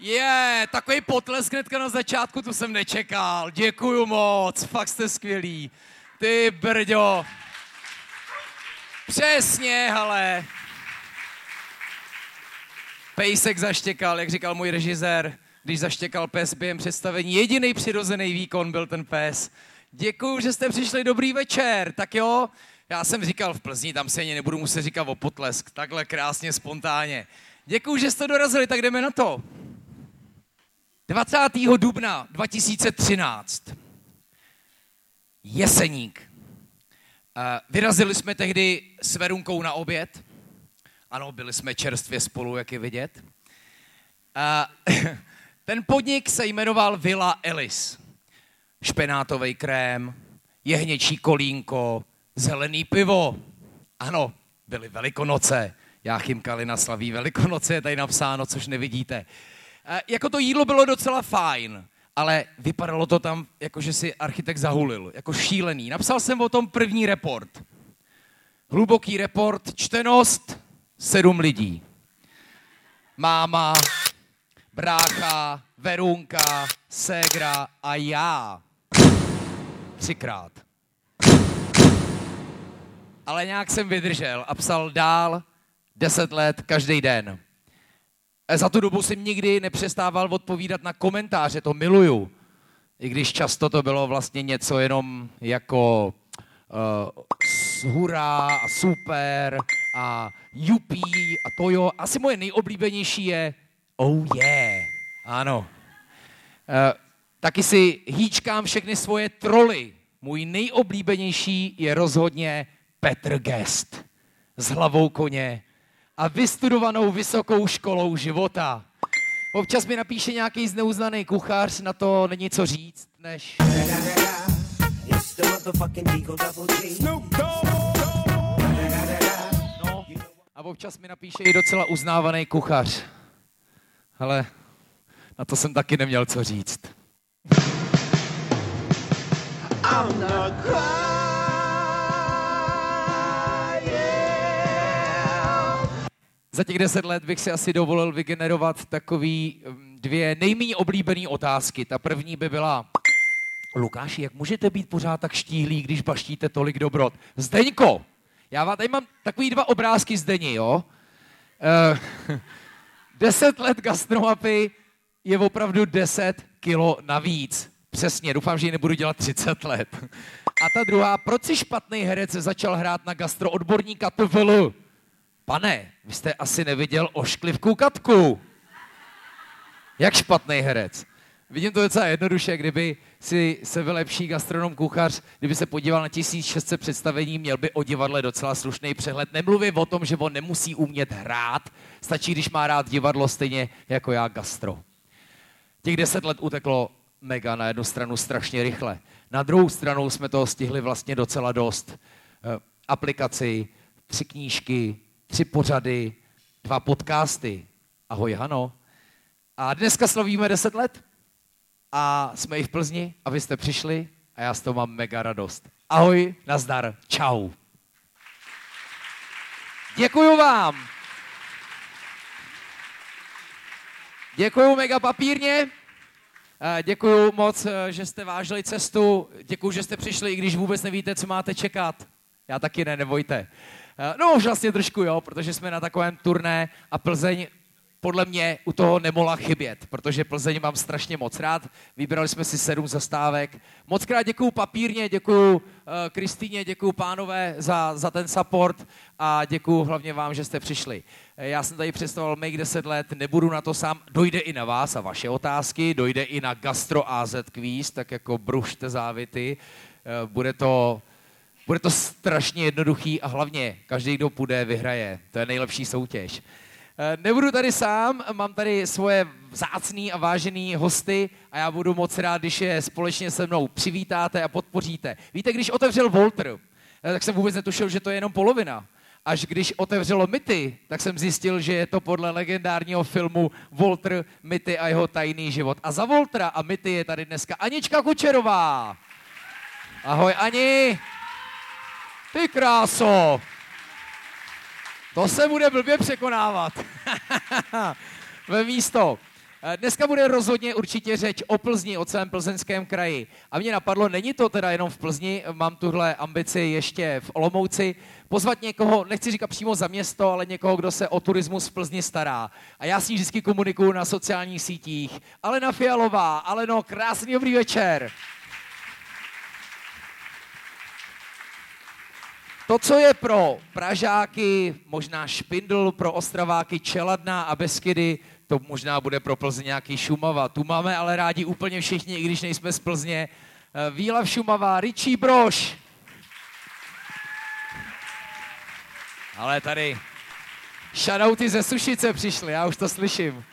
Je, yeah, takový potlesk hnedka na začátku, to jsem nečekal. Děkuju moc, fakt jste skvělí. Ty brďo. Přesně, hele. Pejsek zaštěkal, jak říkal můj režisér, když zaštěkal pes během představení. Jediný přirozený výkon byl ten pes. Děkuju, že jste přišli, dobrý večer. Tak jo, já jsem říkal v Plzni, tam se ani nebudu muset říkat o potlesk. Takhle krásně, spontánně. Děkuju, že jste dorazili, tak jdeme na to. 20. dubna 2013. Jeseník. Vyrazili jsme tehdy s Verunkou na oběd. Ano, byli jsme čerstvě spolu, jak je vidět. Ten podnik se jmenoval Villa Ellis. Špenátový krém, jehněčí kolínko, zelený pivo. Ano, byly velikonoce. Jáchym Kalina slaví velikonoce, je tady napsáno, což nevidíte. E, jako to jídlo bylo docela fajn, ale vypadalo to tam, jako že si architekt zahulil, jako šílený. Napsal jsem o tom první report. Hluboký report, čtenost, sedm lidí. Máma, brácha, Verunka, Ségra a já. Třikrát. Ale nějak jsem vydržel a psal dál deset let každý den. E, za tu dobu jsem nikdy nepřestával odpovídat na komentáře, to miluju. I když často to bylo vlastně něco jenom jako uh, hurá a super a jupí a to jo. Asi moje nejoblíbenější je oh yeah. Ano. Uh, taky si hýčkám všechny svoje troly. Můj nejoblíbenější je rozhodně Petr Gest s hlavou koně a vystudovanou vysokou školou života. Občas mi napíše nějaký zneuznaný kuchař, na to není co říct, než... No, a občas mi napíše i docela uznávaný kuchař. Ale na to jsem taky neměl co říct. I'm not Za těch deset let bych si asi dovolil vygenerovat takový mm, dvě nejméně oblíbené otázky. Ta první by byla, Lukáši, jak můžete být pořád tak štíhlý, když baštíte tolik dobrot? Zdeňko, já vám tady mám takový dva obrázky Zdeni, jo? Uh, deset let gastropy je opravdu deset kilo navíc. Přesně, doufám, že ji nebudu dělat 30 let. A ta druhá, proč si špatný herec začal hrát na gastroodborníka TVL? Pane, vy jste asi neviděl ošklivku Katku. Jak špatný herec. Vidím to docela jednoduše, kdyby si se vylepší gastronom kuchař, kdyby se podíval na 1600 představení, měl by o divadle docela slušný přehled. Nemluvím o tom, že on nemusí umět hrát, stačí, když má rád divadlo stejně jako já gastro. Těch deset let uteklo mega na jednu stranu strašně rychle. Na druhou stranu jsme toho stihli vlastně docela dost. Eh, aplikaci, tři knížky, tři pořady, dva podcasty. Ahoj, Hano. A dneska slavíme 10 let. A jsme i v Plzni a vy jste přišli a já z toho mám mega radost. Ahoj, nazdar, čau. Děkuju vám. Děkuju mega papírně. Eh, děkuju moc, eh, že jste vážili cestu. Děkuju, že jste přišli, i když vůbec nevíte, co máte čekat. Já taky ne, nebojte. Eh, no už vlastně trošku jo, protože jsme na takovém turné a Plzeň podle mě u toho nemohla chybět, protože Plzeň mám strašně moc rád. Vybrali jsme si sedm zastávek. Moc krát děkuju papírně, děkuju uh, Kristýně, děkuju pánové za, za ten support a děkuju hlavně vám, že jste přišli. Eh, já jsem tady představoval Make 10 let, nebudu na to sám, dojde i na vás a vaše otázky, dojde i na Gastro AZ Quiz, tak jako brušte závity. Bude to bude to strašně jednoduchý a hlavně každý, kdo půjde, vyhraje. To je nejlepší soutěž. Eh, nebudu tady sám, mám tady svoje vzácný a vážený hosty a já budu moc rád, když je společně se mnou přivítáte a podpoříte. Víte, když otevřel Volter, eh, tak jsem vůbec netušil, že to je jenom polovina. Až když otevřelo Myty, tak jsem zjistil, že je to podle legendárního filmu Walter, Myty a jeho tajný život. A za Voltra a Myty je tady dneska Anička Kučerová. Ahoj Ani. Ty kráso. To se bude blbě překonávat. Ve místo. Eh, dneska bude rozhodně určitě řeč o Plzni, o celém plzeňském kraji. A mě napadlo, není to teda jenom v Plzni, mám tuhle ambici ještě v Olomouci, pozvat někoho, nechci říkat přímo za město, ale někoho, kdo se o turismus v Plzni stará. A já s ní vždycky komunikuju na sociálních sítích. Alena Fialová, Aleno, krásný dobrý večer. To, co je pro Pražáky možná špindl, pro Ostraváky Čeladná a Beskydy, to možná bude pro Plzeň nějaký Šumava. Tu máme ale rádi úplně všichni, i když nejsme z Plzně. Eh, Výlav Šumava, Richie Broš. Ale tady shoutouty ze Sušice přišly, já už to slyším.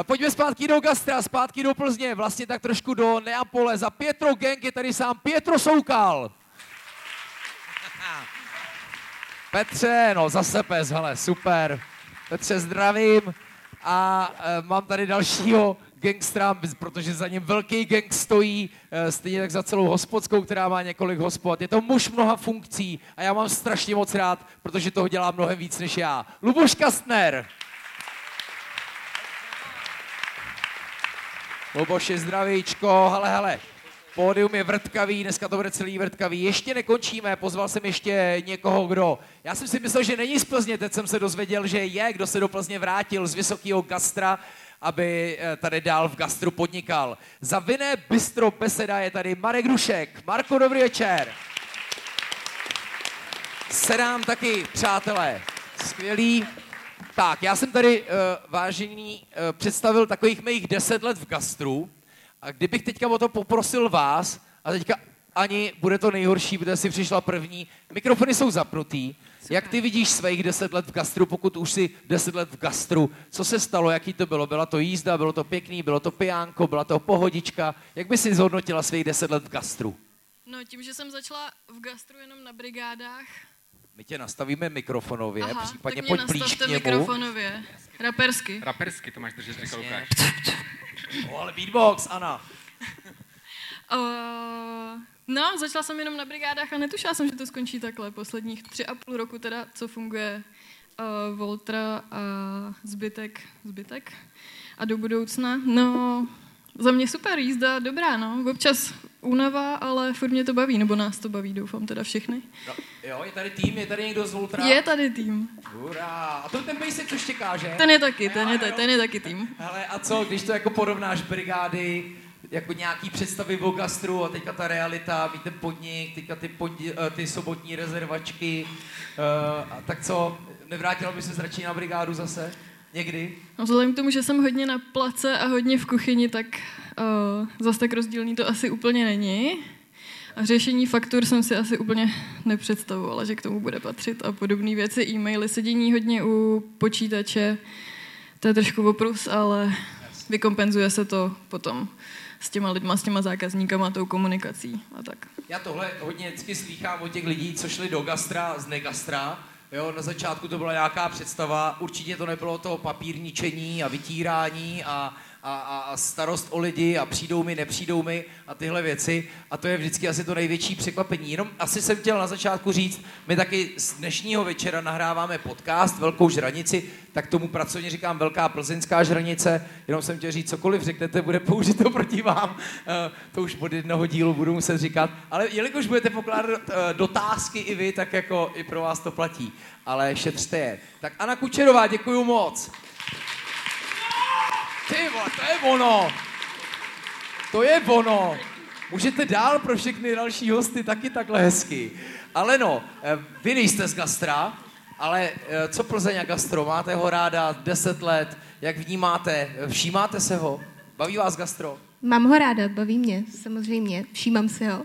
Eh, pojďme zpátky do Gastra, zpátky do Plzně, vlastně tak trošku do Neapole. Za Pietro Gang je tady sám Pietro Soukal. Petře, no zase pes, hele, super. Petře, zdravím. A e, mám tady dalšího gangstra, protože za ním velký gang stojí, e, stejně tak za celou hospodskou, která má několik hospod. Je to muž mnoha funkcí a já mám strašně moc rád, protože toho dělá mnohem víc než já. Luboš Kastner. Luboši, zdravíčko, hele, hele. Pódium je vrtkavý, dneska to bude celý vrtkavý. Ještě nekončíme, pozval jsem ještě někoho, kdo... Já jsem si myslel, že není z Plzně, teď jsem se dozvěděl, že je, kdo se do Plzně vrátil z vysokého gastra, aby eh, tady dál v gastru podnikal. Za vinné bistro beseda je tady Marek Rušek. Marko, dobrý večer. Sedám taky, přátelé. Skvělý. Tak, já jsem tady, uh, vážení, uh, představil takových mých deset let v gastru. A kdybych teďka o to poprosil vás, a teďka ani bude to nejhorší, protože si přišla první, mikrofony jsou zapnutý. Super. Jak ty vidíš svých deset let v gastru, pokud už si deset let v gastru, co se stalo, jaký to bylo? Byla to jízda, bylo to pěkný, bylo to pijánko, byla to pohodička. Jak by si zhodnotila svých deset let v gastru? No tím, že jsem začala v gastru jenom na brigádách. My tě nastavíme mikrofonově, Aha, případně tak mě pojď blíž k němu. mikrofonově. Rapersky. Rapersky to máš držet, říkal. Lukáš. O, ale beatbox, Ana. Uh, no, začala jsem jenom na brigádách a netušila jsem, že to skončí takhle. Posledních tři a půl roku teda, co funguje uh, Voltra a zbytek, zbytek a do budoucna. No, za mě super jízda, dobrá, no. Občas únava, ale furt mě to baví, nebo nás to baví, doufám teda všechny. No, jo, je tady tým, je tady někdo z Voltra? Je tady tým. Hurá. A to ten basic, co štěká, že? Ten je taky, ten je, ten je taky tým. Hele, a co, když to jako porovnáš brigády, jako nějaký představy o gastru a teďka ta realita, mít ten podnik, teďka ty, podni, eh, ty sobotní rezervačky, uh, a tak co, nevrátila by se radši na brigádu zase? Někdy? No vzhledem k tomu, že jsem hodně na place a hodně v kuchyni, tak uh, zase tak rozdílný to asi úplně není. A řešení faktur jsem si asi úplně nepředstavovala, že k tomu bude patřit a podobné věci. E-maily, sedění hodně u počítače, to je trošku oprus, ale vykompenzuje se to potom s těma lidma, s těma zákazníkama, tou komunikací a tak. Já tohle hodně vždycky slýchám od těch lidí, co šli do gastra z negastra. Jo, na začátku to byla nějaká představa, určitě to nebylo to papírničení a vytírání a, a, a, starost o lidi a přijdou mi, nepřijdou mi a tyhle věci. A to je vždycky asi to největší překvapení. Jenom asi jsem chtěl na začátku říct, my taky z dnešního večera nahráváme podcast Velkou žranici, tak tomu pracovně říkám Velká plzeňská žranice. Jenom jsem chtěl říct, cokoliv řeknete, bude použito proti vám. Eh, To už od jednoho dílu budu muset říkat. Ale jelikož budete pokládat eh, dotázky i vy, tak jako i pro vás to platí. Ale šetřte je. Tak Anna Kučerová, děkuji moc. Ty vole, to je ono. To je ono. Můžete dál pro všechny další hosty taky takhle hezky. Ale no, eh, vy nejste z gastra, ale eh, co Plzeň a gastro? Máte ho ráda 10 let, jak vnímáte? Všímáte se ho? Baví vás gastro? Mám ho ráda, baví mě, samozřejmě, všímám si ho.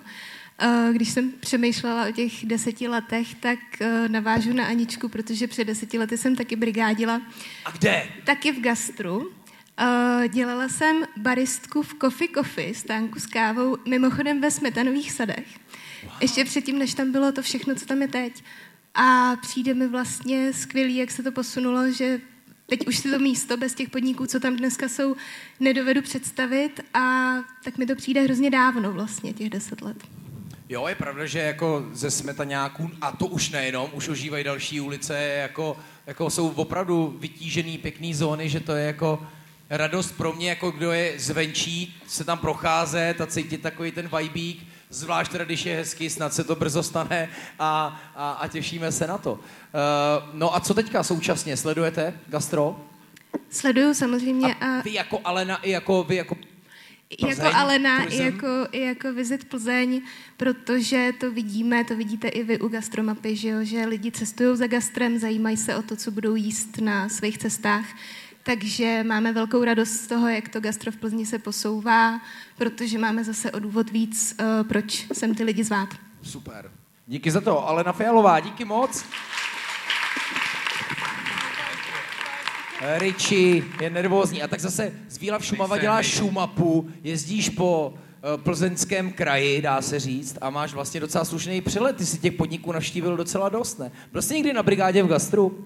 Eh, Když jsem přemýšlela o těch deseti letech, tak navážu na Aničku, protože před deseti lety jsem taky brigádila, A kde? taky v gastru. Dělala jsem baristku v Coffee Coffee, stánku s kávou, mimochodem ve Smetanových sadech. Ještě předtím, než tam bylo to všechno, co tam je teď. A přijde mi vlastně skvělý, jak se to posunulo, že teď už si to místo bez těch podniků, co tam dneska jsou, nedovedu představit a tak mi to přijde hrozně dávno vlastně, těch deset let. Jo, je pravda, že jako ze smetaňáků, a to už nejenom, už ožívají další ulice, jako, jako jsou opravdu vytížený pěkný zóny, že to je jako radost pro mě, jako kdo je zvenčí, se tam procházet a cítit takový ten vibík, zvlášť teda, když je hezky, snad se to brzo stane a, a, a těšíme se na to. Uh, no a co teďka současně? Sledujete gastro? Sleduju samozřejmě. A vy jako Alena i jako vy jako Plzeň, jako Alena, i jako, i jako Visit Plzeň, protože to vidíme, to vidíte i vy u gastromapy, že, jo, že lidi cestují za gastrem, zajímají se o to, co budou jíst na svých cestách. Takže máme velkou radost z toho, jak to gastro v Plzni se posouvá, protože máme zase o důvod víc, uh, proč sem ty lidi zvát. Super. Díky za to. Alena Fialová, díky moc. Riči je nervózní. A tak zase z Víla v Šumava děláš šumapu, jezdíš po eh, plzeňském kraji, dá se říct, a máš vlastně docela slušný přelet. Ty si těch podniků navštívil docela dost, ne? Byl jsi někdy na brigádě v gastru?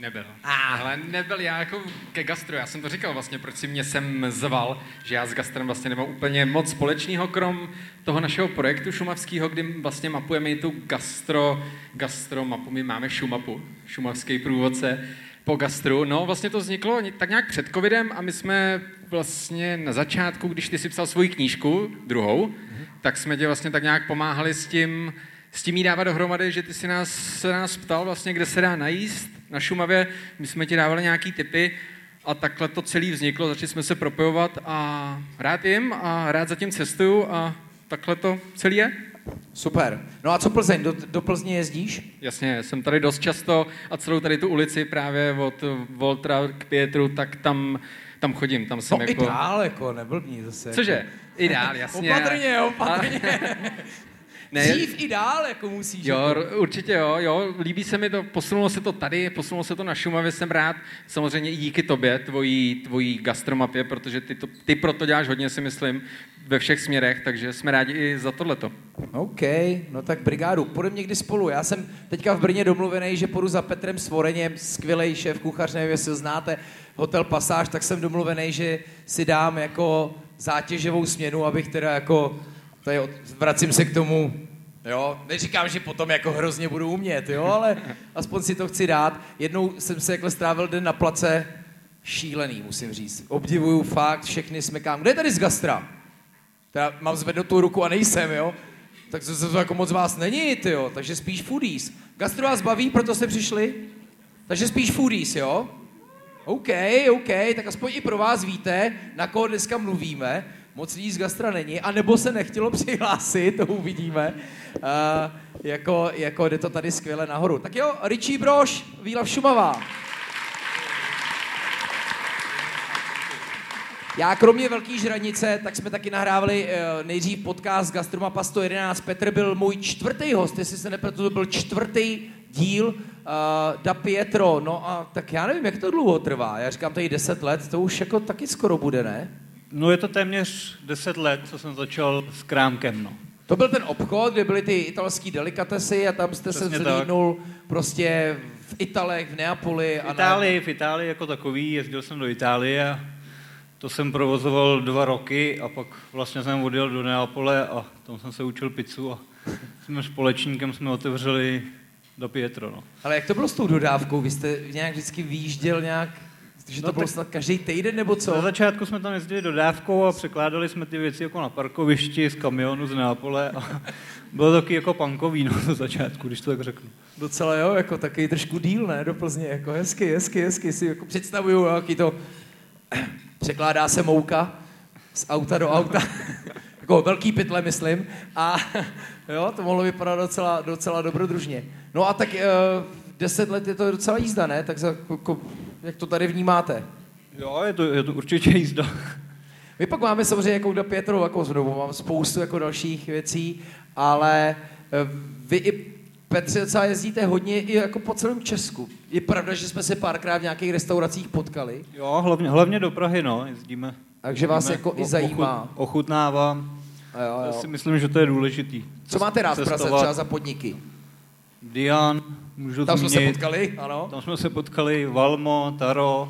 Nebyl. Ah. Ale nebyl já jako ke gastro. Já jsem to říkal vlastně, proč si mě sem zval, že já s gastrem vlastně nemám úplně moc společného, krom toho našeho projektu šumavského, kdy vlastně mapujeme i tu gastro, gastro mapu. My máme šumapu, šumavský průvodce po gastru. No, vlastně to vzniklo tak nějak před covidem a my jsme vlastně na začátku, když ty si psal svoji knížku, druhou, mm-hmm. tak jsme tě vlastně tak nějak pomáhali s tím, s tím jí dávat dohromady, že ty si nás, se nás ptal vlastně, kde se dá najíst na Šumavě, my jsme ti dávali nějaký typy a takhle to celé vzniklo, začali jsme se propojovat a rád jim a rád zatím cestuju a takhle to celé je. Super. No a co Plzeň? Do, do Plzně jezdíš? Jasně, jsem tady dost často a celou tady tu ulici právě od Voltra k Pětru, tak tam, tam chodím. Tam jsem no jako... ideál, jako neblbní zase. Cože? Jako... Ideál, jasně. opatrně, opatrně. Ne, Dřív i dál, jako musíš. Jo, jako. určitě jo, jo, líbí se mi to, posunulo se to tady, posunulo se to na Šumavě, jsem rád, samozřejmě i díky tobě, tvojí, tvojí gastromapě, protože ty, to, ty proto děláš hodně, si myslím, ve všech směrech, takže jsme rádi i za tohleto. OK, no tak brigádu, půjdeme někdy spolu. Já jsem teďka v Brně domluvený, že půjdu za Petrem Svoreněm, skvělý šéf kuchař, nevím, jestli ho znáte, Hotel Pasáž, tak jsem domluvený, že si dám jako zátěžovou směnu, abych teda jako tady vracím se k tomu, jo, neříkám, že potom jako hrozně budu umět, jo, ale aspoň si to chci dát. Jednou jsem se jako strávil den na place, šílený, musím říct. Obdivuju fakt, všechny smekám. Kde je tady z gastra? Teda mám zvednutou ruku a nejsem, jo? Tak to, to jako moc vás není, jo. Takže spíš foodies. Gastro vás baví, proto jste přišli? Takže spíš foodies, jo? OK, OK, tak aspoň i pro vás víte, na koho dneska mluvíme moc lidí z gastra není, anebo se nechtělo přihlásit, to uvidíme. Uh, jako, jako jde to tady skvěle nahoru. Tak jo, Richie Broš, Víla Šumavá. Já kromě Velký žranice, tak jsme taky nahrávali uh, nejdřív podcast Gastromapa 111. Petr byl můj čtvrtý host, jestli se nepletu, to byl čtvrtý díl uh, Da Pietro. No a tak já nevím, jak to dlouho trvá. Já říkám tady 10 let, to už jako taky skoro bude, ne? No je to téměř 10 let, co jsem začal s krámkem, no. To byl ten obchod, kde byly ty italské delikatesy a tam jste Přesně se zlídnul prostě v Italech, v Neapoli. V Itálii, a v Itálii jako takový, jezdil jsem do Itálie a to jsem provozoval dva roky a pak vlastně jsem odjel do Neapole a tam jsem se učil pizzu a s mým společníkem jsme otevřeli do Pietro. No. Ale jak to bylo s tou dodávkou? Vy jste nějak vždycky výjížděl nějak že to no bylo snad každý týden nebo co? Na začátku jsme tam jezdili dodávkou a překládali jsme ty věci jako na parkovišti z kamionu z Neapole a bylo taky jako pankový no, na začátku, když to tak řeknu. Docela jo, jako taky trošku díl, ne, do Plzně, jako hezky, hezky, hezky, si jako představuju, jaký to, překládá se mouka z auta do auta, jako velký pytle, myslím, a jo, to mohlo vypadat docela, docela dobrodružně. No a tak uh, deset let je to docela jízda, ne? Tak za, jako, jak to tady vnímáte? Jo, je to, je to určitě jízda. My pak máme samozřejmě jako do Pětru, jako znovu, mám spoustu jako dalších věcí, ale eh, vy i Petře docela jezdíte hodně i jako po celém Česku. Je pravda, že jsme se párkrát v nějakých restauracích potkali? Jo, hlavně, hlavně do Prahy, no, jezdíme. Takže vás jezdíme, jako i zajímá. Ochut, ochutnávám. Jo, jo. Já si myslím, že to je důležitý. Co máte rád v Praze třeba za podniky? Dian, můžu Tam zmínit. jsme se potkali, ano. Tam jsme se potkali, Valmo, Taro.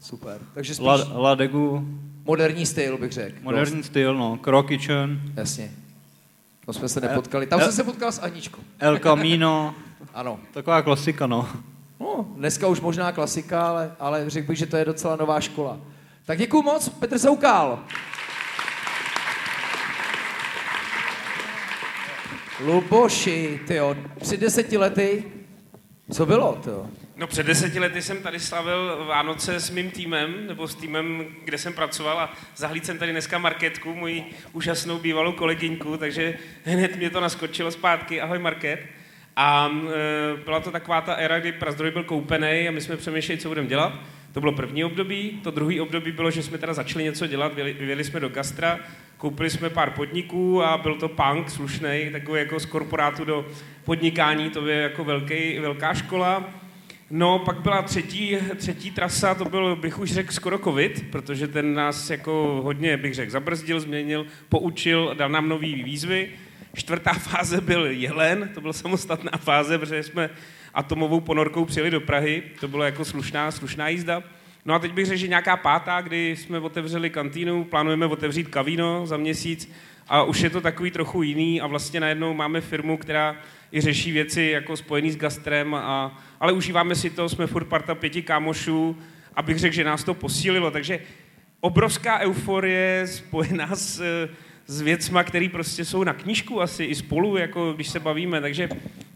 Super. Takže spíš... La, Ladegu. Moderní styl, bych řekl. Moderní dost. styl, no. Crow Kitchen. Jasně. Tam jsme se nepotkali. Tam El, jsem se potkal s Aničkou. El Camino. ano. Taková klasika, no. No, dneska už možná klasika, ale, ale řekl bych, že to je docela nová škola. Tak děkuju moc, Petr Soukal. Luboši, tyjo, před deseti lety, co bylo, to? No před deseti lety jsem tady slavil Vánoce s mým týmem, nebo s týmem, kde jsem pracoval a zahlíd jsem tady dneska Marketku, moji úžasnou bývalou kolegyňku, takže hned mě to naskočilo zpátky. Ahoj Market. A e, byla to taková ta éra, kdy Prazdroj byl koupený a my jsme přemýšleli, co budeme dělat. To bylo první období. To druhý období bylo, že jsme teda začali něco dělat, vyjeli jsme do gastra, koupili jsme pár podniků a byl to punk slušný, takový jako z korporátu do podnikání, to je jako velký, velká škola. No, pak byla třetí, třetí trasa, to byl, bych už řekl, skoro covid, protože ten nás jako hodně, bych řekl, zabrzdil, změnil, poučil, dal nám nový výzvy. Čtvrtá fáze byl jelen, to byla samostatná fáze, protože jsme atomovou ponorkou přijeli do Prahy, to bylo jako slušná, slušná jízda. No a teď bych řekl, že nějaká pátá, kdy jsme otevřeli kantýnu, plánujeme otevřít kavíno za měsíc a už je to takový trochu jiný a vlastně najednou máme firmu, která i řeší věci jako spojený s gastrem, a, ale užíváme si to, jsme furt parta pěti kámošů, abych řekl, že nás to posílilo, takže obrovská euforie spojená s, s věcma, které prostě jsou na knížku asi i spolu, jako když se bavíme, takže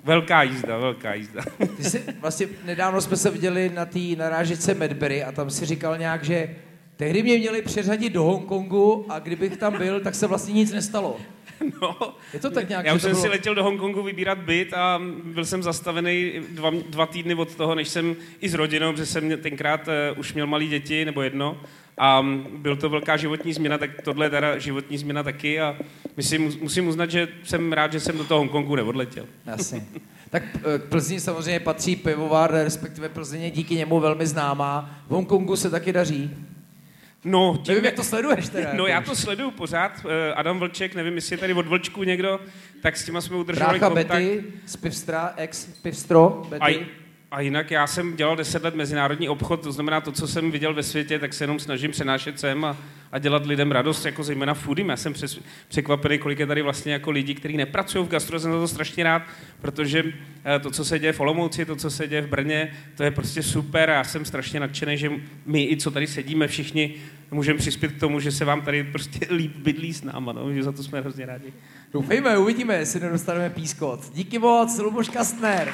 velká jízda, velká jízda. Ty jsi, vlastně nedávno jsme se viděli na té narážečce Medbury a tam si říkal nějak, že tehdy mě měli přeřadit do Hongkongu a kdybych tam byl, tak se vlastně nic nestalo. No, je to tak nějak, já už jsem bylo... si letěl do Hongkongu vybírat byt a byl jsem zastavený dva, dva týdny od toho, než jsem i s rodinou, protože jsem tenkrát uh, už měl malé děti, nebo jedno, a byl to velká životní změna, tak tohle je teda životní změna taky a myslím, musím uznat, že jsem rád, že jsem do toho Hongkongu neodletěl. Jasně. Tak eh, k Plzni samozřejmě patří pivovar, respektive Plzeň je díky němu velmi známá. V Hongkongu se taky daří. No, tím, nevím, jak to sleduješ teda. No, já to sleduju pořád. Eh, Adam Vlček, nevím, jestli je tady od Vlčku někdo, tak s těma jsme udržovali Brácha kontakt. Betty z Pivstra, ex Pivstro, Betty. A, a jinak já jsem dělal deset let mezinárodní obchod, to znamená to, co jsem viděl ve světě, tak se jenom snažím přenášet sem a, a dělat lidem radost, jako zejména foodím. Já jsem přes, překvapený, kolik je tady vlastně jako lidí, kteří nepracují v gastro, jsem za to strašně rád, protože eh, to, co se děje v Olomouci, to, co se děje v Brně, to je prostě super a já jsem strašně nadšený, že my i co tady sedíme všichni, můžeme přispět k tomu, že se vám tady prostě líp bydlí s náma, no, že za to jsme hrozně rádi. Doufejme, uvidíme, jestli nedostaneme pískot. Díky moc, Luboš Kastner.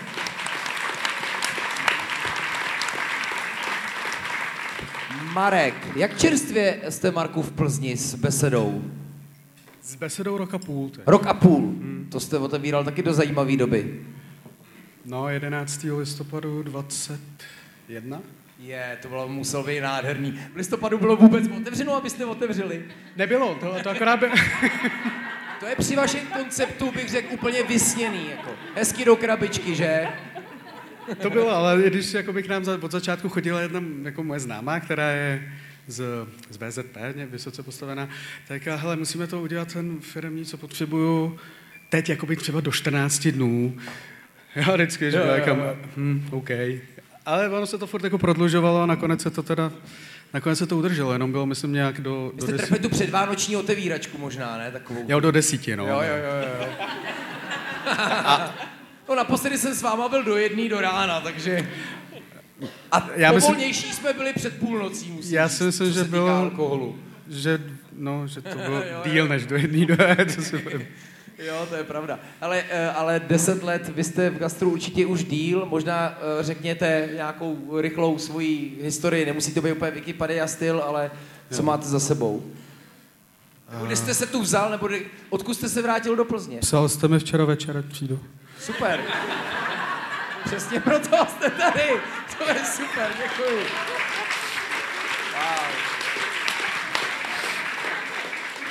Marek, jak čerstvě jste, Marku, v Plzni s besedou? S besedou rok a půl. Tak. Rok a půl. Hmm. To jste otevíral taky do zajímavé doby. No, 11. listopadu 21. Je, to bylo, musel být nádherný. V listopadu bylo vůbec otevřeno, abyste otevřeli? Nebylo, to, to akorát by... to je při vašem konceptu, bych řekl, úplně vysněný. Jako. Hezky do krabičky, že? To bylo, ale když jako bych nám od začátku chodila jedna jako moje známá, která je z, z BZP, vysoce postavená, tak a hele, musíme to udělat ten firmní, co potřebuju teď, jako by třeba do 14 dnů. Já vždycky, že jo, jako, hm, OK. Ale ono se to furt jako prodlužovalo a nakonec se to teda Nakonec se to udrželo, jenom bylo, myslím, nějak do, do Jste desíti. tu předvánoční otevíračku možná, ne? Takovou. Jo, do desíti, no. Jo, jo, jo, jo. a, No naposledy jsem s váma byl do jedné do rána, takže... A já povolnější myslím, jsme byli před půlnocí, musím Já si myslím, že bylo... alkoholu. Že, no, že to bylo díl než do jedné do to si Jo, to je pravda. Ale, eh, ale deset let, vy jste v gastru určitě už díl, možná eh, řekněte nějakou rychlou svoji historii, nemusí to být úplně Wikipedia styl, ale co jo. máte za sebou? Kde jste se tu vzal, nebo odkud jste se vrátil do Plzně? Psal jste mi včera večer, ať přijdu. Super. Přesně proto jste tady. To je super, děkuji. Wow.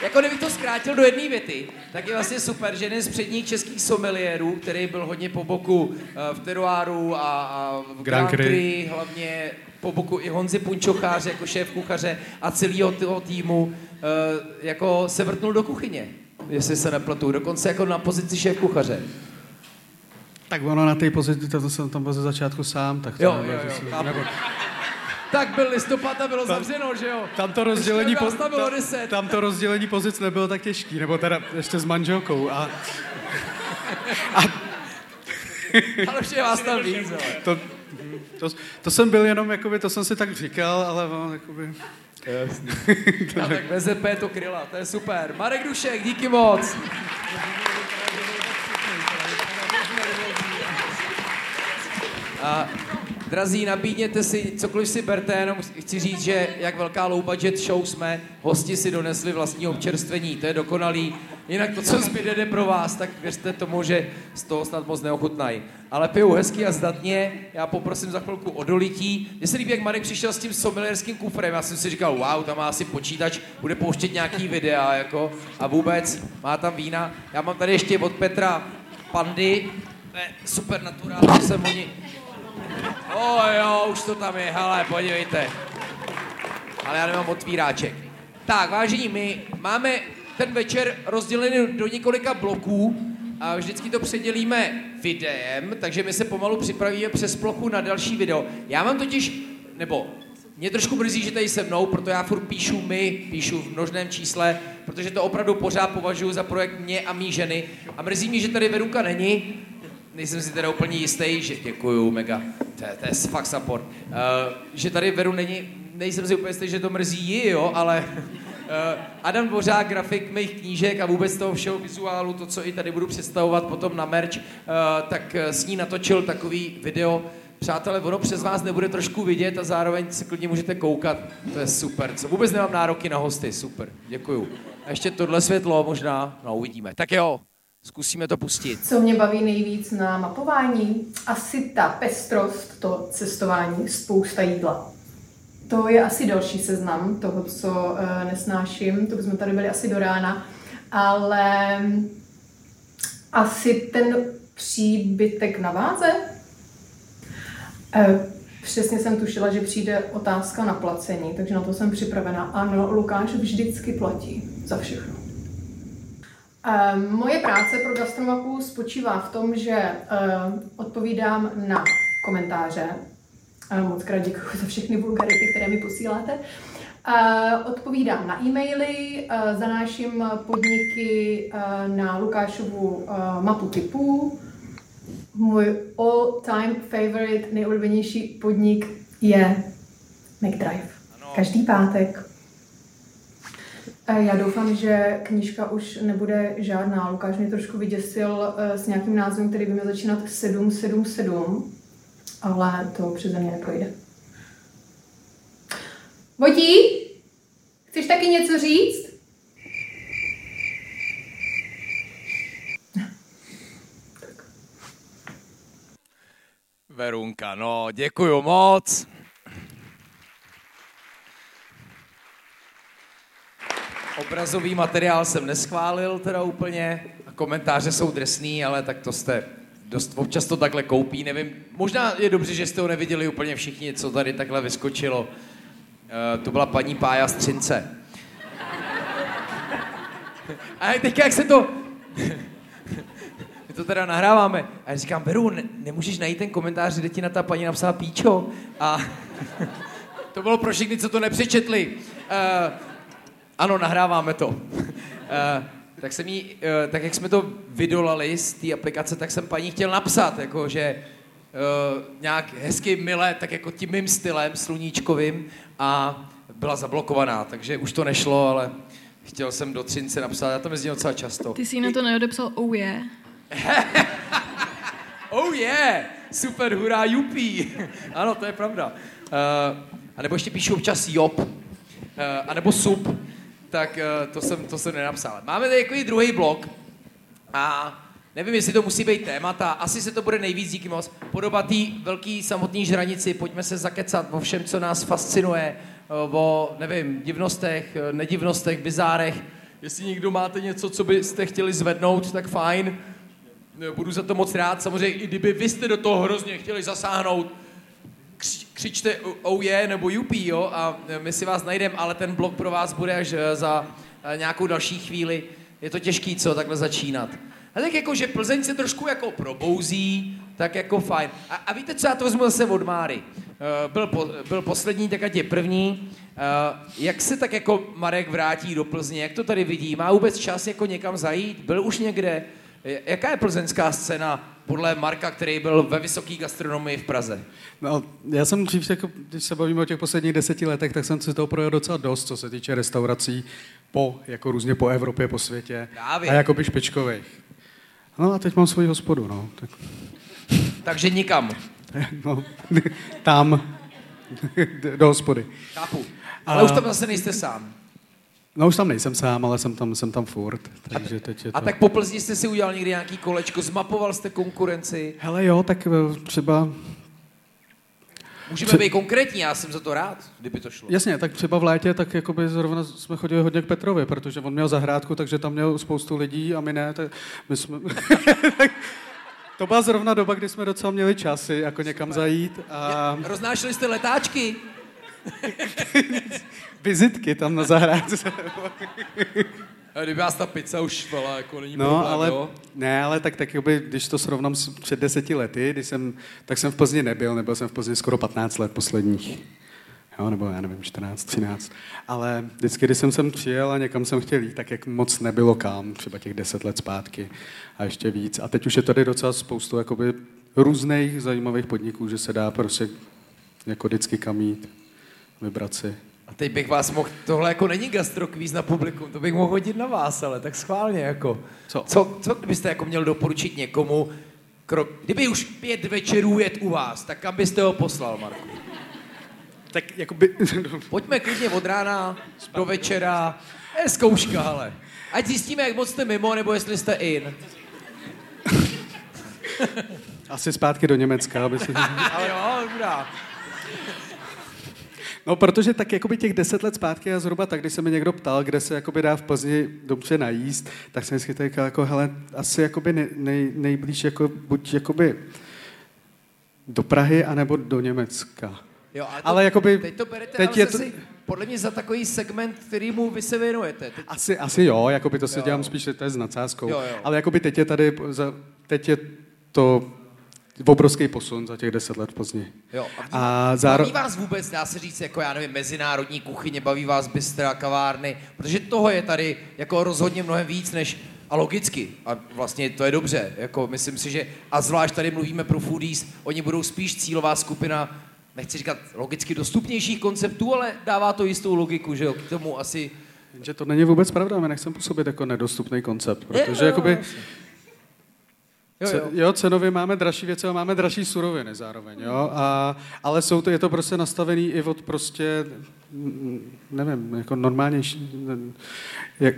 Jako kdybych to zkrátil do jedné věty, tak je vlastně super, že jeden z předních českých someliérů, který byl hodně po boku eh, v teruáru a, a v Grand Prix, hlavně po boku i Honzi Punčocháře jako šéf kuchaře a celého toho týmu, eh, jako se vrtnul do kuchyně, jestli se nepletu, dokonce jako na pozici šéf kuchaře. Tak ono na té pozici, to jsem tam byl ze začátku sám, tak to jo, jo, jo, nebo... Tak byl listopad a bylo tam, zavřeno, že jo? Tam to rozdělení, po, tam, bylo 10. tam to rozdělení pozic nebylo tak těžký, nebo teda ještě s manželkou. A, a ale už je vás tam víc. To, to, to, jsem byl jenom, jakoby, to jsem si tak říkal, ale on, jakoby, Jasný. no, tak VZP to kryla, to je super. Marek Dušek, díky moc. A Drazí, nabídněte si, cokoliv si berte, jenom chci říct, že jak velká low budget show jsme, hosti si donesli vlastní občerstvení, to je dokonalý. Jinak to, co zbyde, jde pro vás, tak věřte tomu, že z toho snad moc neochutnají. Ale piju hezky a zdatně, já poprosím za chvilku o dolití. Mně se líbí, jak Marek přišel s tím somelierským kufrem, já jsem si říkal, wow, tam má asi počítač, bude pouštět nějaký videa, jako, a vůbec, má tam vína. Já mám tady ještě od Petra Pandy, to je super naturál, jsem oni O jo, už to tam je, hele, podívejte. Ale já nemám otvíráček. Tak, vážení, my máme ten večer rozdělený do několika bloků a vždycky to předělíme videem, takže my se pomalu připravíme přes plochu na další video. Já mám totiž, nebo mě trošku mrzí, že tady se mnou, proto já furt píšu my, píšu v množném čísle, protože to opravdu pořád považuji za projekt mě a mý ženy. A mrzí mě, že tady Veruka není, nejsem si teda úplně jistý, že děkuju, mega, to je, to je fakt support. Uh, že tady Veru není, nejsem si úplně jistý, že to mrzí ji, jo, ale uh, Adam Dvořák, grafik mých knížek a vůbec toho všeho vizuálu, to, co i tady budu představovat potom na merch, uh, tak s ní natočil takový video, Přátelé, ono přes vás nebude trošku vidět a zároveň se klidně můžete koukat. To je super. Co vůbec nemám nároky na hosty, super. Děkuju. A ještě tohle světlo možná, no uvidíme. Tak jo, Zkusíme to pustit. Co mě baví nejvíc na mapování? Asi ta pestrost, to cestování, spousta jídla. To je asi další seznam toho, co uh, nesnáším. To bychom tady byli asi do rána. Ale asi ten příbytek na váze. Uh, přesně jsem tušila, že přijde otázka na placení, takže na to jsem připravena. Ano, Lukáš vždycky platí za všechno. Ehm, moje práce pro Gastromapu spočívá v tom, že ehm, odpovídám na komentáře. Ehm, moc krát děkuji za všechny vulgarity, které mi posíláte. Odpovídám na e-maily, zanáším podniky na Lukášovu mapu typů. Můj all-time favorite, nejoblíbenější podnik je McDrive. Každý pátek já doufám, že knížka už nebude žádná. Lukáš mě trošku vyděsil eh, s nějakým názvem, který by měl začínat 777, ale to přeze mě neprojde. Vodí, chceš taky něco říct? Verunka, no děkuju moc. Obrazový materiál jsem neschválil teda úplně, komentáře jsou drsný, ale tak to jste dost občas to takhle koupí, nevím, možná je dobře, že jste ho neviděli úplně všichni, co tady takhle vyskočilo. Uh, to byla paní Pája Střince. A teďka, jak se to... My to teda nahráváme. A já říkám, Beru, ne, nemůžeš najít ten komentář, kde ti na ta paní napsala píčo? A to bylo pro všechny, co to nepřečetli. Uh, ano, nahráváme to. uh, tak jsem jí, uh, tak jak jsme to vydolali z té aplikace, tak jsem paní chtěl napsat, jako že uh, nějak hezky milé, tak jako tím mým stylem, sluníčkovým a byla zablokovaná, takže už to nešlo, ale chtěl jsem do Třince napsat, já to mezi docela často. Ty jsi na to neodepsal oh yeah. oh yeah, super, hurá, jupí. ano, to je pravda. Uh, a nebo ještě píšu občas job, uh, a nebo sub tak uh, to jsem, to jsem nenapsal. Máme tady takový druhý blok a nevím, jestli to musí být témata, asi se to bude nejvíc díky moc podobat té velký samotný žranici, pojďme se zakecat o všem, co nás fascinuje, uh, o, nevím, divnostech, uh, nedivnostech, bizárech. Jestli někdo máte něco, co byste chtěli zvednout, tak fajn. Budu za to moc rád. Samozřejmě, i kdyby vy jste do toho hrozně chtěli zasáhnout, křičte oh yeah nebo jupi, jo, a my si vás najdeme, ale ten blok pro vás bude až eh, za eh, nějakou další chvíli. Je to těžký, co, takhle začínat. A tak jako, že Plzeň se trošku jako probouzí, tak jako fajn. A, a víte, co já to vezmu zase od Máry. Uh, byl, po, byl poslední, tak ať je první. Uh, jak se tak jako Marek vrátí do Plzně, jak to tady vidí? Má vůbec čas jako někam zajít? Byl už někde? Jaká je plzeňská scéna podle Marka, který byl ve vysoké gastronomii v Praze? No, já jsem dřív, jako, když se bavíme o těch posledních deseti letech, tak jsem si toho projel docela dost, co se týče restaurací po, jako různě po Evropě, po světě. Právě. A jakoby špičkových. No a teď mám svoji hospodu, no. Tak, Takže nikam. no tam, do hospody. Chápu. Ale A- už tam zase nejste sám. No už tam nejsem sám, ale jsem tam, jsem tam furt, takže teď je to... A tak po Plzni jste si udělal někdy nějaký kolečko, zmapoval jste konkurenci. Hele jo, tak eh, třeba Můžeme Před- být konkrétní, já jsem za to rád, kdyby to šlo. Jasně, tak třeba v létě, tak jakoby zrovna jsme chodili hodně k Petrovi, protože on měl zahrádku, takže tam měl spoustu lidí a my ne, tak my jsme... to byla zrovna doba, kdy jsme docela měli časy, jako někam zajít a Roznášeli jste letáčky? vizitky tam na zahrádce. A kdyby vás ta pizza už švala, jako není No, problém, ale, jo? ne, ale tak, tak jakoby, když to srovnám s před deseti lety, když jsem, tak jsem v Plzni nebyl, nebyl jsem v Plzni skoro 15 let posledních. Jo, nebo já nevím, 14, 13. Ale vždycky, když jsem sem přijel a někam jsem chtěl jít, tak jak moc nebylo kam, třeba těch 10 let zpátky a ještě víc. A teď už je tady docela spoustu jakoby, různých zajímavých podniků, že se dá prostě jako vždycky kam jít, vybrat si. A teď bych vás mohl, tohle jako není gastrokvíz na publikum, to bych mohl hodit na vás, ale tak schválně jako. Co? Co, co kdybyste jako měl doporučit někomu, krok, kdyby už pět večerů jet u vás, tak kam byste ho poslal, Marku? Tak jakoby, Pojďme klidně od rána do večera. Je zkouška, ale. Ať zjistíme, jak moc jste mimo, nebo jestli jste in. asi zpátky do Německa, aby si... Ale jo, dobrá. No, protože tak jakoby těch deset let zpátky a zhruba tak, když se mi někdo ptal, kde se jakoby dá v Plzni dobře najíst, tak jsem vždycky říkal, jako, hele, asi jakoby nej, nej, nejblíž jako, buď jakoby do Prahy, anebo do Německa. Jo, ale, to, Ale jakoby teď to berete teď ale je zase to- si, podle mě za takový segment, kterýmu vy se věnujete. Teď, Asi, asi jo, jakoby to si Jo. dělám spíš, to je s nadsázkou. Jo, jo. Ale jakoby teď je tady, za- teď je to obrovský posun za těch deset let Plzni. jo. A Baví zároveň... vás vůbec, dá se říct, jako já nevím, mezinárodní kuchyně, baví vás bystra, kavárny, protože toho je tady jako rozhodně mnohem víc než a logicky, a vlastně to je dobře, jako myslím si, že, a zvlášť tady mluvíme pro foodies, oni budou spíš cílová skupina, nechci říkat logicky dostupnějších konceptů, ale dává to jistou logiku, že jo, k tomu asi, Že to není vůbec pravda, my nechcem působit jako nedostupný koncept, protože Jo, jo, jakoby... jasně. jo, Ce- jo. jo, cenově máme dražší věci a máme dražší suroviny zároveň, jo, a, ale jsou to, je to prostě nastavený i od prostě, nevím, jako normálnější, jak,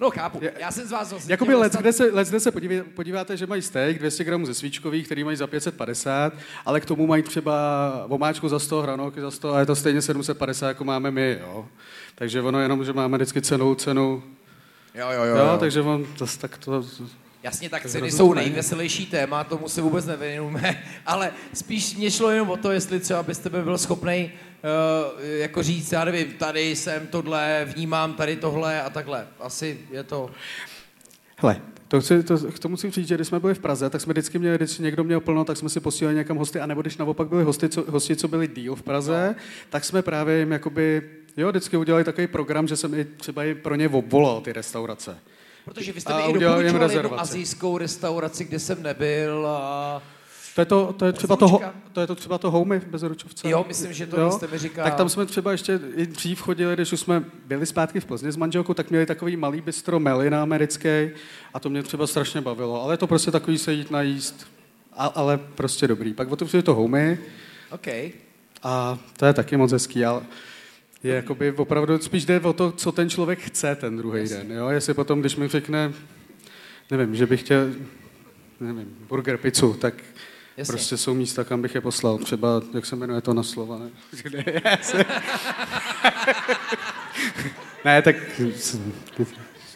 No chápu, já jsem z vás zase Jakoby let, dostat- kde se, let, kde se podívá, podíváte, že mají steak 200 gramů ze svíčkových, který mají za 550, ale k tomu mají třeba vomáčku za 100, hranolky za 100 a je to stejně 750, jako máme my, jo. Takže ono jenom, že máme vždycky cenou cenu, Jo, jo, jo, jo, takže on tak to... Jasně, tak To ceny jsou nejveselější téma, tomu se vůbec nevěnujeme, ale spíš mě šlo jenom o to, jestli třeba byste by byl schopný uh, jako říct, já nevím, tady jsem tohle, vnímám tady tohle a takhle. Asi je to... Hele, to chci, to, k tomu chci říct, že když jsme byli v Praze, tak jsme vždycky měli, když někdo měl plno, tak jsme si posílali někam hosty, anebo když naopak byli hosty, co, hosti, co byli díl v Praze, no. tak jsme právě jim jakoby, jo, vždycky udělali takový program, že jsem i třeba i pro ně obvolal ty restaurace. Protože vy jste mi i udělal jim doporučoval jednu azijskou restauraci, kde jsem nebyl a... To je, to, to je třeba to, to je to třeba to homey bez ručovce. Jo, myslím, že to jste mi říkal. Tak tam jsme třeba ještě i dřív chodili, když už jsme byli zpátky v Plzni s manželkou, tak měli takový malý bistro Melina americký a to mě třeba strašně bavilo. Ale je to prostě takový se jít najíst, a, ale prostě dobrý. Pak otevřeli to homey OK. a to je taky moc hezký, ale je jakoby opravdu spíš jde o to, co ten člověk chce ten druhý den. Jo? Jestli potom, když mi řekne, nevím, že bych chtěl, nevím, burger, pizzu, tak Jasně. prostě jsou místa, kam bych je poslal. Třeba, jak se jmenuje to na slova, ne? Ne, tak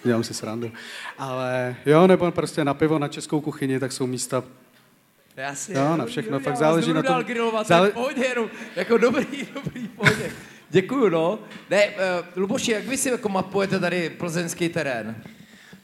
dělám si srandu. Ale jo, nebo prostě na pivo, na českou kuchyni, tak jsou místa, Jasně. Jo, na všechno, já fakt záleží na tom- dál grilovat, zále- pohodě, jako dobrý, dobrý, pohodě. Děkuju, no. Ne, uh, Luboši, jak vy si jako mapujete tady plzeňský terén?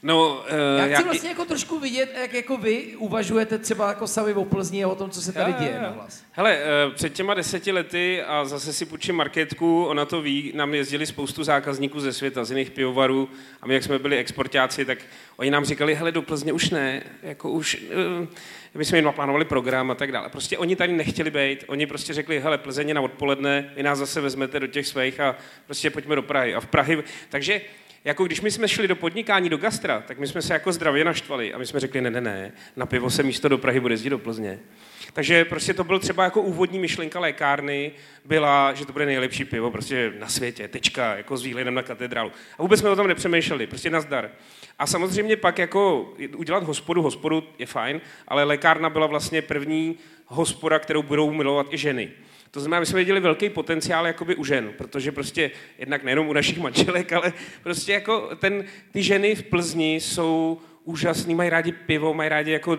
No, uh, já chci já... vlastně jako trošku vidět, jak jako vy uvažujete třeba jako sami o Plzni a o tom, co se tady děje na hlas. Hele, uh, před těma deseti lety, a zase si půjčím marketku, ona to ví, nám jezdili spoustu zákazníků ze světa, z jiných pivovarů a my, jak jsme byli exportáci, tak oni nám říkali, hele, do Plzně už ne, jako už, uh, my jsme jim naplánovali program a tak dále. Prostě oni tady nechtěli být, oni prostě řekli, hele, Plzeň na odpoledne, vy nás zase vezmete do těch svých a prostě pojďme do Prahy. A v Prahy, takže jako když my jsme šli do podnikání, do gastra, tak my jsme se jako zdravě naštvali a my jsme řekli, ne, ne, ne, na pivo se místo do Prahy bude jezdit do Plzně. Takže prostě to byl třeba jako úvodní myšlenka lékárny, byla, že to bude nejlepší pivo prostě na světě, tečka, jako s výhledem na katedrálu. A vůbec jsme o tom nepřemýšleli, prostě nazdar. A samozřejmě pak jako udělat hospodu, hospodu je fajn, ale lékárna byla vlastně první hospoda, kterou budou milovat i ženy. To znamená, my jsme viděli velký potenciál jakoby u žen, protože prostě jednak nejenom u našich manželek, ale prostě jako ten, ty ženy v Plzni jsou úžasný, mají rádi pivo, mají rádi jako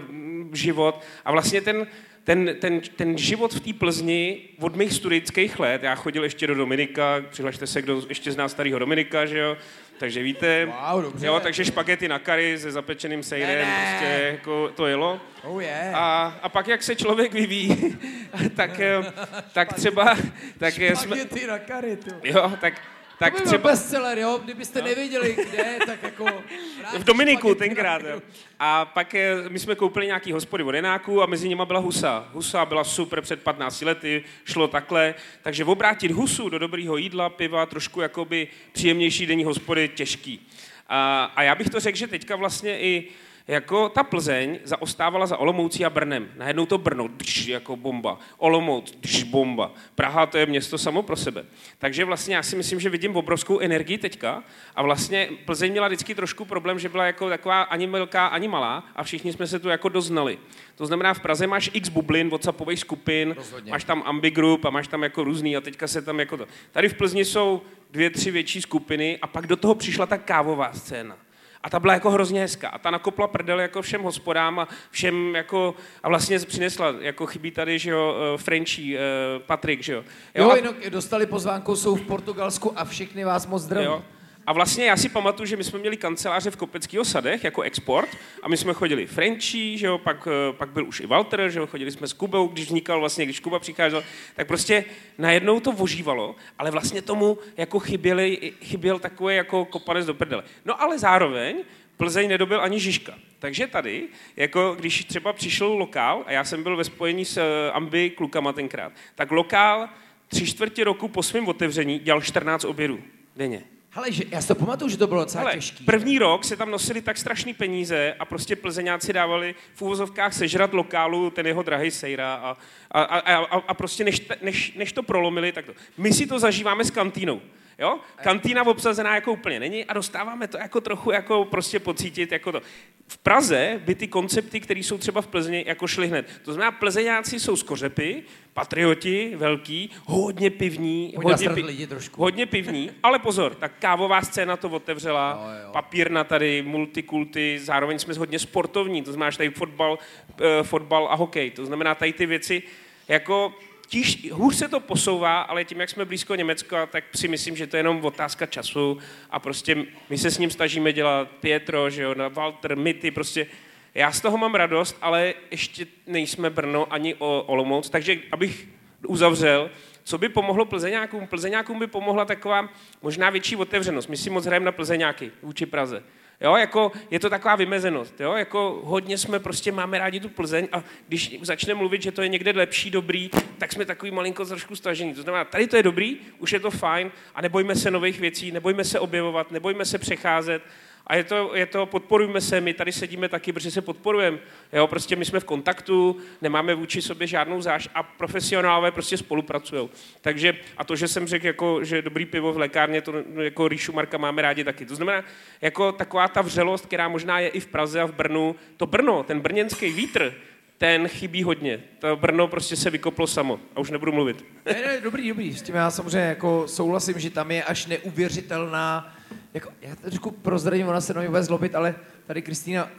život. A vlastně ten, ten, ten, ten život v té Plzni od mých studentských let, já chodil ještě do Dominika, přihlašte se, kdo ještě zná starého Dominika, že jo, takže víte, wow, dobře. jo, takže špagety na kary se zapečeným sejrem, ne, ne. prostě jako to jelo. Oh yeah. a, a pak, jak se člověk vyvíjí, tak, tak třeba... Tak špagety jsme, na kary, tu. Jo, tak tak to třeba... bestseller, jo? Kdybyste no. nevěděli, kde, tak jako... V Dominiku tenkrát, jo. A pak eh, my jsme koupili nějaký hospody od Jenáku a mezi nimi byla husa. Husa byla super před 15 lety, šlo takhle. Takže obrátit husu do dobrého jídla, piva, trošku jakoby příjemnější denní hospody, těžký. A, a já bych to řekl, že teďka vlastně i jako ta Plzeň zaostávala za Olomoucí a Brnem. Najednou to Brno, dž, jako bomba. Olomouc, dž, bomba. Praha, to je město samo pro sebe. Takže vlastně já si myslím, že vidím obrovskou energii teďka a vlastně Plzeň měla vždycky trošku problém, že byla jako taková ani velká, ani malá a všichni jsme se tu jako doznali. To znamená, v Praze máš x bublin, whatsappových skupin, Rozhodně. máš tam Ambigroup a máš tam jako různý a teďka se tam jako to. Tady v Plzni jsou dvě, tři větší skupiny a pak do toho přišla ta kávová scéna. A ta byla jako hrozně hezká. A ta nakopla prdel jako všem hospodám a všem jako, a vlastně přinesla, jako chybí tady, že jo, uh, Frenchy, uh, Patrik, že jo. Jo, jo a... dostali pozvánku, jsou v Portugalsku a všichni vás moc zdraví. Jo. A vlastně já si pamatuju, že my jsme měli kanceláře v Kopeckých osadech jako export a my jsme chodili Frenchy, že jo, pak, eh, pak byl už i Walter, že jo, chodili jsme s Kubou, když vznikal vlastně, když Kuba přicházel, tak prostě najednou to vožívalo, ale vlastně tomu jako chyběli, chyběl takový jako kopanec do prdele. No ale zároveň Plzeň nedobil ani Žižka. Takže tady, jako když třeba přišel lokál, a já jsem byl ve spojení s eh, Ambi klukama tenkrát, tak lokál tři čtvrtě roku po svém otevření dělal 14 obědů denně. Hele, že, já si to pamatuju, že to bylo docela Hele, těžký. První rok se tam nosili tak strašný peníze a prostě plzeňáci dávali v úvozovkách sežrat lokálu ten jeho drahý sejra a, a, a, a, a prostě než, než, než to prolomili, tak to. My si to zažíváme s kantínou. Jo? Kantýna obsazená jako úplně není a dostáváme to jako trochu jako prostě pocítit jako to. V Praze by ty koncepty, které jsou třeba v Plzni, jako šly hned. To znamená, plzeňáci jsou z kořepy, patrioti, velký, hodně pivní, hodně, pi- lidi trošku. hodně pivní, ale pozor, tak kávová scéna to otevřela, jo, jo. papírna tady, multikulty, zároveň jsme hodně sportovní, to znamená, že tady fotbal, uh, fotbal a hokej, to znamená tady ty věci, jako tíž, hůř se to posouvá, ale tím, jak jsme blízko Německa, tak si myslím, že to je jenom otázka času a prostě my se s ním snažíme dělat Pietro, že jo, Walter, Mity, prostě já z toho mám radost, ale ještě nejsme Brno ani o Olomouc, takže abych uzavřel, co by pomohlo Plzeňákům? Plzeňákům by pomohla taková možná větší otevřenost. My si moc hrajeme na Plzeňáky vůči Praze. Jo, jako je to taková vymezenost. Jo, jako hodně jsme prostě máme rádi tu Plzeň a když začneme mluvit, že to je někde lepší, dobrý, tak jsme takový malinko trošku stažení. To znamená, tady to je dobrý, už je to fajn a nebojme se nových věcí, nebojme se objevovat, nebojme se přecházet a je to, je to, podporujme se, my tady sedíme taky, protože se podporujeme. Jo, prostě my jsme v kontaktu, nemáme vůči sobě žádnou záž a profesionálové prostě spolupracují. Takže a to, že jsem řekl, jako, že dobrý pivo v lékárně, to jako Ríšu Marka máme rádi taky. To znamená, jako taková ta vřelost, která možná je i v Praze a v Brnu, to Brno, ten brněnský vítr, ten chybí hodně. To Brno prostě se vykoplo samo a už nebudu mluvit. Ne, ne, dobrý, dobrý. S tím já samozřejmě jako souhlasím, že tam je až neuvěřitelná jako, já to trošku prozradím, ona se na mě bude zlobit, ale tady Kristýna uh,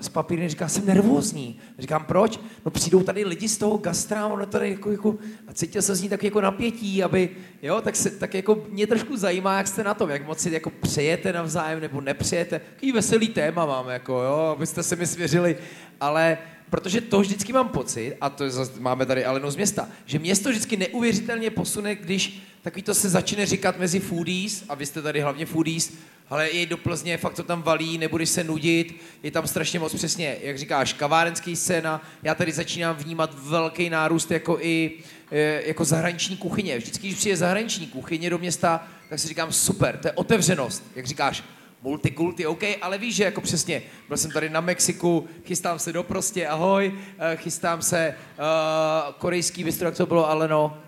z papírny říká, jsem nervózní. Říkám, proč? No přijdou tady lidi z toho gastra, ono tady jako, jako a cítil se z ní tak jako napětí, aby, jo, tak, se, tak jako mě trošku zajímá, jak jste na tom, jak moc si jako přejete navzájem nebo nepřejete. Takový veselý téma máme, jako, jo, abyste se mi svěřili, ale protože to vždycky mám pocit, a to je zase, máme tady Alenu z města, že město vždycky neuvěřitelně posune, když takový to se začne říkat mezi foodies, a vy jste tady hlavně foodies, ale i do Plzně, fakt to tam valí, nebudeš se nudit, je tam strašně moc přesně, jak říkáš, kavárenský scéna, já tady začínám vnímat velký nárůst jako i e, jako zahraniční kuchyně. Vždycky, když přijde zahraniční kuchyně do města, tak si říkám, super, to je otevřenost, jak říkáš, multikulty, OK, ale víš, že jako přesně, byl jsem tady na Mexiku, chystám se do prostě, ahoj, eh, chystám se, uh, korejský bistro, jak to bylo, ale no,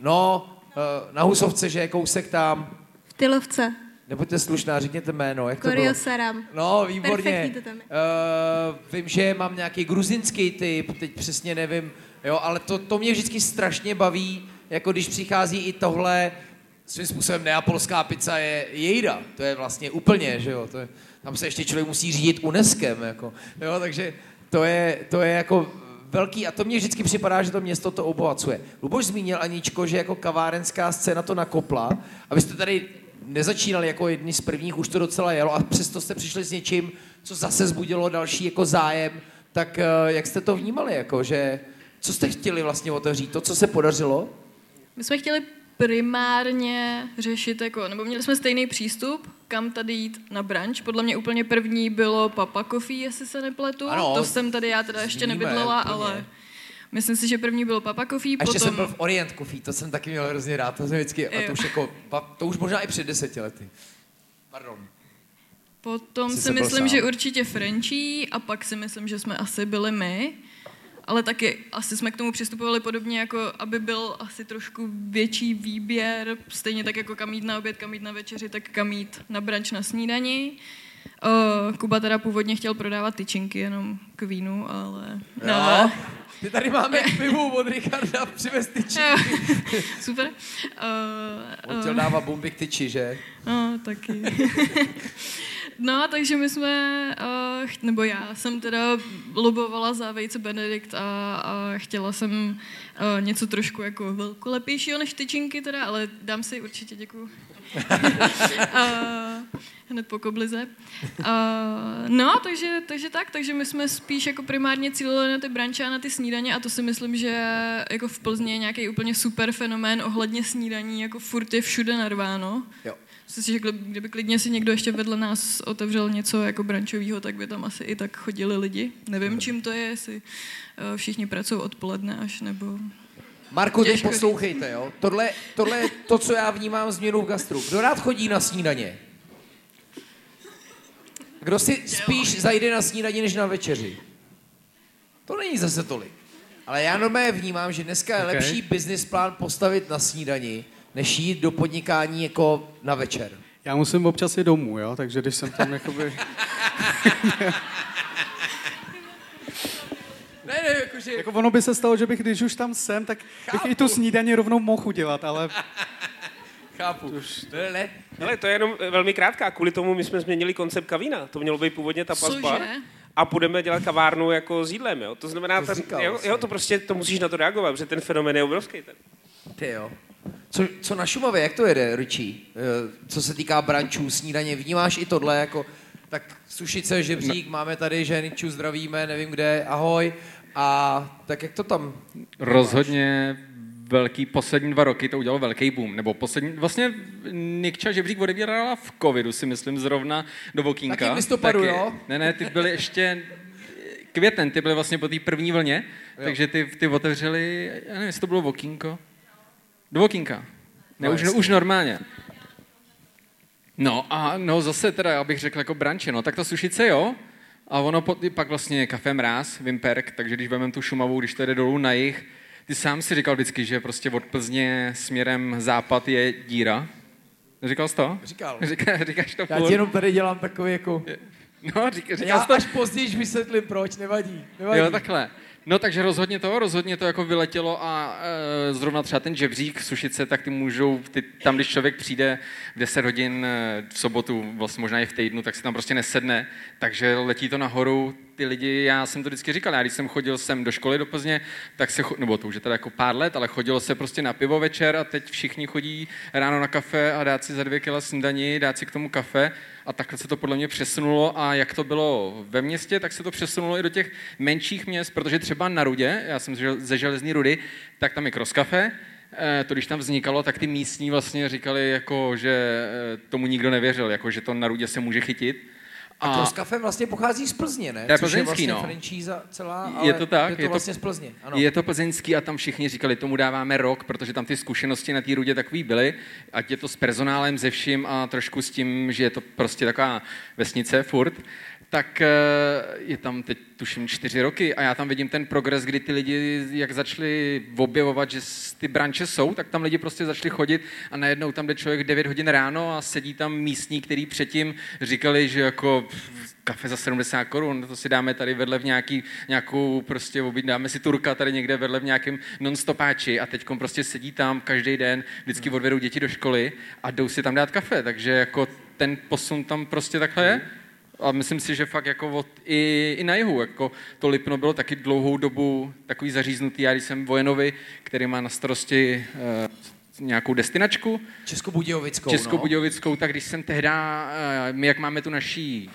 no, uh, na Husovce, že je kousek tam. V Tylovce. Nebuďte slušná, řekněte jméno, jak to bylo? Korio Saram. No, výborně. To tam je. Uh, vím, že mám nějaký gruzinský typ, teď přesně nevím, jo, ale to, to mě vždycky strašně baví, jako když přichází i tohle, svým způsobem neapolská pizza je jejda. To je vlastně úplně, že jo. To je, tam se ještě člověk musí řídit UNESCOM, jako. Jo, takže to je, to je jako velký, a to mně vždycky připadá, že to město to obohacuje. Luboš zmínil, Aničko, že jako kavárenská scéna to nakopla, a vy jste tady nezačínali jako jedni z prvních, už to docela jelo, a přesto jste přišli s něčím, co zase zbudilo další jako zájem, tak eh, jak jste to vnímali, jako, že co jste chtěli vlastně otevřít, to, co se podařilo? My jsme chtěli primárně řešit, jako, nebo měli jsme stejný přístup, kam tady jít na brunch. Podle mě úplně první bylo Papa Coffee, jestli se nepletu. Ano, to jsem tady já teda ještě nebydlela, úplně. ale myslím si, že první bylo Papa Coffee, A ještě potom... jsem byl v Orient Coffee, to jsem taky měl hrozně rád, to jsem vždycky, a to už jako, to už možná i před deseti lety. Pardon. Potom Jsi si myslím, sám. že určitě Frenčí a pak si myslím, že jsme asi byli my. Ale taky asi jsme k tomu přistupovali podobně, jako aby byl asi trošku větší výběr, stejně tak jako kam jít na oběd, kam jít na večeři, tak kam jít na brunch, na snídani. Uh, Kuba teda původně chtěl prodávat tyčinky jenom k vínu, ale... Jo. Ty tady máme pivu od Richarda, přivez tyči. Super. Uh, On chtěl dávat bomby k tyči, že? No, taky. no, takže my jsme, uh, nebo já jsem teda lobovala za vejce Benedikt a, a chtěla jsem uh, něco trošku jako velkolepějšího než tyčinky teda, ale dám si určitě, děkuju. uh, hned po koblize. Uh, no, takže, takže tak, takže my jsme spíš jako primárně cílili na ty branče a na ty snídaně a to si myslím, že jako v Plzni je nějaký úplně super fenomén ohledně snídaní, jako furt je všude narváno. Jo. Myslím si, že kdyby klidně si někdo ještě vedle nás otevřel něco jako brančového, tak by tam asi i tak chodili lidi. Nevím, čím to je, jestli eh, všichni pracují odpoledne až, nebo... Marku, teď poslouchejte, jo. Tohle, tohle je to, co já vnímám změnu v gastru. Kdo rád chodí na snídaně? Kdo si spíš zajde na snídaní, než na večeři? To není zase tolik. Ale já normálně vnímám, že dneska je Ok. lepší business plán postavit na snídani, než jít do podnikání jako na večer. Já musím občas i domů, jo, takže když jsem tam jakoby... Ne, ne, jakože... Jako ono by se stalo, že bych, když už tam jsem, tak bych i tu snídaně rovnou mohl udělat, ale Chápu. Ne, ne. Ale to je jenom eh, velmi krátká. Kvůli tomu my jsme změnili koncept kavína. To mělo být původně tapas Cože? bar. A budeme dělat kavárnu jako s jídlem, jo? To znamená, To ten, jo, jo, to prostě, to musíš na to reagovat, protože ten fenomén je obrovský. Ten. Ty jo. Co, co na Šumavě, jak to jede, Richie? Eh, Co se týká brančů, snídaně, vnímáš i tohle jako, tak sušice, žebřík, no. máme tady ženičů, zdravíme, nevím kde, ahoj. A tak jak to tam? Rozhodně velký, poslední dva roky to udělalo velký boom, nebo poslední, vlastně Nikča Žebřík odebírala v covidu, si myslím, zrovna do Vokínka. Taky v listopadu, jo? Ne, ne, ty byly ještě květen, ty byly vlastně po té první vlně, jo. takže ty, ty otevřeli, já nevím, jestli to bylo Vokínko. Do Vokínka. Ne, No, už, už normálně. No a no zase teda, já bych řekl jako branče, no tak ta sušice jo, a ono po, pak vlastně kafe mráz, Vimperk, takže když vezmeme tu Šumavu, když to jde dolů na jich, ty sám si říkal vždycky, že prostě od Plzně směrem západ je díra. Říkal jsi to? Říkal. Říká, říkáš to Já furt? ti jenom tady dělám takový jako... No, říká, říkal Já jsi to až později vysvětlím proč, nevadí. nevadí. Jo, takhle. No takže rozhodně to, rozhodně to jako vyletělo a e, zrovna třeba ten žebřík Sušice, tak ty můžou, ty, tam když člověk přijde v 10 hodin e, v sobotu, vlastně možná i v týdnu, tak se tam prostě nesedne, takže letí to nahoru, ty lidi, já jsem to vždycky říkal, já když jsem chodil sem do školy do Plzně, tak se, nebo to už je teda jako pár let, ale chodilo se prostě na pivo večer a teď všichni chodí ráno na kafe a dát si za dvě kila snídaní, dát si k tomu kafe a takhle se to podle mě přesunulo a jak to bylo ve městě, tak se to přesunulo i do těch menších měst, protože třeba na Rudě, já jsem ze železní Rudy, tak tam je Kroskafe, eh, to když tam vznikalo, tak ty místní vlastně říkali, jako, že eh, tomu nikdo nevěřil, jako, že to na Rudě se může chytit. A, to kafe vlastně pochází z Plzně, ne? To je Což je vlastně no. celá, ale je to tak. Je to, je to vlastně z Plzně, ano. Je to plzeňský a tam všichni říkali, tomu dáváme rok, protože tam ty zkušenosti na té rudě takový byly, ať je to s personálem, ze vším a trošku s tím, že je to prostě taková vesnice furt tak eh, je tam teď tuším čtyři roky a já tam vidím ten progres, kdy ty lidi, jak začali objevovat, že ty branče jsou, tak tam lidi prostě začali chodit a najednou tam jde člověk 9 hodin ráno a sedí tam místní, který předtím říkali, že jako kafe za 70 korun, to si dáme tady vedle v nějaký, nějakou prostě dáme si turka tady někde vedle v nějakém non-stopáči a teď prostě sedí tam každý den, vždycky odvedou děti do školy a jdou si tam dát kafe, takže jako ten posun tam prostě takhle je a myslím si, že fakt jako od, i, i na jihu, jako to Lipno bylo taky dlouhou dobu takový zaříznutý. Já když jsem vojenovi, který má na starosti uh, nějakou destinačku. Českobudějovickou. Českobudějovickou, no. tak když jsem tehda, uh, my jak máme tu naší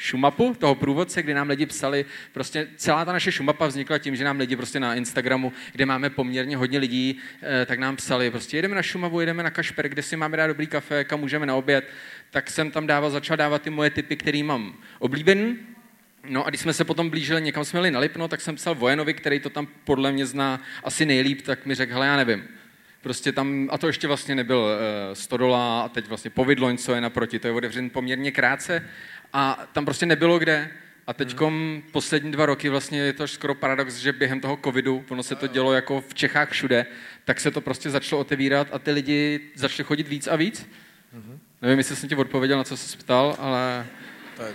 šumapu, toho průvodce, kdy nám lidi psali, prostě celá ta naše šumapa vznikla tím, že nám lidi prostě na Instagramu, kde máme poměrně hodně lidí, eh, tak nám psali, prostě jedeme na Šumavu, jedeme na Kašper, kde si máme dát dobrý kafe, kam můžeme na oběd, tak jsem tam dával, začal dávat ty moje typy, který mám oblíbený, No a když jsme se potom blížili, někam jsme jeli na Lipno, tak jsem psal Vojenovi, který to tam podle mě zná asi nejlíp, tak mi řekl, hele, já nevím. Prostě tam, a to ještě vlastně nebyl uh, Stodola a teď vlastně Povidloň, co je naproti, to je otevřen poměrně krátce a tam prostě nebylo kde. A teď hmm. poslední dva roky vlastně je to skoro paradox, že během toho covidu, ono se to dělo jako v Čechách všude, tak se to prostě začalo otevírat a ty lidi začali chodit víc a víc. Hmm. Nevím, jestli jsem ti odpověděl na co jsi ptal, ale tak.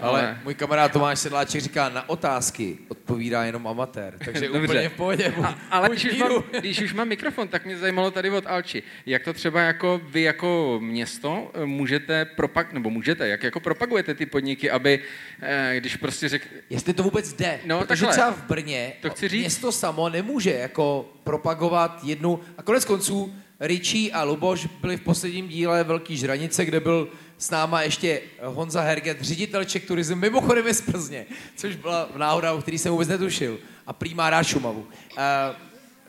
Ale, ale můj kamarád Tomáš Sedláček říká, na otázky odpovídá jenom amatér, takže Dobře. úplně v pohodě. A, ale když už, mám, když už mám mikrofon, tak mě zajímalo tady od Alči, jak to třeba jako vy jako město eh, můžete propag, nebo můžete, jak jako propagujete ty podniky, aby eh, když prostě řek... Jestli to vůbec jde, no, protože takhle. třeba v Brně to chci říct. město samo nemůže jako propagovat jednu, a konec konců Richie a Luboš byli v posledním díle Velký žranice, kde byl s náma ještě Honza Herget, ředitel Czech Tourism, mimochodem je z Plzně, což byla náhoda, o který jsem vůbec netušil. A prý má rád Šumavu. Uh,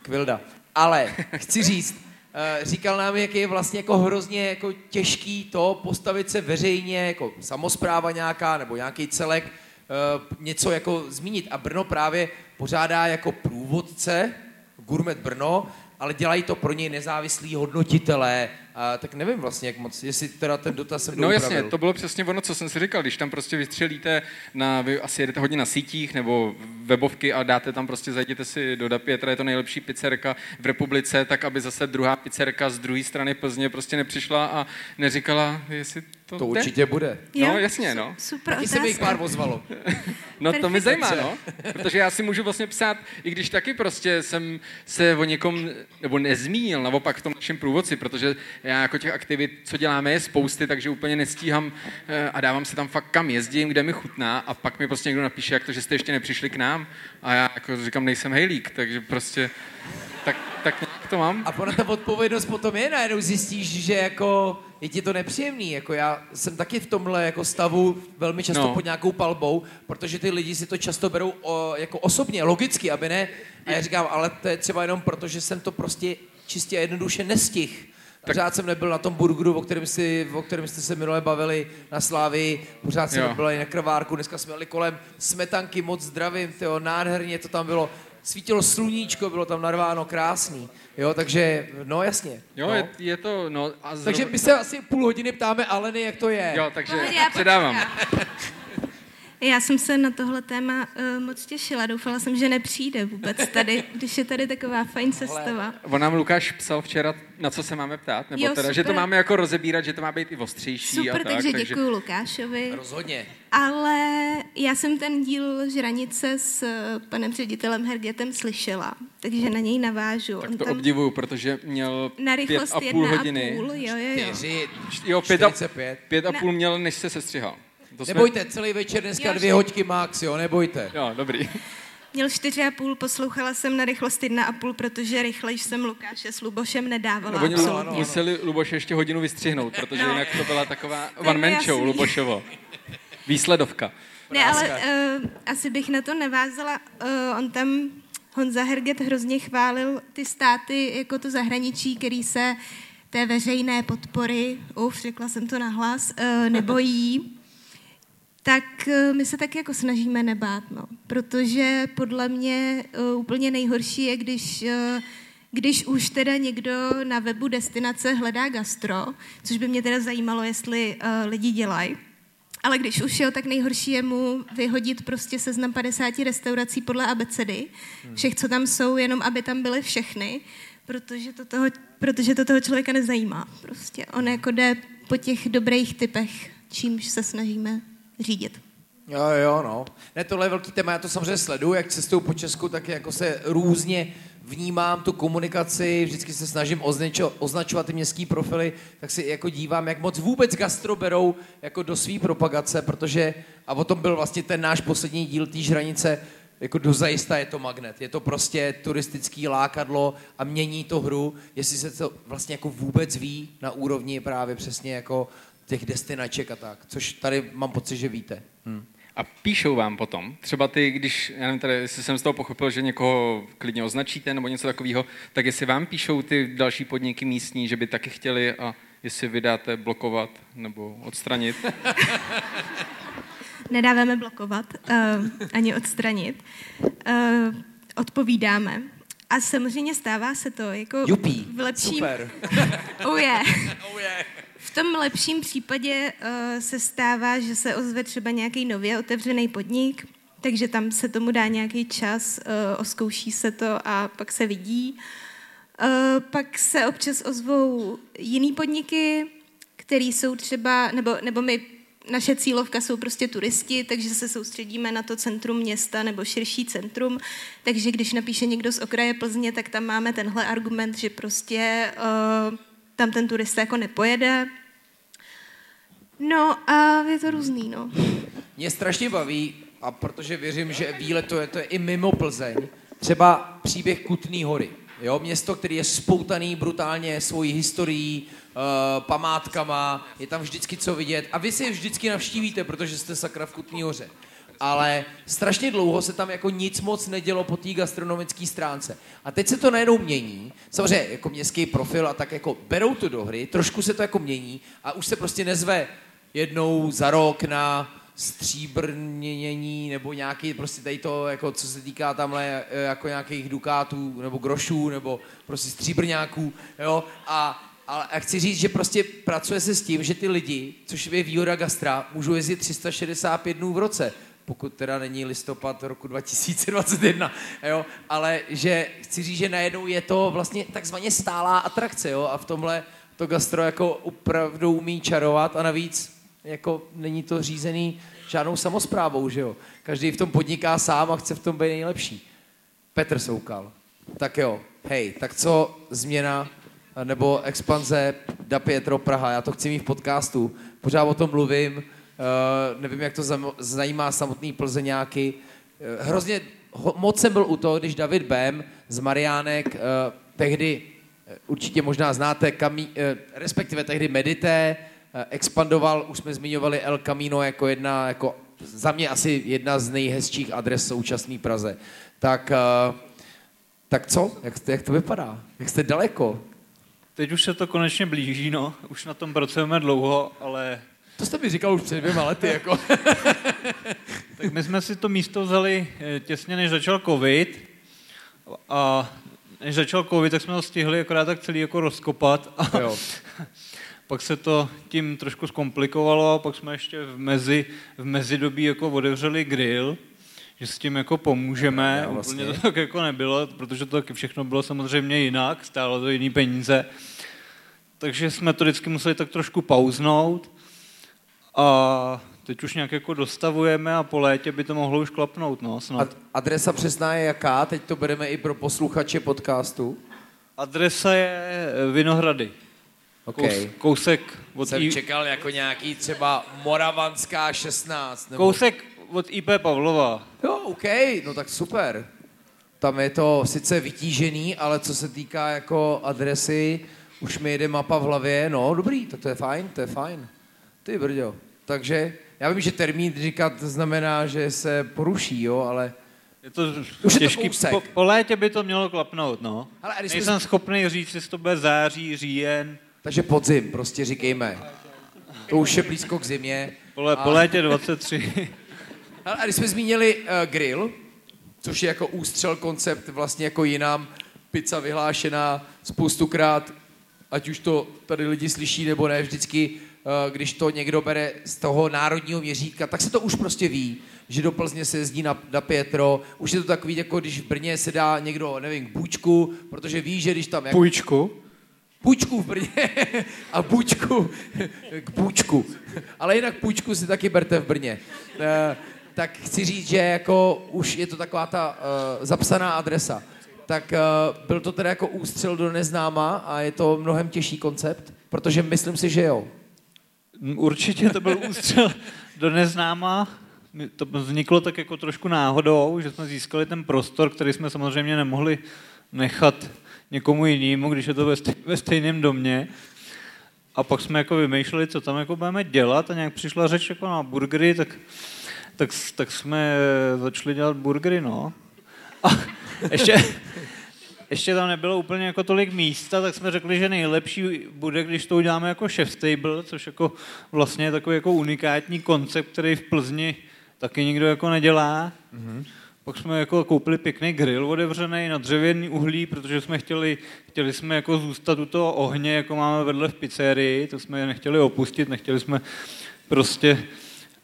Kvilda. Ale chci říct, uh, říkal nám, jak je vlastně jako hrozně jako těžký to postavit se veřejně, jako samozpráva nějaká, nebo nějaký celek, uh, něco jako zmínit. A Brno právě pořádá jako průvodce, Gourmet Brno, ale dělají to pro něj nezávislí hodnotitelé, a tak nevím vlastně, jak moc, jestli teda ten dotaz jsem No jasně, to bylo přesně ono, co jsem si říkal, když tam prostě vystřelíte, na, vy asi jedete hodně na sítích nebo webovky a dáte tam prostě, zajděte si do Dapietra, je to nejlepší pizzerka v republice, tak aby zase druhá pizzerka z druhé strany Plzně prostě nepřišla a neříkala, jestli to To jde. určitě bude. No, jo, jasně, no. Super Taky se mi jich pár ozvalo. no to mi zajímá, no. Protože já si můžu vlastně psát, i když taky prostě jsem se o někom, nebo nezmínil, naopak v tom našem průvodci, protože já jako těch aktivit, co děláme, je spousty, takže úplně nestíhám eh, a dávám se tam fakt kam jezdím, kde mi chutná a pak mi prostě někdo napíše, jak to, že jste ještě nepřišli k nám a já jako říkám, nejsem hejlík, takže prostě tak, tak nějak to mám. A ona ta odpovědnost potom je, najednou zjistíš, že jako je ti to nepříjemný. Jako já jsem taky v tomhle jako stavu velmi často no. pod nějakou palbou, protože ty lidi si to často berou o, jako osobně, logicky, aby ne. A já říkám, ale to je třeba jenom proto, že jsem to prostě čistě a jednoduše nestih. Pořád jsem nebyl na tom burgeru, o kterém, si, o kterém jste se minule bavili na Slávii, pořád jsem nebyl na krvárku, dneska jsme jeli kolem smetanky, moc zdravím, tyjo, nádherně to tam bylo svítilo sluníčko, bylo tam narváno krásný. Jo, takže, no jasně. Jo, no. Je, je to, no a zrov... Takže my se asi půl hodiny ptáme Aleny, jak to je. Jo, takže předávám. Já jsem se na tohle téma uh, moc těšila. Doufala jsem, že nepřijde vůbec tady, když je tady taková fajn sestava. On nám Lukáš psal včera, na co se máme ptát, nebo Jo, teda, že to máme jako rozebírat, že to má být i ostřejší Super, a tak. takže děkuji Lukášovi. Rozhodně. Ale já jsem ten díl Žranice s eh, panem ředitelem Hergetem slyšela, takže na něj navážu. Tak On to tam obdivuju, protože měl na pět rychlost a půl jedna hodiny. a půl, jo, jo, jo. Čtyři, Jo, pět a, 45. pět a půl měl, než se sestřihal. To jsme- Nebojte, celý večer dneska Jo, dvě hoďky max, jo, nebojte. Jo, dobrý. Měl čtyři a půl, poslouchala jsem na rychlost jedna a půl, protože rychlejš jsem Lukáše s Lubošem nedávala. Oni absolutně. ano, ano. museli Luboše ještě hodinu vystřihnout, protože No. jinak to byla taková To one man show Lubošovo. Výsledovka. Ne, ale uh, asi bych na to navázala. Uh, on tam, Honza Herget hrozně chválil ty státy jako to zahraničí, který se té veřejné podpory, uf, řekla jsem to nahlas, uh, nebojí. Tak uh, my se tak jako snažíme nebát, no. Protože podle mě uh, úplně nejhorší je, když uh, když už teda někdo na webu destinace hledá gastro, což by mě teda zajímalo, jestli uh, lidi dělají, ale když už jo, tak nejhorší je mu vyhodit prostě seznam 50 restaurací podle abecedy, všech, co tam jsou, jenom aby tam byly všechny, protože to toho, protože to toho člověka nezajímá. Prostě on jako jde po těch dobrých typech, čímž se snažíme řídit. Jo, jo, no. Ne, tohle je velký téma, já to samozřejmě sleduju, jak cestuju po Česku, tak jako se různě vnímám tu komunikaci, vždycky se snažím označo, označovat ty městský profily, tak si jako dívám, jak moc vůbec gastro berou jako do své propagace, protože, a o tom byl vlastně ten náš poslední díl té žranice, jako dozajista je to magnet. Je to prostě turistický lákadlo a mění to hru, jestli se to vlastně jako vůbec ví na úrovni právě přesně jako těch destinaček a tak, což tady mám pocit, že víte. Hm. A píšou vám potom, třeba ty, když, já nevím, tady, jestli jsem z toho pochopil, že někoho klidně označíte nebo něco takového, tak jestli vám píšou ty další podniky místní, že by taky chtěli a jestli vydáte blokovat nebo odstranit. Nedáváme blokovat, uh, ani odstranit. Uh, odpovídáme. A samozřejmě stává se to jako Jupí, v lepším... super. Oh yeah. V tom lepším případě uh, se stává, že se ozve třeba nějaký nově otevřený podnik, takže tam se tomu dá nějaký čas, uh, oskouší se to a pak se vidí. Uh, pak se občas ozvou jiný podniky, který jsou třeba, nebo, nebo my, naše cílovka jsou prostě turisti, takže se soustředíme na to centrum města nebo širší centrum, takže když napíše někdo z okraje Plzně, tak tam máme tenhle argument, že prostě uh, tam ten turista jako nepojede. No a je to různý, no. Mě strašně baví, a protože věřím, že výlet to je, to je i mimo Plzeň, třeba příběh Kutný hory. Jo, město, který je spoutaný brutálně svojí historií, uh, památkama, je tam vždycky co vidět a vy si je vždycky navštívíte, protože jste sakra v Kutný hoře. Ale strašně dlouho se tam jako nic moc nedělo po té gastronomické stránce. A teď se to najednou mění. Samozřejmě jako městský profil a tak jako berou to do hry, trošku se to jako mění a už se prostě nezve jednou za rok na stříbrnění nebo nějaký prostě tady to, jako co se týká tamhle eh, jako nějakých dukátů nebo grošů nebo prostě stříbrňáků, jo, a ale já chci říct, že prostě pracuje se s tím, že ty lidi, což je výhoda gastra, můžou jezdit 365 dnů v roce, pokud teda není listopad roku 2021, jo, ale že chci říct, že najednou je to vlastně takzvaně stálá atrakce, jo, a v tomhle to gastro jako opravdu umí čarovat a navíc jako není to řízený žádnou samozprávou, že jo. Každý v tom podniká sám a chce v tom být nejlepší. Petr Soukal. Tak jo, hej, tak co změna nebo expanze Da Pietro Praha, já to chci mít v podcastu, pořád o tom mluvím, uh, nevím, jak to zajímá samotný Plzeňáky. Uh, hrozně ho, moc jsem byl u toho, když David Bem z Mariánek, uh, tehdy určitě možná znáte, kamí, respektive tehdy Medité, expandoval, už jsme zmiňovali El Camino jako jedna, jako za mě asi jedna z nejhezčích adres současné Praze. Tak, tak co? Jak, jak to vypadá? Jak jste daleko? Teď už se to konečně blíží, no. Už na tom pracujeme dlouho, ale To jste mi říkal už před dvěma lety, jako. tak my jsme si to místo vzali eh, těsně, než začal covid. A než začal covid, tak jsme to stihli akorát tak celý jako rozkopat. A, jo. pak se to tím trošku zkomplikovalo a pak jsme ještě v, mezi, v mezidobí jako otevřeli grill, že s tím jako pomůžeme. No, vlastně. Úplně to tak jako nebylo, protože to taky všechno bylo samozřejmě jinak, stálo to jiný peníze. Takže jsme to vždycky museli tak trošku pauznout a teď už nějak jako dostavujeme a po létě by to mohlo už klapnout, no, snad. Ad- adresa přesná je jaká? Teď to bereme i pro posluchače podcastu. Adresa je eh, Vinohrady. OK. Kous, kousek od, Jsem I, čekal jako nějaký třeba Moravanská 16. Nebo... kousek od IP Pavlova. Jo, OK, no tak super. Tam je to sice vytížený, ale co se týká jako adresy, už mi jede mapa v hlavě, no dobrý, tak to je fajn, to je fajn. Ty brďo. Takže já vím, že termín říkat znamená, že se poruší, jo, ale Je to Už je to těžký. kousek. po, po létě by to mělo klapnout, no. Hele, a když jsme- Nejsem schopný říct, jestli to bude září, říjen. takže podzim, prostě říkejme. To už je blízko k zimě. Po, lé, po létě 23. Hele, a když jsme zmínili uh, grill, což je jako ústřel koncept vlastně jako jinam, pizza vyhlášená spoustukrát, ať už to tady lidi slyší nebo ne, vždycky, když to někdo bere z toho národního měřítka, tak se to už prostě ví, že do Plzně se jezdí na, na Pietro, už je to takový, jako když v Brně se dá někdo, nevím, k Bůčku, protože ví, že když tam... Jako, Půjčku. půjčku v Brně a bučku k půjčku. Ale jinak půjčku si taky berte v Brně. Eh, tak chci říct, že jako už je to taková ta uh, zapsaná adresa. Tak uh, byl to teda jako ústřel do neznáma a je to mnohem těžší koncept, protože myslím si, že jo. Určitě to byl ústřel do neznáma. To vzniklo tak jako trošku náhodou, že jsme získali ten prostor, který jsme samozřejmě nemohli nechat někomu jinému, když je to ve stejném domě. A pak jsme jako vymýšleli, co tam jako budeme dělat a nějak přišla řeč jako na burgery, tak, tak, tak jsme začali dělat burgery, no. A ještě, ještě tam nebylo úplně jako tolik místa, tak jsme řekli, že nejlepší bude, když to uděláme jako chef table, což jako vlastně je takový jako unikátní koncept, který v Plzni taky nikdo jako nedělá. Mm-hmm. Pak jsme jako koupili pěkný grill otevřený na dřevěný uhlí, protože jsme chtěli, chtěli jsme jako zůstat u toho ohně, jako máme vedle v pizzerii, to jsme nechtěli opustit, nechtěli jsme prostě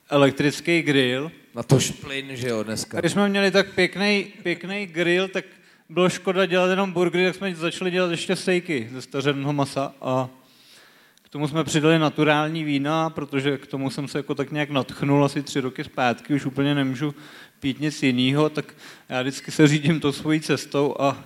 elektrický grill. Na tož plyn, že jo, dneska. Když jsme měli tak pěkný, pěkný grill, tak bylo škoda dělat jenom burgery, tak jsme začali dělat ještě stejky ze stařeného masa a k tomu jsme přidali naturální vína, protože k tomu jsem se jako tak nějak natchnul asi tři roky zpátky, už úplně nemůžu pít nic jiného, tak já vždycky se řídím to svojí cestou a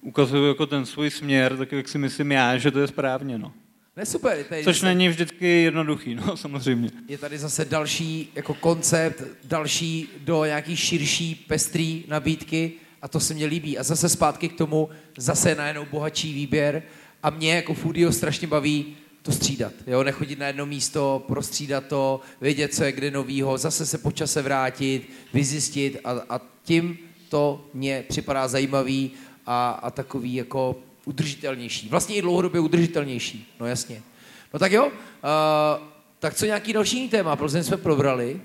ukazuju jako ten svůj směr, tak jak si myslím já, že to je správně. No. Ne, super. Tady Což zase, není vždycky jednoduchý, no samozřejmě. Je tady zase další jako koncept, další do nějaký širší, pestrý nabídky a to se mně líbí. A zase zpátky k tomu, zase najednou bohatší výběr a mě jako foodie strašně baví to střídat. Jo? Nechodit na jedno místo, prostřídat to, vědět, co je kde novýho, zase se po čase vrátit, vyzjistit a, a tím to mně připadá zajímavý a, a takový jako udržitelnější. Vlastně i dlouhodobě udržitelnější, no jasně. No tak jo, uh, tak co nějaký další téma? Plzeň jsme probrali.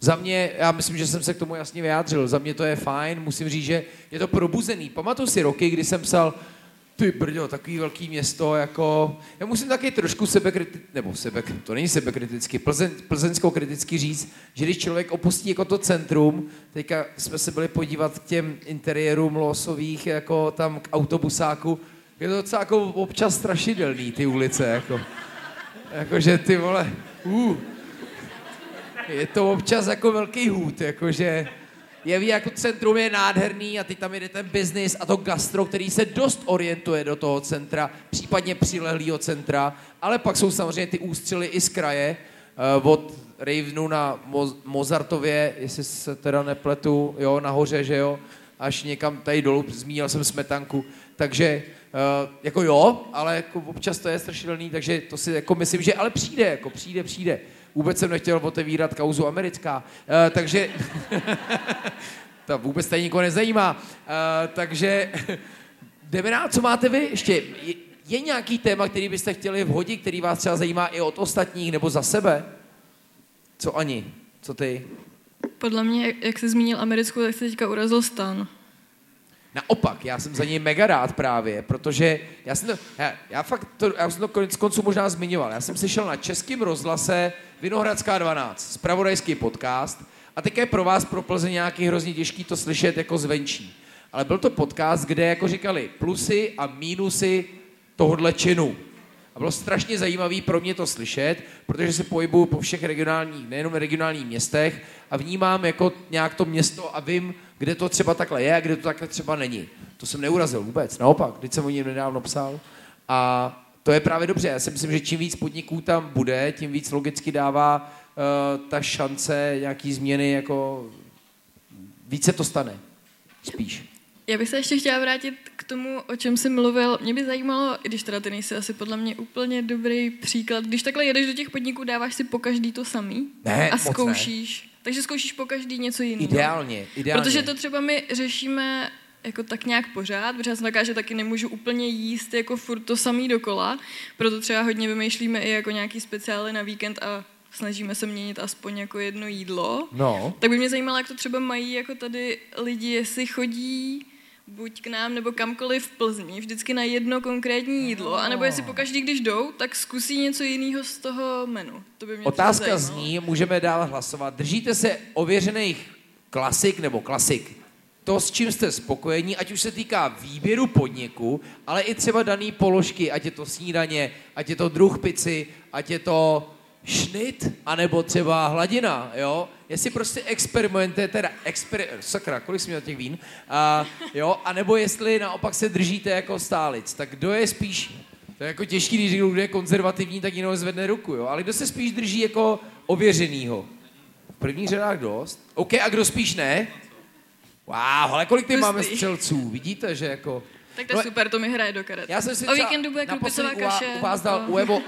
Za mě, já myslím, že jsem se k tomu jasně vyjádřil, za mě to je fajn, musím říct, že je to probuzený. Pamatuju si roky, kdy jsem psal, ty brďo, takový velký město, jako, já musím taky trošku sebekriticky, nebo sebe, to není sebekriticky, plzeň, plzeňskou kriticky říct, že když člověk opustí jako to centrum, teďka jsme se byli podívat k těm interiérům losových, jako tam k autobusáku, je to docela jako občas strašidelný, ty ulice, jako. Jakože ty vole, uh, je to občas jako velký hůd, jakože je ví, jako centrum je nádherný a teď tam jede ten biznis a to gastro, který se dost orientuje do toho centra, případně přilehlého centra, ale pak jsou samozřejmě ty ústřely i z kraje, uh, od Ravenu na Mo- Mozartově, jestli se teda nepletu, jo, nahoře, že jo, až někam tady dolů, zmínil jsem smetanku, takže uh, jako jo, ale jako občas to je strašidelný, takže to si jako myslím, že ale přijde, jako přijde, přijde. Vůbec jsem nechtěl otevírat kauzu americká, uh, takže to vůbec tady nikoho nezajímá, uh, takže jdeme na, co máte vy ještě? Je, nějaký téma, který byste chtěli vhodit, který vás třeba zajímá i od ostatních nebo za sebe? Co ani? Co ty? Podle mě, jak- jak jsi zmínil americkou, tak se teďka urazil stan. Naopak, já jsem za něj mega rád právě, protože já jsem to, já, já fakt to, já jsem to konec konců možná zmiňoval. Já jsem slyšel na českém rozhlase Vinohradská 12, spravodajský podcast, a teď je pro vás pro Plzeň nějaký hrozně těžký to slyšet jako zvenčí. Ale byl to podcast, kde jako říkali plusy a mínusy tohohle činu. A bylo strašně zajímavé pro mě to slyšet, protože se pohybuju po všech regionálních, nejenom regionálních městech a vnímám jako nějak to město a vím, kde to třeba takhle je a kde to takhle třeba není. To jsem neurazil vůbec, naopak, když jsem o něm nedávno psal. A to je právě dobře. Já si myslím, že čím víc podniků tam bude, tím víc logicky dává uh, ta šance nějaký změny, jako více to stane. Spíš. Já bych se ještě chtěla vrátit k tomu, o čem jsi mluvil. Mě by zajímalo, i když teda ty nejsi asi podle mě úplně dobrý příklad, když takhle jedeš do těch podniků, dáváš si po každý to samý Ne, a moc ne. zkoušíš. Takže zkoušíš po každý něco jiného. Ideálně, ideálně. Protože to třeba my řešíme jako tak nějak pořád, protože já jsem taká, že taky nemůžu úplně jíst jako furt to samý dokola, proto třeba hodně vymýšlíme i jako nějaký speciály na víkend a snažíme se měnit aspoň jako jedno jídlo. No. Tak by mě zajímalo, jak to třeba mají jako tady lidi, jestli chodí buď k nám nebo kamkoliv v Plzni, vždycky na jedno konkrétní jídlo, anebo jestli pokaždý, když jdou, tak zkusí něco jiného z toho menu. To by mě Otázka zní, můžeme dál hlasovat. Držíte se ověřených klasik nebo klasik? To, s čím jste spokojení, ať už se týká výběru podniku, ale i třeba dané položky, ať je to snídaně, ať je to druh pici, ať je to šnit, anebo třeba hladina, jo? Jestli prostě experimentujete, teda exper... sakra, kolik jsme měl těch vín, a, jo? A nebo jestli naopak se držíte jako stálic, tak kdo je spíš, to je jako těžký, když někdo je konzervativní, tak jinou zvedne ruku, jo? Ale kdo se spíš drží jako ověřenýho? V prvních řadách dost. OK, a kdo spíš ne? Wow, ale kolik ty máme střelců, vidíte, že jako... Tak to je super, to mi hraje do karet. Já jsem si o víkendu bude krupicová u vás- kaše. U vás dal a- Uevo,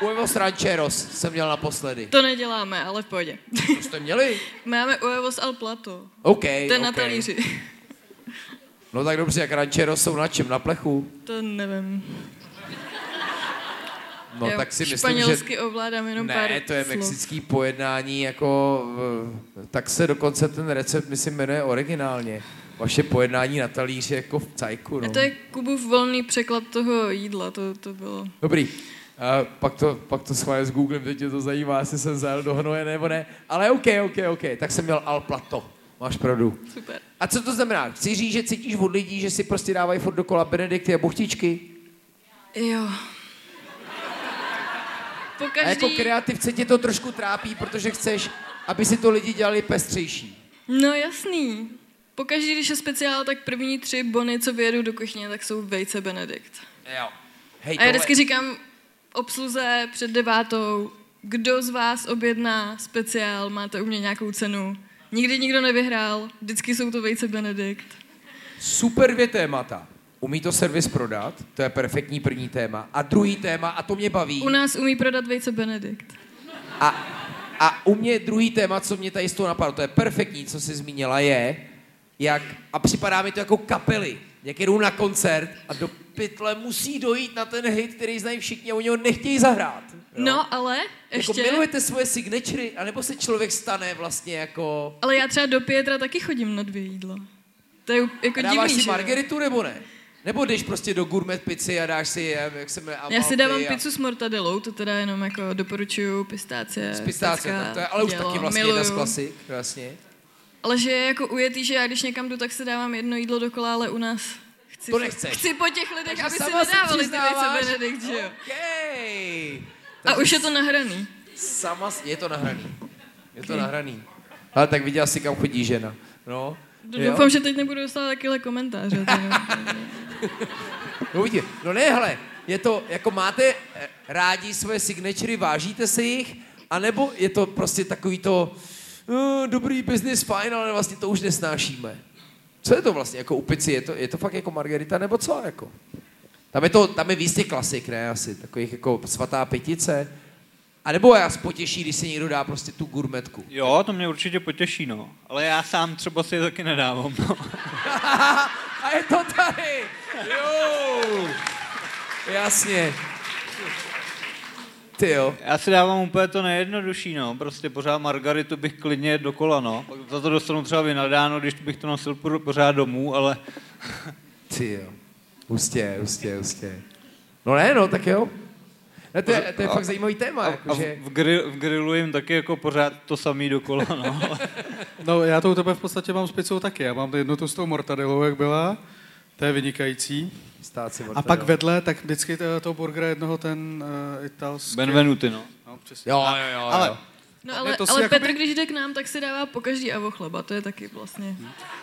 Uevos Rancheros jsem měl naposledy. To neděláme, ale v pohodě. To jste měli? Máme Uevos al Plato. OK, To je na talíři. No tak dobře, jak Rancheros jsou na čem? Na plechu? To nevím. No Já tak si myslím, že... Španělsky ovládám jenom pár Ne, to je slov. mexický pojednání, jako, v- tak se dokonce ten recept, myslím, jmenuje originálně. Vaše pojednání na talíři jako v cajku, no. A to je Kubův volný překlad toho jídla, to, to bylo. Dobrý. Uh, pak to, pak to schválně s Googlem, teď tě to zajímá, jestli jsem zajel do hnoje nebo ne. Ale OK, OK, OK. Tak jsem měl Al Plato. Máš pravdu. Super. A co to znamená? Chci říct, že cítíš od lidí, že si prostě dávají furt dokola Benedikty a buchtičky? Jo. Po A jako každý... kreativce tě to trošku trápí, protože chceš, aby si to lidi dělali pestřejší. No jasný. Pokaždý, když je speciál, tak první tři bony, co vyjedu do kuchyně, tak jsou vejce Benedikt. Jo. Hej, A já vždycky říkám obsluze před devátou, kdo z vás objedná speciál, máte u mě nějakou cenu. Nikdy nikdo nevyhrál, vždycky jsou to vejce Benedikt. Super dvě témata. Umí to servis prodat, to je perfektní první téma. A druhý téma, a to mě baví. U nás umí prodat vejce Benedikt. A, a u mě druhý téma, co mě tady z toho napadlo, to je perfektní, co jsi zmínila, je, jak, a připadá mi to jako kapely, jak jedou na koncert a do pytle musí dojít na ten hit, který znají všichni a oni ho nechtějí zahrát. Jo? No, ale Jako ještě... milujete svoje signatury, anebo se člověk stane vlastně jako... Ale já třeba do Pietra taky chodím na dvě jídla. To je jako A dáváš divný, si margeritu nebo ne? Nebo jdeš prostě do gourmet pici a dáš si, jak se jmenuje, Já si dávám a... pizzu s mortadellou, to teda jenom jako doporučuju, pistácie. Z pistácie, to je ale už dělo, taky vlastně jedna z miluju. klasik, vlastně. Ale že je jako ujetý, že já když někam jdu, tak si dávám jedno jídlo dokola, ale u nás chci, To nechceš. chci po těch lidech, Takže aby si se nedávali ty vejce Benedikt, že jo? Okay. A už je to nahraný. Sama, je to nahraný. Je to nahraný. Ale tak viděla si, kam chodí žena. No. jo. Doufám, že teď nebudu dostávat takovéhle komentáře. No vidíte, no ne, hele, je to, jako máte eh, rádi svoje signatury, vážíte si jich, anebo je to prostě takový to, uh, dobrý business, fajn, ale vlastně to už nesnášíme. Co je to vlastně, jako u pici, je to, je to fakt jako margarita, nebo co, jako? Tam je to, tam je víc těch klasik, ne, asi, takových jako svatá pětice. A nebo vás potěší, když si někdo dá prostě tu gurmetku. Jo, to mě určitě potěší, no. Ale já sám třeba si je taky nedávám, no. A je to tady! Jo! Jasně. Ty jo. Já si dávám úplně to nejjednodušší, no. Prostě pořád margaritu bych klidně dokola, no. Za to dostanu třeba vynadáno, když bych to nosil pořád domů, ale... Ty jo. Hustě, hustě, hustě. No ne, no, tak jo. Ne, to, je, to je fakt zajímavý téma. A, Jako, a že... v, grill, v grillu jim taky jako pořád to samý dokola, no. No já to u tebe v podstatě mám s pizzou taky. Já mám jednu tu s tou mortadelou, jak byla. To je vynikající. Stát si A pak vedle, tak vždycky to- toho burgera jednoho ten uh, italský. Benvenuti, no. No, přesně. Jo, A- jo, jo, Ale, jo. No Ne, ale, to ale jakoby- Petr, když jde k nám, tak si dává po každý avo chleba, to je taky vlastně.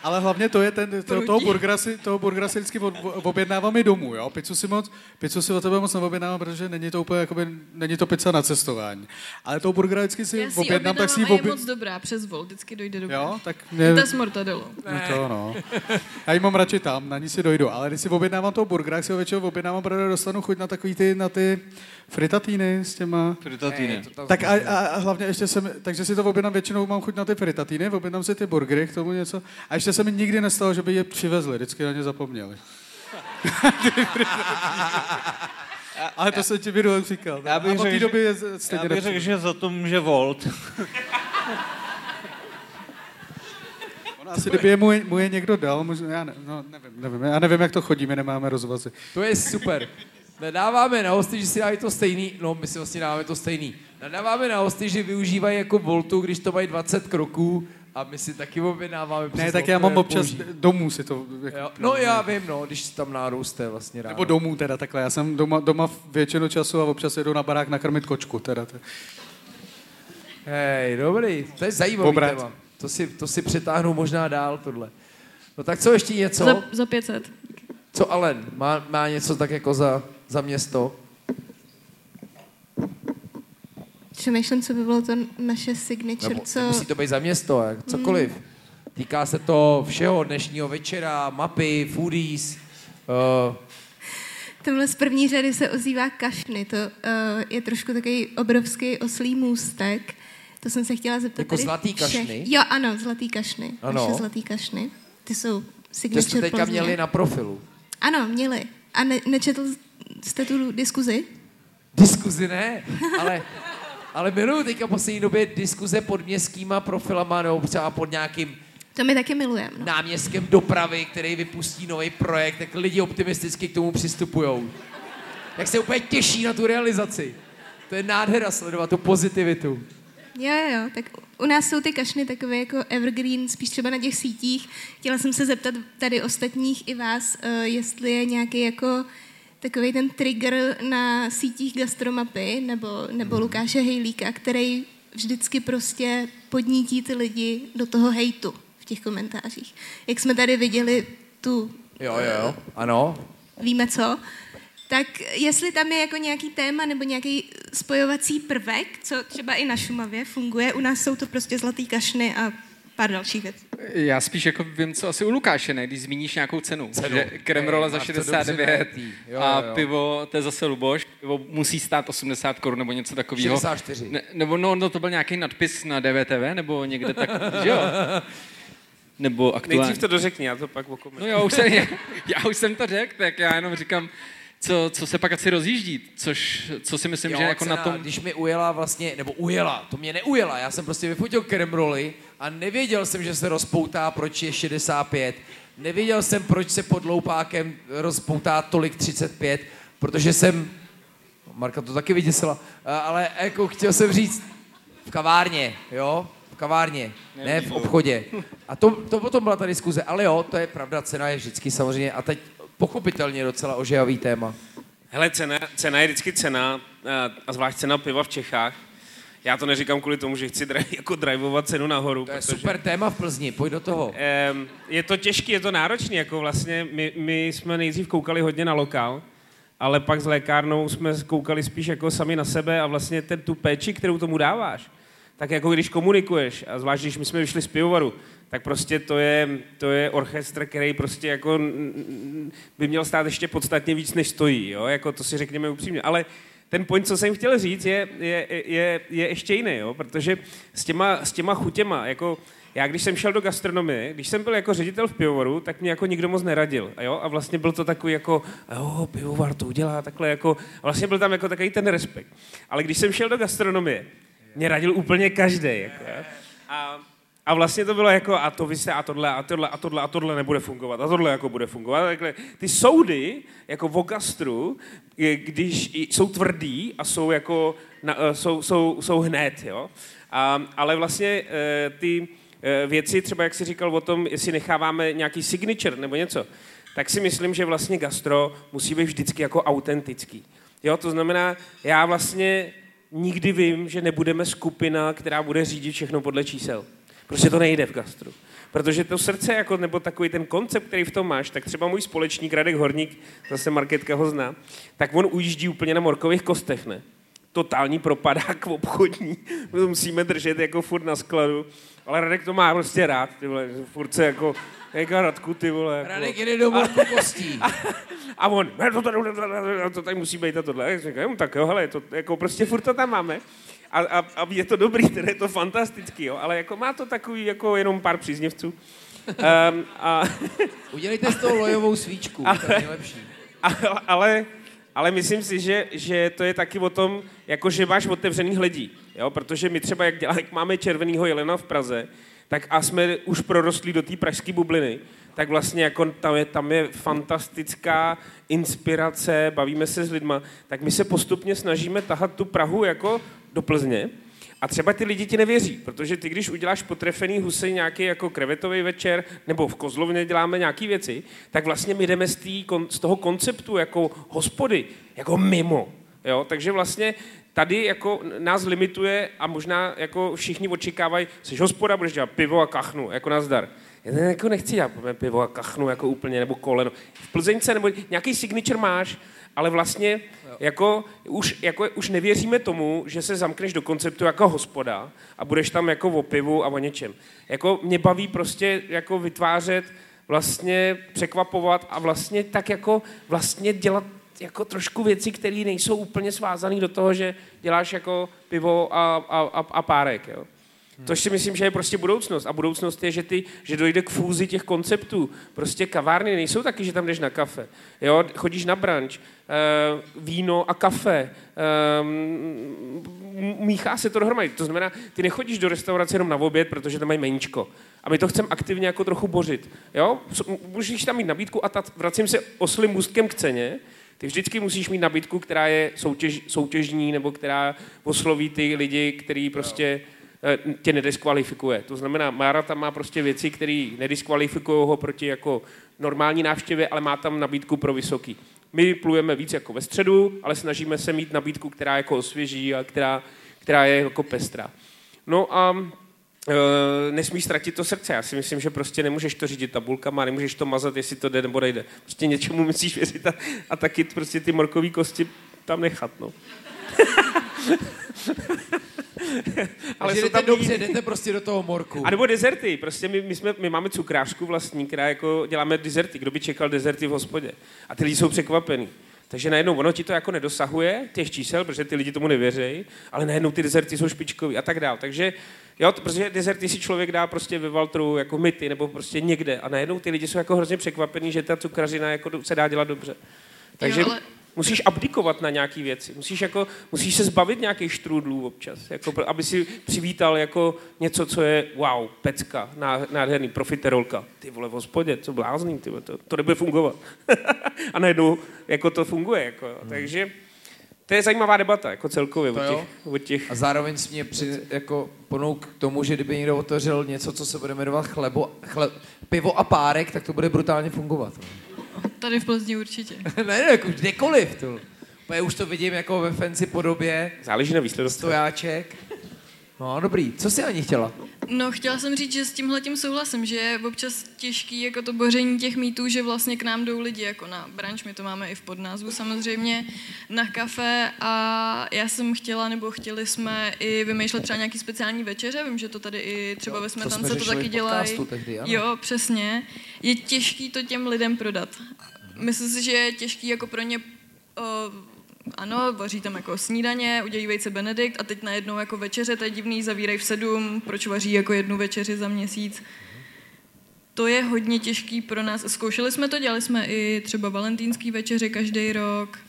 ale hlavně to je ten, to, toho, burgera si, toho burgera si vždycky od, objednávám i domů, jo. Pizzu si moc, pizzu si od tebe moc neobjednávám, protože není to úplně, jakoby, není to pizza na cestování. Ale toho burgera vždycky si Já si objednám, tak si ji a je moc dobrá, přes vol, vždycky dojde do Jo, tak Je mě, ta s mortadelou. no to no. Já ji mám radši tam, na ní si dojdu. Ale když si objednávám toho burgera, tak si ho většinou objednávám, protože dostanu chuť na takový ty, na ty fritatíny s těma... Fritatine. Tak a, a, a hlavně ještě jsem, takže si to objednám, většinou mám chuť na ty fritatýny, objednám si ty burgery, k tomu něco. A ještě se mi nikdy nestalo, že by je přivezli, vždycky na ně zapomněli. Ale to jsem ti minule říkal. Já bych řekl, doby je Já stejně bych řekl, že za to může Volt. Asi kdyby je mu, je- mu je někdo dal, možná, já ne, no, nevím, nevím, já nevím, jak to chodí, my nemáme rozvazy. To je super. Nedáváme na hosty, že si dávají to stejný, no my si vlastně dáváme to stejný. Nadáváme na hosty, že využívají jako voltu, když to mají 20 kroků a my si taky objednáváme Ne, tak já mám občas zboží. domů si to... Jako, Jo, no já vím, no, když tam jste vlastně ráno. Nebo domů teda takhle, já jsem doma, doma většinu času a občas jedu na barák nakrmit kočku teda. Hej, dobrý, to je zajímavý Obrat. téma. To si, to si přetáhnu možná dál tohle. No tak co ještě něco? Za, za 500. Co Alen? Má, má něco tak jako za, za město? Přemýšlím, co by bylo to naše signature, Nebo co... nemusí to být za město, jak cokoliv. Týká se to všeho dnešního večera, mapy, foodies. Uh, Tamhle z první řady se ozývá kašny, to uh, je trošku takový obrovský oslý můstek. To jsem se chtěla zeptat Jako zlatý všech. kašny? Jo, ano, zlatý kašny. Ano. Naše zlatý kašny. Ty jsou to signature jste teďka Plzně. měli na profilu. Ano, měli. A ne, nečetl jste tu diskuzi? Diskuzi ne, ale, ale miluju teďka poslední době diskuze pod městskýma profilama nebo třeba pod nějakým To my taky milujeme. No. náměstkem dopravy, který vypustí nový projekt, tak lidi optimisticky k tomu přistupují. Jak se úplně těší na tu realizaci. To je nádhera sledovat tu pozitivitu. Jo, jo. Tak u nás jsou ty kašny takové jako evergreen, spíš třeba na těch sítích. Chtěla jsem se zeptat tady ostatních i vás, uh, jestli je nějaký jako takový ten trigger na sítích gastromapy nebo, nebo Lukáše Hejlíka, který vždycky prostě podnítí ty lidi do toho hejtu v těch komentářích. Jak jsme tady viděli tu, Jo, jo, jo. Ano. víme co, tak jestli tam je jako nějaký téma nebo nějaký spojovací prvek, co třeba i na Šumavě funguje, u nás jsou to prostě zlatý kašny a pár dalších věcí. Já spíš jako vím, co asi u Lukáše, ne? Když zmíníš nějakou cenu. Cenu. Že kremrola za máš to dobře 69 najetý. Jo, a jo, jo. pivo, to je zase Luboš, pivo musí stát 80 korun nebo něco takového. 64. Ne, nebo no, no, to byl nějaký nadpis na DVTV, nebo někde tak, že jo? Nebo aktuálně. Nejdřív to dořekni, já to pak okomentuji. No jo, už jsem, já už jsem to řekl, tak já jenom říkám, co, co se pak asi rozjíždí, což, co si myslím, Jo, že jako cena, na tom... Když mi ujela vlastně, nebo ujela, to mě neujela, já jsem prostě vyfotil kremroly a nevěděl jsem, že se rozpoutá, proč je 65. Nevěděl jsem, proč se pod loupákem rozpoutá tolik 35, protože jsem, Marka to taky vyděsila, ale jako chtěl jsem říct, v kavárně, jo, v kavárně, ne v obchodě. A to, to potom byla ta diskuze, ale jo, to je pravda, cena je vždycky samozřejmě, a teď pochopitelně docela ožehavý téma. Hele, cena, cena je vždycky cena, a- zvlášť cena piva v Čechách. Já to neříkám kvůli tomu, že chci dri- jako drivovat cenu nahoru. To je protože- super téma v Plzni, pojď do toho. Je to těžké, je to náročné, jako vlastně my, my jsme nejdřív koukali hodně na lokál, ale pak s lékárnou jsme koukali spíš jako sami na sebe a vlastně ten, tu péči, kterou tomu dáváš, tak jako když komunikuješ, a zvlášť když my jsme vyšli z pivovaru, tak prostě to je, to je orchestr, který prostě jako by měl stát ještě podstatně víc, než stojí, jo? Jako to si řekněme upřímně. Ale ten point, co jsem chtěl říct, je, je, je, je ještě jiný, jo? protože s těma, s těma chutěma, jako já když jsem šel do gastronomie, když jsem byl jako ředitel v pivovaru, tak mě jako nikdo moc neradil. A, jo? a vlastně byl to takový jako, jo, pivovar to udělá takhle jako, a vlastně byl tam jako takový ten respekt. Ale když jsem šel do gastronomie, mě radil úplně každý. Jako, a, a vlastně to bylo jako, a to vy se, a tohle, a tohle, a tohle, a tohle nebude fungovat, a tohle jako bude fungovat. Takhle. Ty soudy, jako v gastru, když jsou tvrdý a jsou jako, na, eh, jsou, jsou, jsou hned, jo. A, ale vlastně eh, ty eh, věci, třeba jak jsi říkal o tom, jestli necháváme nějaký signature nebo něco, tak si myslím, že vlastně gastro musí být vždycky jako autentický. Jo, to znamená, já vlastně nikdy vím, že nebudeme skupina, která bude řídit všechno podle čísel. Prostě to nejde v gastru. Protože to srdce, jako, nebo takový ten koncept, který v tom máš, tak třeba můj společník Radek Horník, zase Marketka ho zná, tak on ujíždí úplně na morkových kostech, ne? Totální propadák obchodní, my to musíme držet jako furt na skladu, ale Radek to má prostě rád, ty vole, furt se jako, jako Radku, ty vole. Jako, Radek jde do morku kostí. A, a on, to tady, to tady musí být a tohle. A já říkám, tak jo, hele, to, jako prostě furt to tam máme a, a, a je to dobrý, tedy je to fantastický, jo, ale jako má to takový jako jenom pár příznivců. Um, a... Udělejte z toho lojovou svíčku, ale, to je nejlepší. Ale, ale, ale myslím si, že, že to je taky o tom, jako že máš otevřený hledí, jo, protože my třeba, jak, dělá, jak máme červenýho jelena v Praze, tak a jsme už prorostli do té pražské bubliny, tak vlastně jako tam je, tam je fantastická inspirace, bavíme se s lidma, tak my se postupně snažíme tahat tu Prahu jako do Plzně a třeba ty lidi ti nevěří, protože ty, když uděláš potrefený husy nějaký jako krevetový večer, nebo v Kozlovně děláme nějaké věci, tak vlastně my jdeme z, tý, z toho konceptu jako hospody, jako mimo. Jo? Takže vlastně tady jako nás limituje a možná jako všichni očekávají, jsi hospoda, budeš dělat pivo a kachnu, jako nazdar. Já jako nechci dělat pivo a kachnu jako úplně, nebo koleno. V Plzeňce nebo nějaký signature máš, ale vlastně jako už, jako už nevěříme tomu, že se zamkneš do konceptu jako hospoda a budeš tam jako o pivu a o něčem. Jako mě baví prostě jako vytvářet, vlastně překvapovat a vlastně tak jako vlastně dělat jako trošku věci, které nejsou úplně svázané do toho, že děláš jako pivo a, a, a, a párek. Jo. Což si myslím, že je prostě budoucnost. A budoucnost je, že, ty, že dojde k fúzi těch konceptů. Prostě kavárny nejsou taky, že tam jdeš na kafe. Jo? Chodíš na branč, uh, víno a kafe. Uh, míchá se to dohromady. To znamená, ty nechodíš do restaurace jenom na oběd, protože tam mají meníčko. A my to chceme aktivně jako trochu bořit. Jo? Můžeš tam mít nabídku a ta, vracím se oslým můstkem k ceně, ty vždycky musíš mít nabídku, která je soutěž, soutěžní, nebo která osloví ty lidi, který prostě Eh, tě nediskvalifikuje. To znamená, Mára tam má prostě věci, které nediskvalifikují ho proti jako normální návštěvě, ale má tam nabídku pro vysoký. My plujeme víc jako ve středu, ale snažíme se mít nabídku, která jako osvěží a která, která je jako pestrá. No a e, nesmíš ztratit to srdce. Já si myslím, že prostě nemůžeš to řídit tabulkama, nemůžeš to mazat, jestli to jde nebo nejde. Prostě něčemu musíš věřit a, a taky prostě ty morkové kosti tam nechat. No. ale jsou tam dobře, jdete prostě do toho morku. A nebo dezerty. Prostě my, my, jsme, my máme cukrářku vlastní, která jako děláme dezerty. Kdo by čekal dezerty v hospodě? A ty lidi jsou překvapení. Takže najednou ono ti to jako nedosahuje, těch čísel, protože ty lidi tomu nevěří, ale najednou ty dezerty jsou špičkový a tak dál. Takže jo, protože dezerty si člověk dá prostě ve Valtru jako myty nebo prostě někde a najednou ty lidi jsou jako hrozně překvapení, že ta cukrařina jako se dá dělat dobře. Takže... Jo, ale Musíš abdikovat na nějaké věci. Musíš, jako, musíš se zbavit nějakých štrůdlů občas, jako, aby si přivítal jako něco, co je wow, pecka, nádherný, profiterolka. Ty vole, v hospodě, co blázný, ty vole, to, to nebude fungovat. a najednou jako to funguje. Jako, hmm. Takže to je zajímavá debata, jako celkově to o těch, o těch... A zároveň jsi mě při, jako ponouk k tomu, že kdyby někdo otevřel něco, co se bude jmenovat chlebo, chle, pivo a párek, tak to bude brutálně fungovat. Tady v Plzni určitě. ne, ne, jako kdekoliv. To. Já už to vidím jako ve fancy podobě. Záleží na výsledku. Stojáček. No, dobrý. Co jsi ani chtěla? No, chtěla jsem říct, že s tímhle tím souhlasím, že je občas těžký jako to boření těch mýtů, že vlastně k nám jdou lidi jako na branč, my to máme i v podnázvu samozřejmě, na kafe a já jsem chtěla, nebo chtěli jsme i vymýšlet třeba nějaký speciální večeře, vím, že to tady i třeba ve Smetance to taky dělají. Jo, přesně. Je těžký to těm lidem prodat. Myslím si, že je těžký jako pro ně ano, vaří tam jako snídaně, udělají vejce Benedikt a teď najednou jako večeře, to je divný, zavírají v sedm, proč vaří jako jednu večeři za měsíc. To je hodně těžký pro nás. Zkoušeli jsme to, dělali jsme i třeba valentýnský večeře každý rok,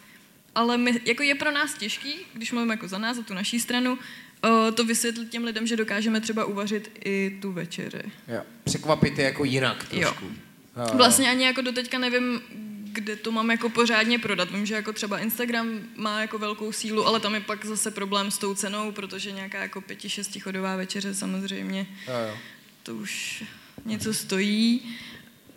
ale my, jako je pro nás těžký, když mluvím jako za nás, za tu naší stranu, to vysvětlit těm lidem, že dokážeme třeba uvařit i tu večeři. Jo. Překvapit je jako jinak trošku. Jo. Vlastně ani jako doteďka nevím, kde to mám jako pořádně prodat. Vím, že jako třeba Instagram má jako velkou sílu, ale tam je pak zase problém s tou cenou, protože nějaká jako pěti, šestichodová večeře samozřejmě, jo, jo. to už něco stojí.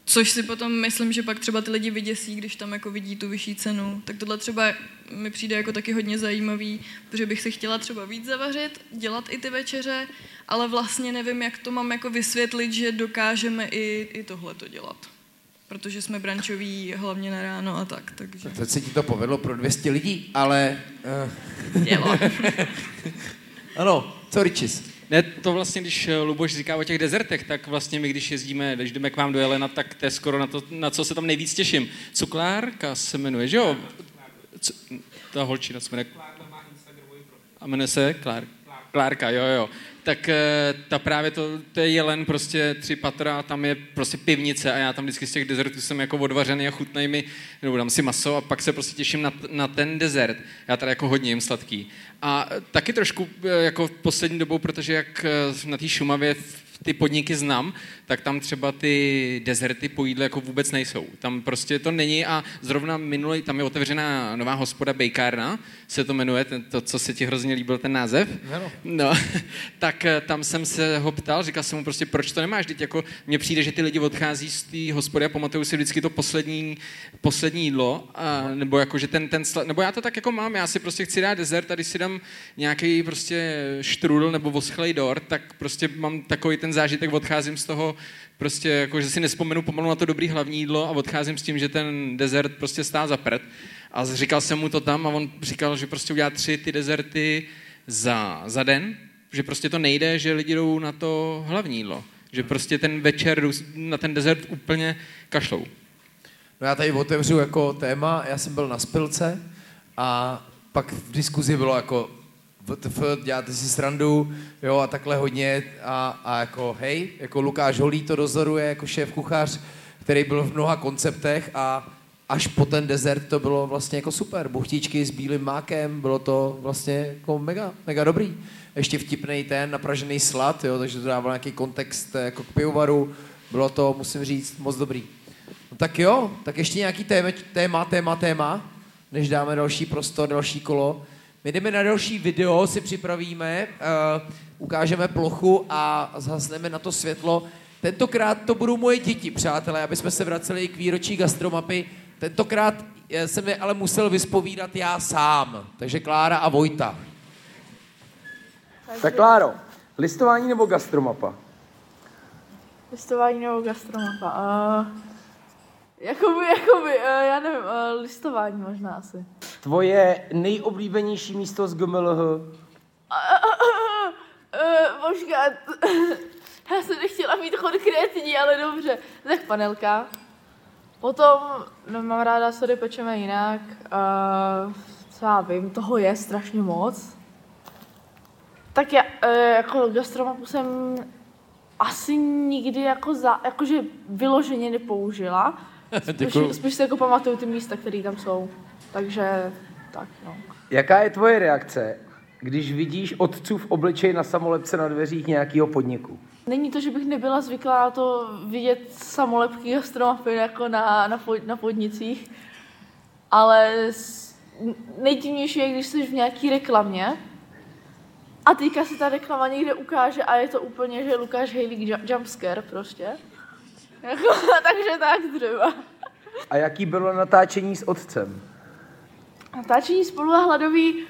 Což si potom myslím, že pak třeba ty lidi vyděsí, když tam jako vidí tu vyšší cenu. Tak tohle třeba mi přijde jako taky hodně zajímavý, protože bych si chtěla třeba víc zavařit, dělat i ty večeře, ale vlastně nevím, jak to mám jako vysvětlit, že dokážeme i, i tohle to dělat. Protože jsme brančoví hlavně na ráno a tak. Takže. Teď se ti to povedlo pro 200 lidí, ale... Uh... ano, co Ričis? Ne, to vlastně, když eh, Luboš říká o těch dezertech, tak vlastně my, když jezdíme, když jdeme k vám do Jelena, tak to je skoro na to, na co se tam nejvíc těším. Cuklárka se jmenuje, že jo? Co, ta holčina se jmenuje... A jmenuje se Klár, Klárka, jo, jo tak eh, ta právě to, to je jelen prostě tři patra, tam je prostě pivnice a já tam vždycky z těch dezertů jsem jako odvařený a chutnej mi, nebo dám si maso a pak se prostě těším na, na ten dezert. Já tady jako hodně jim sladký. A taky trošku eh, jako poslední dobou, protože jak eh, na té Šumavě ty podniky znám, tak tam třeba ty dezerty po jídle jako vůbec nejsou. Tam prostě to není a zrovna minulý, tam je otevřená nová hospoda Bejkárna, se to jmenuje, ten, to, co se ti hrozně líbil, ten název. Ano. No, tak eh, tam jsem se ho ptal, říkal jsem mu prostě, proč to nemáš, teď jako mně přijde, že ty lidi odchází z té hospody a pamatuju si vždycky to poslední, poslední jídlo, a, nebo jako, že ten, ten, nebo já to tak jako mám, já si prostě chci dát dezert a když si dám nějaký prostě štrudl nebo voschlej dort, tak prostě mám takový ten zážitek, odcházím z toho prostě jako, že si nespomenu pomalu na to dobrý hlavní jídlo a odcházím s tím, že ten dezert prostě stá za prd. A říkal jsem mu to tam a on říkal, že prostě udělá tři ty dezerty za, za den, že prostě to nejde, že lidi jdou na to hlavní jídlo. Že prostě ten večer na ten dezert úplně kašlou. No já tady otevřu jako téma, já jsem byl na spilce a pak v diskuzi bylo jako VTF, děláte si srandu, jo, a takhle hodně a, a jako hej, jako Lukáš Holý to dozoruje jako šéf kuchař, který byl v mnoha konceptech a až po ten dezert to bylo vlastně jako super. Buchtičky s bílým mákem, bylo to vlastně jako mega, mega dobrý. Ještě vtipný ten napražený slad, jo, takže to dával nějaký kontext eh, jako k pivovaru. Bylo to, musím říct, moc dobrý. No tak jo, tak ještě nějaký téma, téma, téma, téma, než dáme další prostor, další kolo. My jdeme na další video, si připravíme, uh, ukážeme plochu a zhasneme na to světlo. Tentokrát to budou moje děti, přátelé, aby jsme se vraceli k výročí gastromapy. Tentokrát eh, jsem je ale musel vyspovídat já sám. Takže Klára a Vojta. Tak Kláro, listování nebo gastromapa? Listování nebo gastromapa? Uh, jakoby, jakoby, uh, já nevím, uh, listování možná asi. Tvoje nejoblíbenější místo z GMLH? Uh, počkat, já jsem nechtěla mít konkrétní, ale dobře. Tak panelka. Potom, no, mám ráda sody pečeme jinak. Uh, co já vím, toho je strašně moc. Tak já, uh, jako gastromapu jsem asi nikdy jako za, jakože vyloženě nepoužila. Spíš, spíš si jako pamatuju ty místa, které tam jsou. Takže tak, no. Jaká je tvoje reakce, když vidíš otcův obličej na samolepce na dveřích nějakého podniku? Není to, že bych nebyla zvyklá na to vidět samolepky gastromapy jako na, na, pod, na podnicích, ale nejdivnější je, když jsi v nějaký reklamě a teďka se ta reklama někde ukáže a je to úplně, že Lukáš Hejlík jumpscare prostě. Jako, takže tak třeba. A jaký bylo natáčení s otcem? Natáčení spolu a hladový...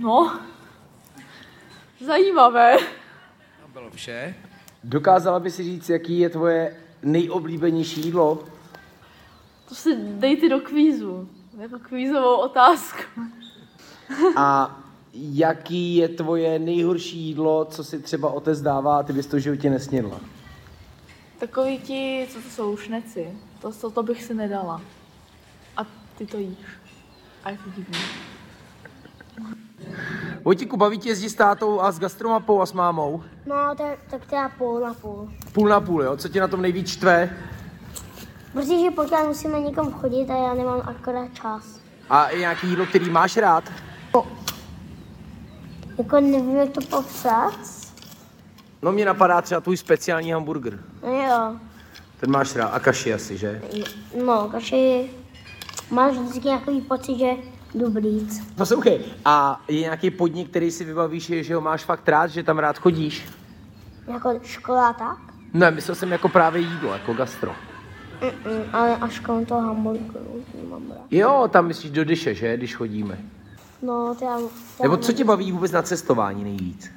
No, zajímavé. To bylo vše. Dokázala by si říct, jaký je tvoje nejoblíbenější jídlo? To si dejte do kvízu, jako kvízovou otázku. A jaký je tvoje nejhorší jídlo, co si třeba otec dává a ty bys to v životě nesnědla? Takový ti, co to jsou šneci, to, to, to bych si nedala. A ty to jíš. A je to divný. Vojtíku, baví tě jezdit s tátou a s gastromapou a s mámou? No, tak, tak teda půl na půl. Půl na půl, jo? Co tě na tom nejvíc štve? Protože pořád musíme někam chodit a já nemám akorát čas. A je nějaký jídlo, který máš rád? Jako nevím, jak to popsat. No mě napadá třeba tvůj speciální hamburger. No jo, Ten máš rád. A kaši asi, že? no, kaši máš vždycky nějaký pocit, že dobrý. Poslouchej, a je nějaký podnik, který si vybavíš, že ho máš fakt rád, že tam rád chodíš? Jako škola tak? Ne, myslel jsem jako právě jídlo, jako gastro. Mm-mm, ale až kolem toho hamburgeru nemám rád. Jo, tam myslíš do dyše, že, když chodíme. No, to já, to Nebo já co tě baví vůbec na cestování nejvíc?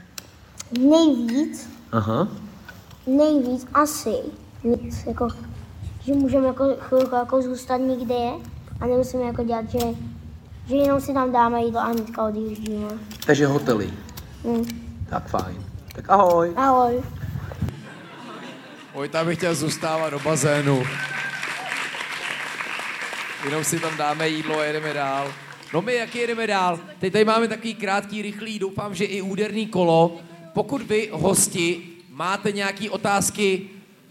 Nejvíc, Aha. nejvíc asi, nic, jako, že můžeme jako chvilku jako zůstat někde a nemusíme jako dělat, že, že jenom si tam dáme jídlo a hnedka odjíždíme. Takže hotely. Hm. Tak fajn. Tak ahoj. Ahoj. Vojta by chtěl zůstávat do bazénu. Jenom si tam dáme jídlo a jedeme dál. No my jak jedeme dál? Teď tady máme takový krátký, rychlý, doufám, že i úderný kolo. Pokud vy, hosti, máte nějaké otázky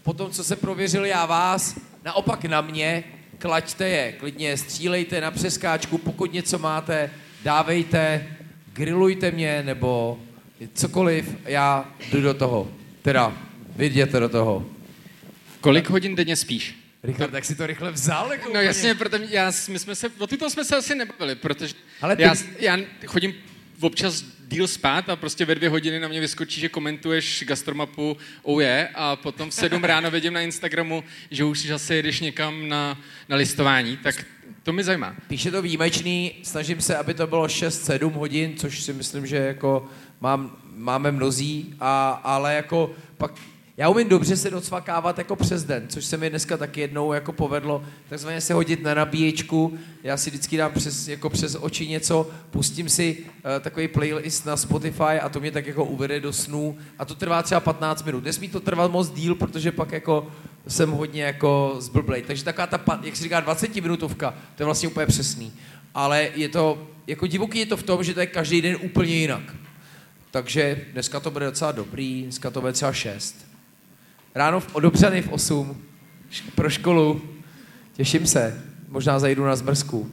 po tom, co se prověřil já vás, naopak na mě, klaďte je, klidně střílejte na přeskáčku, pokud něco máte, dávejte, grillujte mě, nebo cokoliv, já jdu do toho. Teda, vy jděte do toho. Kolik hodin denně spíš? Richard, tak si to rychle vzal? Jako No jasně, protože já, my jsme se, o tyto jsme se asi nebavili, protože Ale ty- já, já chodím občas díl spát a prostě ve dvě hodiny na mě vyskočí, že komentuješ gastromapu oh yeah, a potom v sedm ráno vidím na Instagramu, že už zase jedeš někam na, na listování, tak to mi zajímá. Píše to výjimečný, snažím se, aby to bylo 6-7 hodin, což si myslím, že jako mám, máme mnozí, a, ale jako pak já umím dobře se docvakávat jako přes den, což se mi dneska taky jednou jako povedlo, takzvaně se hodit na nabíječku, já si vždycky dám přes, jako přes oči něco, pustím si uh, takový playlist na Spotify a to mě tak jako uvede do snů a to trvá třeba 15 minut. Nesmí to trvat moc díl, protože pak jako jsem hodně jako zblblej. Takže taková ta, jak se říká, 20 minutovka, to je vlastně úplně přesný. Ale je to, jako divoký je to v tom, že to je každý den úplně jinak. Takže dneska to bude docela dobrý, dneska to bude třeba 6. Ráno v odobřany v 8 š- pro školu. Těším se. Možná zajdu na zmrzku.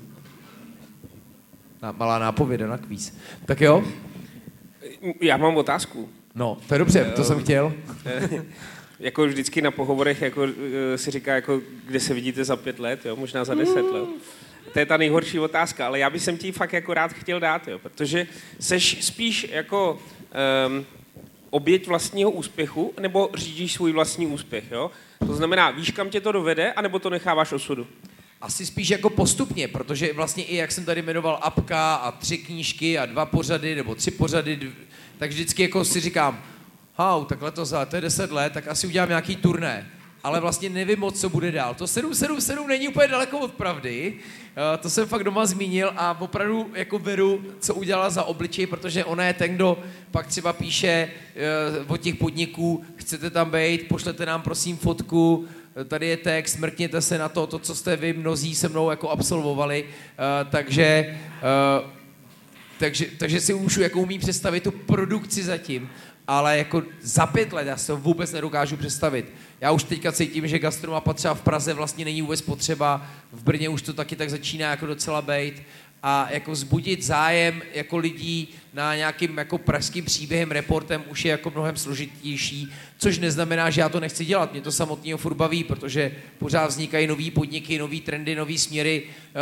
Na, malá nápověda na kvíz. Tak jo? Já mám otázku. No, to je dobře, to jsem chtěl. jako vždycky na pohovorech jako, eh, si říká, jako, kde se vidíte za pět let, jo? možná za deset let. To je ta nejhorší otázka, ale já bych ti fakt jako rád chtěl dát, jo? protože seš spíš jako um, oběť vlastního úspěchu, nebo řídíš svůj vlastní úspěch, jo? To znamená, víš, kam tě to dovede, anebo to necháváš osudu? Asi spíš jako postupně, protože vlastně i jak jsem tady jmenoval apka a tři knížky a dva pořady nebo tři pořady, dv- tak vždycky jako si říkám, hau, tak letos, ale to je 10 let, tak asi udělám nějaký turné. Ale vlastně nevím moc, co bude dál. To 777 není úplně daleko od pravdy. Eh, To jsem fakt doma zmínil a opravdu jako beru, co udělala za obličej, protože ona je ten, kdo pak třeba píše eh, od těch podniků, chcete tam být, pošlete nám prosím fotku, tady je text, mrkněte se na to, to, co jste vy mnozí se mnou jako absolvovali, takže, takže, takže si už jako umím představit tu produkci zatím, ale jako za pět let já si to vůbec nedokážu představit. Já už teďka cítím, že gastromapa třeba v Praze vlastně není vůbec potřeba, v Brně už to taky tak začíná jako docela bejt a jako vzbudit zájem jako lidí na nějakým jako pražským příběhem, reportem už je jako mnohem složitější, což neznamená, že já to nechci dělat. Mě to samotného furt baví, protože pořád vznikají nové podniky, nové trendy, nové směry uh,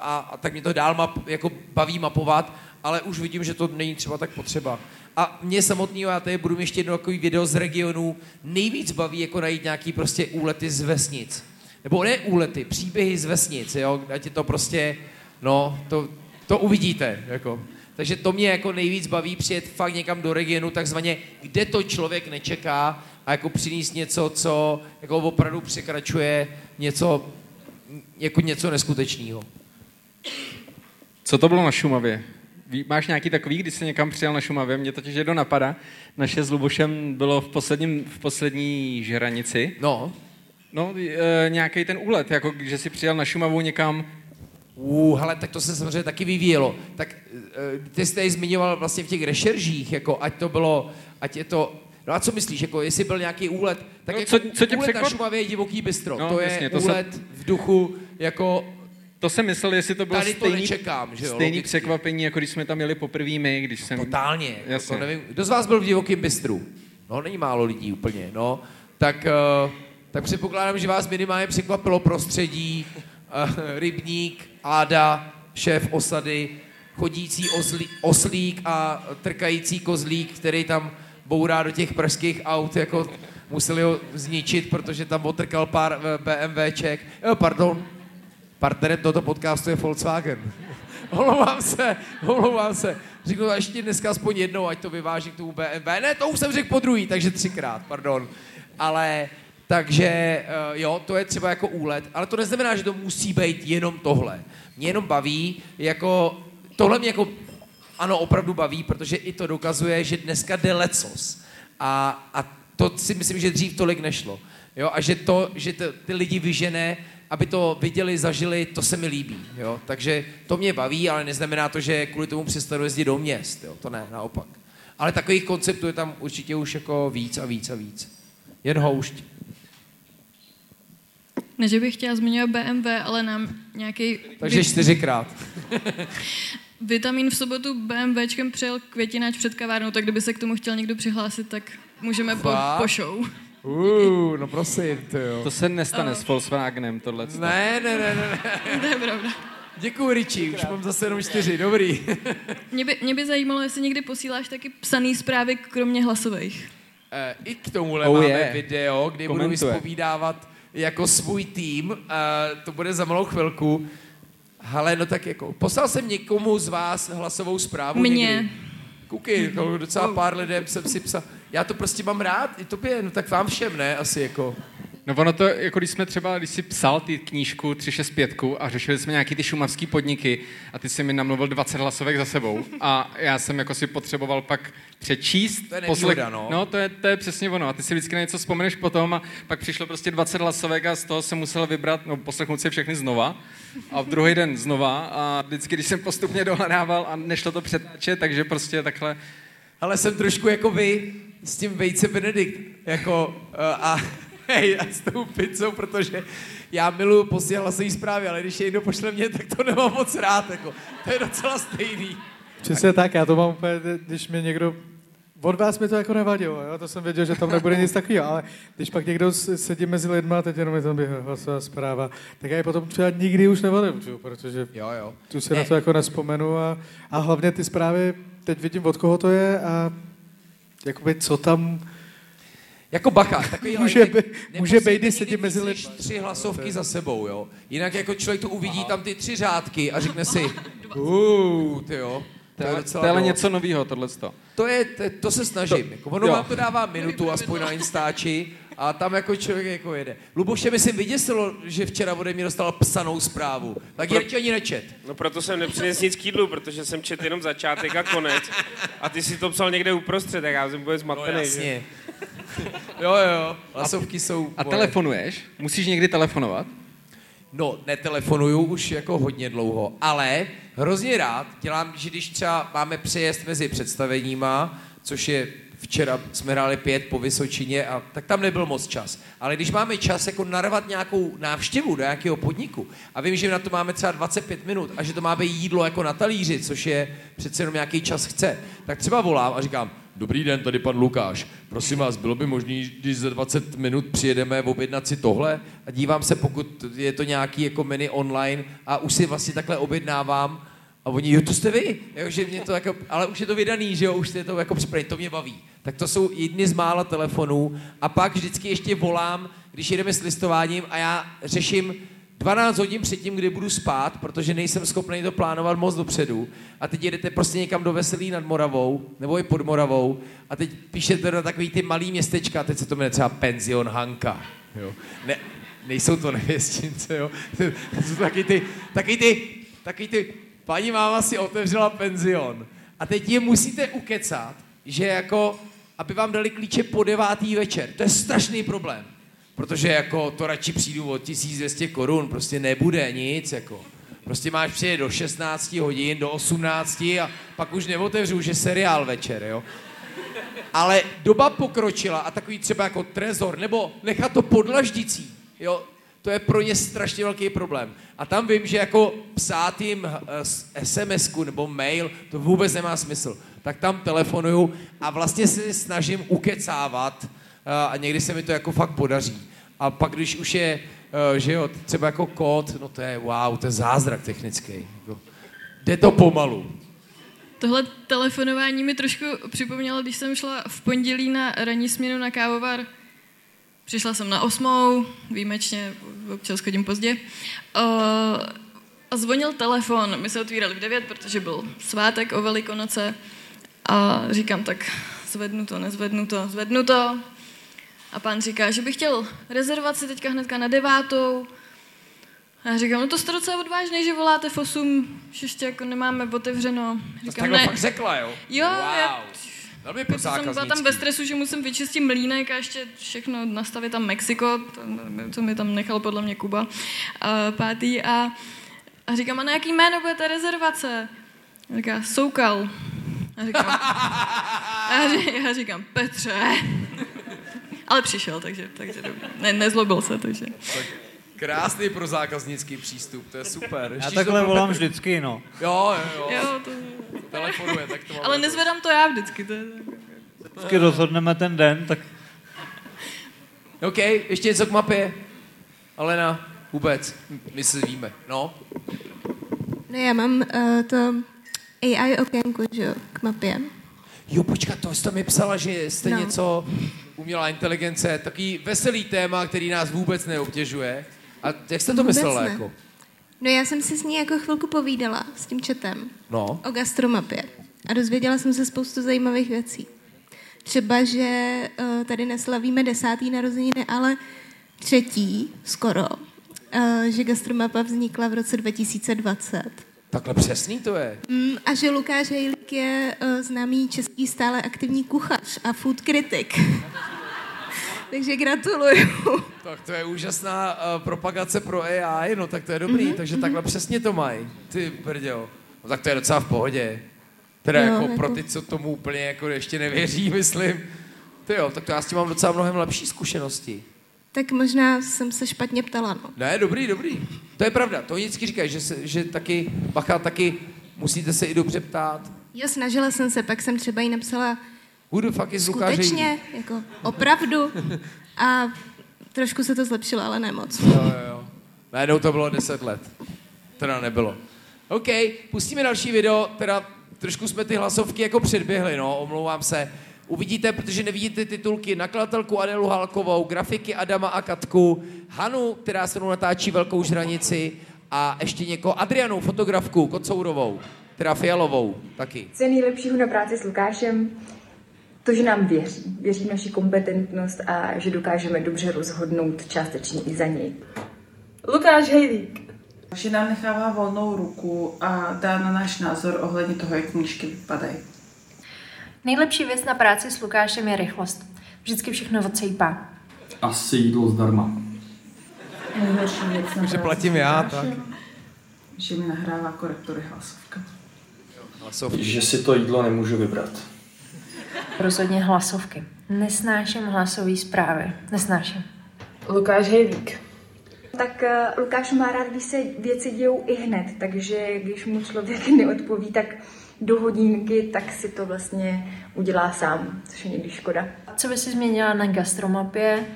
a, a, tak mě to dál map, jako baví mapovat, ale už vidím, že to není třeba tak potřeba. A mě samotného, já tady budu ještě jedno takový video z regionu, nejvíc baví jako najít nějaký prostě úlety z vesnic. Nebo ne úlety, příběhy z vesnic, jo, ať je to prostě, no, to, to uvidíte, jako. Takže to mě jako nejvíc baví přijet fakt někam do regionu, takzvaně, kde to člověk nečeká a jako přinést něco, co jako opravdu překračuje něco, jako něco neskutečného. Co to bylo na Šumavě? Ví, máš nějaký takový, když jsi někam přijel na Šumavě? Mě totiž jedno napadá. Naše s Lubošem bylo v, posledním, v poslední žranici. No. No, e, nějaký ten úlet, jako že jsi přijel na Šumavu někam Uh, hele, tak to se samozřejmě taky vyvíjelo. Tak eh, ty jste zmiňoval vlastně v těch rešeržích, jako ať to bylo, ať je to No a co myslíš, jako jestli byl nějaký úlet, tak No, jako co- co tě úlet na překvap- Šumavě je divoký bystro. No, to je jasně, to se- úlet v duchu jako To jsem myslel, jestli to bylo Tady to stejný, nečekám, že jo, stejný logicky. překvapení, jako když jsme tam jeli poprvé my, když jsem... Totálně, jako Jasně. to nevím. Kdo z vás byl v divokém bystru? No, není málo lidí úplně, no. Tak, uh, tak předpokládám, že vás minimálně překvapilo prostředí, uh, rybník, Áda, šéf osady, chodící ozlí, oslík a trkající kozlík, který tam bourá do těch pražských aut, jako museli ho zničit, protože tam otrkal pár eh, BMWček. Jo, pardon, partnerem tohoto podcastu je Volkswagen. Omlouvám se, omlouvám se. Řeknu ještě dneska aspoň jednou, ať to vyváží k tomu BMW. Ne, to už jsem řekl po druhý, takže třikrát, pardon. Ale takže eh, jo, to je třeba jako úlet, ale to neznamená, že to musí být jenom tohle. Mě jenom baví, jako tohle mě jako ano, opravdu baví, protože i to dokazuje, že dneska jde lecos. A, a to si myslím, že dřív tolik nešlo. Jo? A že to, že to, ty lidi vyžené, aby to viděli, zažili, to se mi líbí. Jo? Takže to mě baví, ale neznamená to, že kvůli tomu přestanu jezdit do měst. Jo? To ne, naopak. Ale takových konceptů je tam určitě už jako víc a víc a víc. Jen houšť. Ne, že bych chtěla zmiňovat BMW, ale nám nějaký... Takže čtyřikrát. Vitamin v sobotu BMWčkem přijel květináč před kavárnou, tak kdyby se k tomu chtěl někdo přihlásit, tak můžeme po, po show. Uh, no prosím, to jo. To se nestane s Volkswagenem, tohle. Ne, ne, ne, ne. ne. To je pravda. Děkuji, Richie, už mám zase jenom čtyři, dobrý. Mě by, mě by zajímalo, jestli někdy posíláš taky psaný zprávy, kromě hlasových. Eh, I k tomuhle Oh máme yeah. video, kde budu Komentuje. vyspovídávat jako svůj tým. Uh, to bude za malou chvilku. Ale no tak jako, poslal jsem někomu z vás hlasovou zprávu Mně. Kuky, jako docela pár lidem jsem si psal. Já to prostě mám rád, i tobě, no tak vám všem, ne? Asi jako. No ono to, jako když jsme třeba, když jsi psal ty knížku 365 a řešili jsme nějaký ty šumavský podniky a ty jsi mi namluvil 20 hlasovek za sebou a já jsem jako si potřeboval pak přečíst. To je nevýhoda, no. no to, je, to je přesně ono. A ty si vždycky na něco vzpomeneš potom a pak přišlo prostě 20 hlasovek a z toho jsem musel vybrat, no poslechnout si všechny znova a v druhý den znova a vždycky, když jsem postupně dohledával a nešlo to přetáčet, takže prostě takhle Ale jsem trošku jako vy s tím vejce Benedikt. Jako, uh, a hej, a s tou pizzou, protože já miluju posílat hlasový zprávy, ale když je někdo pošle mě, tak to nemám moc rád. Jako. To je docela stejný. Přesně tak, já to mám úplně, když mě někdo od vás mi to jako nevadilo, jo? to jsem věděl, že tam nebude nic takového, ale když pak někdo sedí mezi lidmi a teď jenom je tam hlasová zpráva, tak já ji potom třeba nikdy už neodevřu, protože Jo, jo. tu si Ne. na to jako nespomenu a, a hlavně ty zprávy, teď vidím od koho to je a jakoby co tam Jako bacha, takový Může lajtek. být- Neposílejte může být, když nikdy sedí mezi lidmi. tři hlasovky za sebou, jo. Jinak jako člověk to uvidí tam ty tři řádky a řekne si, uh, ty jo. to To je to je ale něco nového, tohle. To, je, to, to se snažím. Jako ono jo. vám to dává minutu aspoň na Instači a tam jako člověk jako jede. Luboše by si vyděsilo, že včera ode mě dostal psanou zprávu. Tak Pro- Jirči ani nečet. No proto jsem nepřines nic k jídlu, protože jsem četl jenom začátek a konec. A ty si to psal někde uprostřed, tak já jsem vůbec No zmatený. že? jasně. Jo, jo, hlasovky jsou A moje. telefonuješ? Musíš někdy telefonovat? No, netelefonuju už jako hodně dlouho, ale hrozně rád dělám, že když třeba máme přejezd mezi představeníma, což je včera jsme hráli pět po Vysočině, a tak tam nebyl moc čas. Ale když máme čas jako narvat nějakou návštěvu do nějakého podniku a vím, že na to máme třeba 25 minut a že to má být jídlo jako na talíři, což je přece jenom nějaký čas chce, tak třeba volám a říkám, Dobrý den, tady pan Lukáš. Prosím vás, bylo by možné, když za 20 minut přijedeme objednat si tohle a dívám se, pokud je to nějaký jako menu online a už si vlastně takhle objednávám a oni, jo, to jste vy, jo, že mě to jako, ale už je to vydaný, že jo, už je to jako připravený, to mě baví. Tak to jsou jedny z mála telefonů a pak vždycky ještě volám, když jedeme s listováním a já řeším 12 hodin předtím, kdy budu spát, protože nejsem schopný to plánovat moc dopředu. A teď jedete prostě někam do Veselí nad Moravou, nebo i pod Moravou, a teď píšete na takový ty malý městečka, teď se to jmenuje třeba Penzion Hanka. Jo. Ne, nejsou to nevěstince, jo. To jsou taky ty, taky ty, taky ty, paní máma si otevřela penzion. A teď je musíte ukecat, že jako, aby vám dali klíče po devátý večer. To je strašný problém. Protože jako to radši přijdu o 1200 korun, prostě nebude nic, jako. Prostě máš přijet do 16 hodin, do 18 a pak už neotevřu, už je seriál večer, jo. Ale doba pokročila a takový třeba jako trezor, nebo nechat to podlaždicí, jo, to je pro ně strašně velký problém. A tam vím, že jako psát jim sms nebo mail, to vůbec nemá smysl. Tak tam telefonuju a vlastně se snažím ukecávat a někdy se mi to jako fakt podaří. A pak, když už je, že jo, třeba jako kód, no to je wow, to je zázrak technický. Jako, jde to pomalu. Tohle telefonování mi trošku připomnělo, když jsem šla v pondělí na ranní směnu na kávovar. Přišla jsem na osmou, výjimečně, občas chodím pozdě. Uh, a zvonil telefon, my se otvírali v devět, protože byl svátek o Velikonoce. A říkám, tak zvednu to, nezvednu to, zvednu to. A pán říká, že bych chtěl rezervaci teďka hnedka na devátou. A já říkám, no to jste docela odvážný, že voláte v 8, že ještě jako nemáme otevřeno. Říkám, to ne. fakt řekla, jo? Jo, wow. já, Velmi jsem byla tam ve stresu, že musím vyčistit mlínek a ještě všechno nastavit tam Mexiko, to mi tam nechal podle mě Kuba, a pátý. A, a říkám, a na jaký jméno bude ta rezervace? A říká, Soukal. A říkám, a říkám, já říkám Petře. Ale přišel, takže, takže ne, nezlobil se, takže. Tak krásný pro zákaznický přístup, to je super. Ještě já takhle volám vždycky, no. Jo, jo, jo. jo to... Telefonuje, tak to Ale nezvedám to já vždycky. To je... Vždycky rozhodneme ten den, tak... OK, ještě něco k mapě. Alena, vůbec, my si víme, no. No já mám uh, to AI okénku, že jo, k mapě. Jo, počkat, to jste mi psala, že jste no. něco umělá inteligence, takový veselý téma, který nás vůbec neobtěžuje. A jak jste to vůbec myslela? Ne. Jako? No já jsem si s ní jako chvilku povídala s tím četem no. o gastromapě a dozvěděla jsem se spoustu zajímavých věcí. Třeba, že uh, tady neslavíme desátý narozeniny, ale třetí skoro, uh, že gastromapa vznikla v roce 2020. Takhle přesný to je. Mm, a že Lukáš Hejlík je uh, známý český stále aktivní kuchař a food kritik. Takže gratuluju. Tak to je úžasná uh, propagace pro AI, no tak to je dobrý, mm-hmm, takže mm-hmm. takhle přesně to mají. Ty brděl. No tak to je docela v pohodě. Teda jo, jako, jako pro ty, co tomu úplně jako ještě nevěří, myslím. Ty jo, tak to já s tím mám docela mnohem lepší zkušenosti. Tak možná jsem se špatně ptala, no. Ne, dobrý, dobrý. To je pravda, to vždycky říkají, že, se, že taky, bacha, taky musíte se i dobře ptát. Jo, snažila jsem se, pak jsem třeba jí napsala Who the fuck is skutečně, jako opravdu. A trošku se to zlepšilo, ale ne moc. Jo, jo, jo. Najednou to bylo 10 let. Teda nebylo. OK, pustíme další video, teda trošku jsme ty hlasovky jako předběhli, no, omlouvám se. Uvidíte, protože nevidíte titulky, nakladatelku Adelu Halkovou, grafiky Adama a Katku, Hanu, která se mnou natáčí Velkou žranici a ještě někoho, Adrianu, fotografku, Kocourovou, teda Fialovou taky. Co je nejlepšího na práci s Lukášem? To, že nám věří. Věří v naši kompetentnost a že dokážeme dobře rozhodnout částečně i za něj. Lukáš Hejlík. Že nám nechává volnou ruku a dá na náš názor ohledně toho, jak knížky vypadají. Nejlepší věc na práci s Lukášem je rychlost. Vždycky všechno odsejpá. Asi jídlo zdarma. Nejhorší věc na Že platím já, tak. Že mi nahrává korektory hlasovka. Hlasovky. Že si to jídlo nemůžu vybrat. Rozhodně hlasovky. Nesnáším hlasové zprávy. Nesnáším. Lukáš Hejvík. Tak uh, Lukáš má rád, když se věci dějou i hned, takže když mu člověk neodpoví, tak do hodinky, tak si to vlastně udělá sám, což je někdy škoda. Co by si změnila na gastromapě?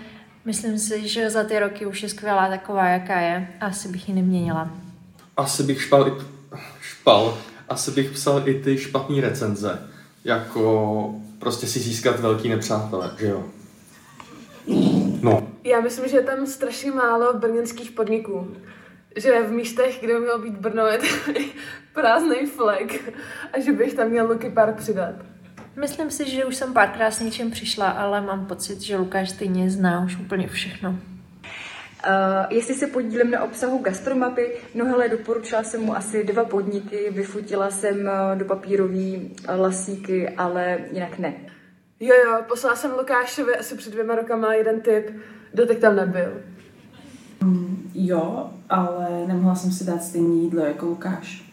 Myslím si, že za ty roky už je skvělá taková, jaká je. Asi bych ji neměnila. Asi bych špal, i, špal, asi bych psal i ty špatné recenze. Jako prostě si získat velký nepřátelé, že jo? No. Já myslím, že je tam strašně málo brněnských podniků že v místech, kde by mělo být Brno, je prázdný flek a že bych tam měl Luky pár přidat. Myslím si, že už jsem párkrát s něčím přišla, ale mám pocit, že Lukáš stejně zná už úplně všechno. Uh, jestli se podílím na obsahu gastromapy, no hele, doporučila jsem mu asi dva podniky, vyfotila jsem uh, do papírový uh, lasíky, ale jinak ne. Jo, jo, poslala jsem Lukášovi asi před dvěma rokama jeden tip, dotek tam nebyl. Mm, jo, ale nemohla jsem si dát stejné jídlo jako Lukáš.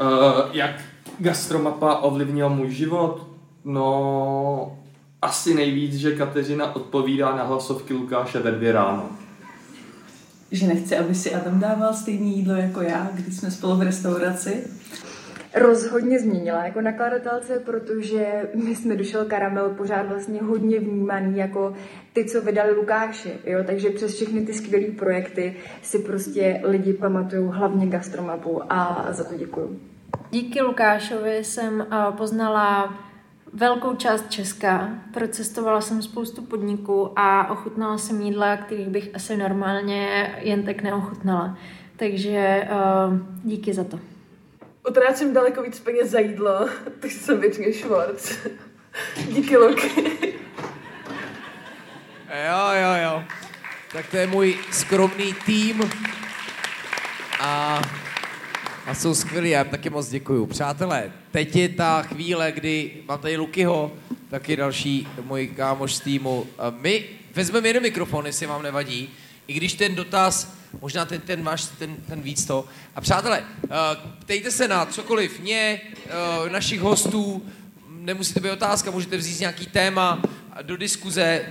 Uh, jak gastromapa ovlivnil můj život? No, asi nejvíc, že Kateřina odpovídá na hlasovky Lukáše ve dvě ráno. Že nechci, aby si Adam dával stejné jídlo jako já, když jsme spolu v restauraci. rozhodně změnila jako nakladatelce, protože my jsme došel Karamel pořád vlastně hodně vnímaný jako ty, co vydali Lukáši, jo? takže přes všechny ty skvělé projekty si prostě lidi pamatují hlavně gastromapu a za to děkuju. Díky Lukášovi jsem poznala velkou část Česka, procestovala jsem spoustu podniků a ochutnala jsem jídla, kterých bych asi normálně jen tak neochutnala. Takže uh, díky za to. Utrácím daleko víc peněz za jídlo, takže jsem většině Schwarz. Díky, Luky. Jo, jo, jo. Tak to je můj skromný tým. A, a jsou skvělí, já jim taky moc děkuju. Přátelé, teď je ta chvíle, kdy mám tady Lukyho, taky další můj kámoš z týmu. A my vezmeme jeden mikrofon, jestli vám nevadí, i když ten dotaz, možná ten, ten váš, ten, ten víc to. A přátelé, eh, ptejte se na cokoliv mě, eh, našich hostů, nemusí to být otázka, můžete vzít nějaký téma do diskuze,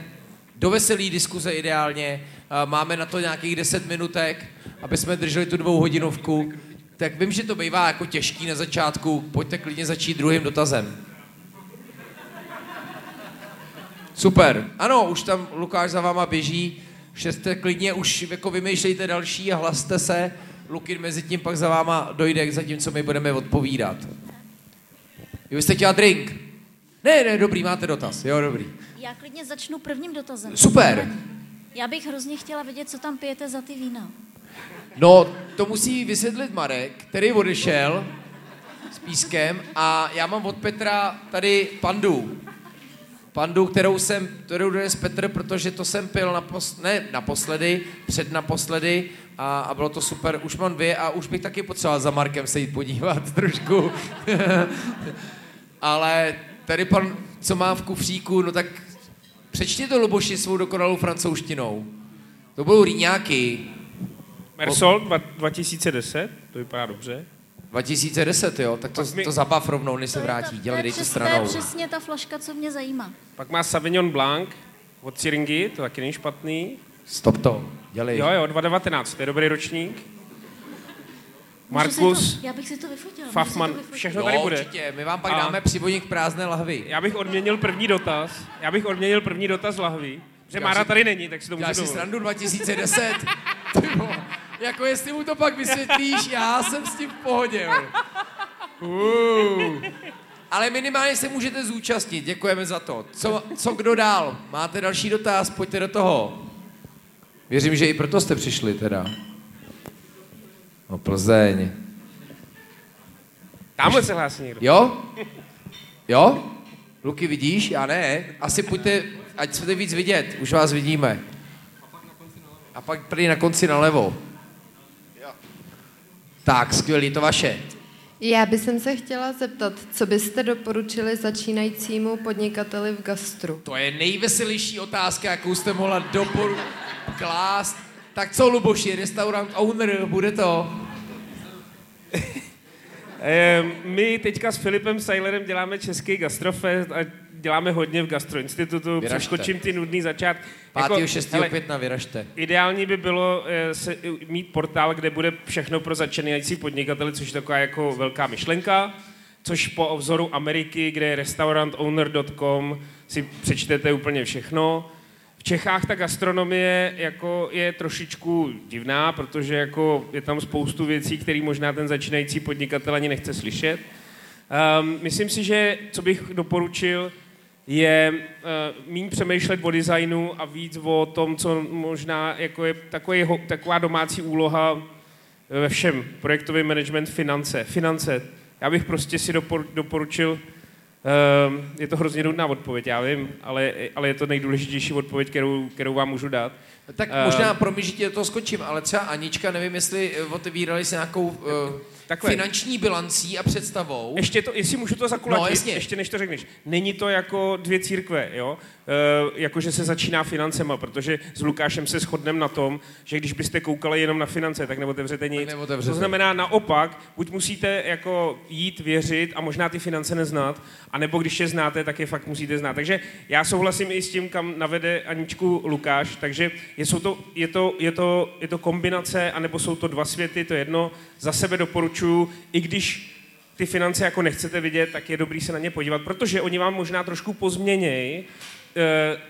do veselý diskuze ideálně. Eh, Máme na to nějakých 10 minutek, aby jsme drželi tu dvouhodinovku. Tak vím, že to bývá jako těžký na začátku. Pojďte klidně začít druhým dotazem. Super. Ano, už tam Lukáš za váma běží. Šeste klidně, už jako vymýšlejte další a hlaste se. Lukin mezi tím pak za váma dojde, zatímco my budeme odpovídat. Vy jste chtěla drink? Ne, ne, dobrý, máte dotaz. Jo, dobrý. Já klidně začnu prvním dotazem. Super. Já bych hrozně chtěla vědět, co tam pijete za ty vína. No, to musí vysvětlit Marek, který odešel s pískem a já mám od Petra tady pandu. Pandu, kterou jsem, kterou dnes Petr, protože to jsem pil napos, ne naposledy, před naposledy a, a bylo to super. Už mám dvě a už bych taky potřeboval za Markem se jít podívat trošku. Ale tady pan, co má v kufříku, no tak přečti to Luboši svou dokonalou francouzštinou. To budou rýňáky. Mersol dva- 2010, to vypadá dobře. 2010, jo, tak to, mi- to zabav rovnou, než se vrátí. To je, Dělej, dejte přes, to je stranou. přesně ta flaška, co mě zajímá. Pak má Sauvignon Blanc od Syringy, to taky není špatný. Stop to, dělej. Jo, jo, 2019, to je dobrý ročník. Markus, to, já bych si to vyfotila. Fafman, to všechno Jo, tady bude. určitě, my vám pak A dáme přivodník prázdné lahvy. Já bych odměnil první dotaz. Já bych odměnil první dotaz lahví. Že Mára si- tady není, tak si to můžu Děláš si srandu 2010? Jako jestli mu to pak vysvětlíš, já jsem s tím v pohodě. Uh. Ale minimálně se můžete zúčastnit, děkujeme za to. Co, co kdo dál? Máte další dotaz, pojďte do toho. Věřím, že i proto jste přišli teda. No Plzeň. Tamhle se hlásí někdo. Jo? Jo? Luky, vidíš? Já ne. Asi pojďte, ať chcete víc vidět. Už vás vidíme. A pak prý na konci nalevo. Tak, skvělý, to vaše. Já bych se chtěla zeptat, co byste doporučili začínajícímu podnikateli v gastru? To je nejveselější otázka, jakou jste mohla doporu klást. Tak co, Luboši, restaurant owner, bude to? Eh, My teďka s Filipem Seilerem děláme český gastrofest a děláme hodně v gastroinstitutu. Vyražte. Přeskočím ty nudný začát. 5. 6. hele, května vyražte. Ideální by bylo eh, se, mít portál, kde bude všechno pro začínající podnikatele, což je taková jako velká myšlenka, což po vzoru Ameriky, kde je restaurantowner.com, si přečtete úplně všechno. Čechách ta gastronomie jako je trošičku divná, protože jako je tam spoustu věcí, které možná ten začínající podnikatel ani nechce slyšet. Um, myslím si, že co bych doporučil, je uh, méně přemýšlet o designu a víc o tom, co možná jako je takový, taková domácí úloha ve všem. Projektový management, finance. Finance. Já bych prostě si dopor, doporučil je to hrozně nudná odpověď, já vím, ale, ale je to nejdůležitější odpověď, kterou, kterou vám můžu dát. Tak Ehm, možná, promiň, že ti do toho skočím, ale třeba Anička, nevím, jestli eh, otevírali se nějakou uh, Takhle. finanční bilancí a představou. Ještě to, jestli můžu to zakulatit, No, jasně. ještě než to řekneš. Není to jako dvě církve, jo? E, jako, že se začíná financema, protože s Lukášem se shodneme na tom, že když byste koukali jenom na finance, tak neotevřete nic. neotevřete. To znamená naopak, buď musíte jako jít věřit a možná ty finance neznát, anebo když je znáte, tak je fakt musíte znát. Takže já souhlasím i s tím, kam navede Aničku Lukáš, takže je, jsou to, je, to, je, to, je to kombinace, anebo jsou to dva světy, to je jedno. Za sebe doporučuji, i když ty finance jako nechcete vidět, tak je dobrý se na ně podívat, protože oni vám možná trošku pozměněj eh,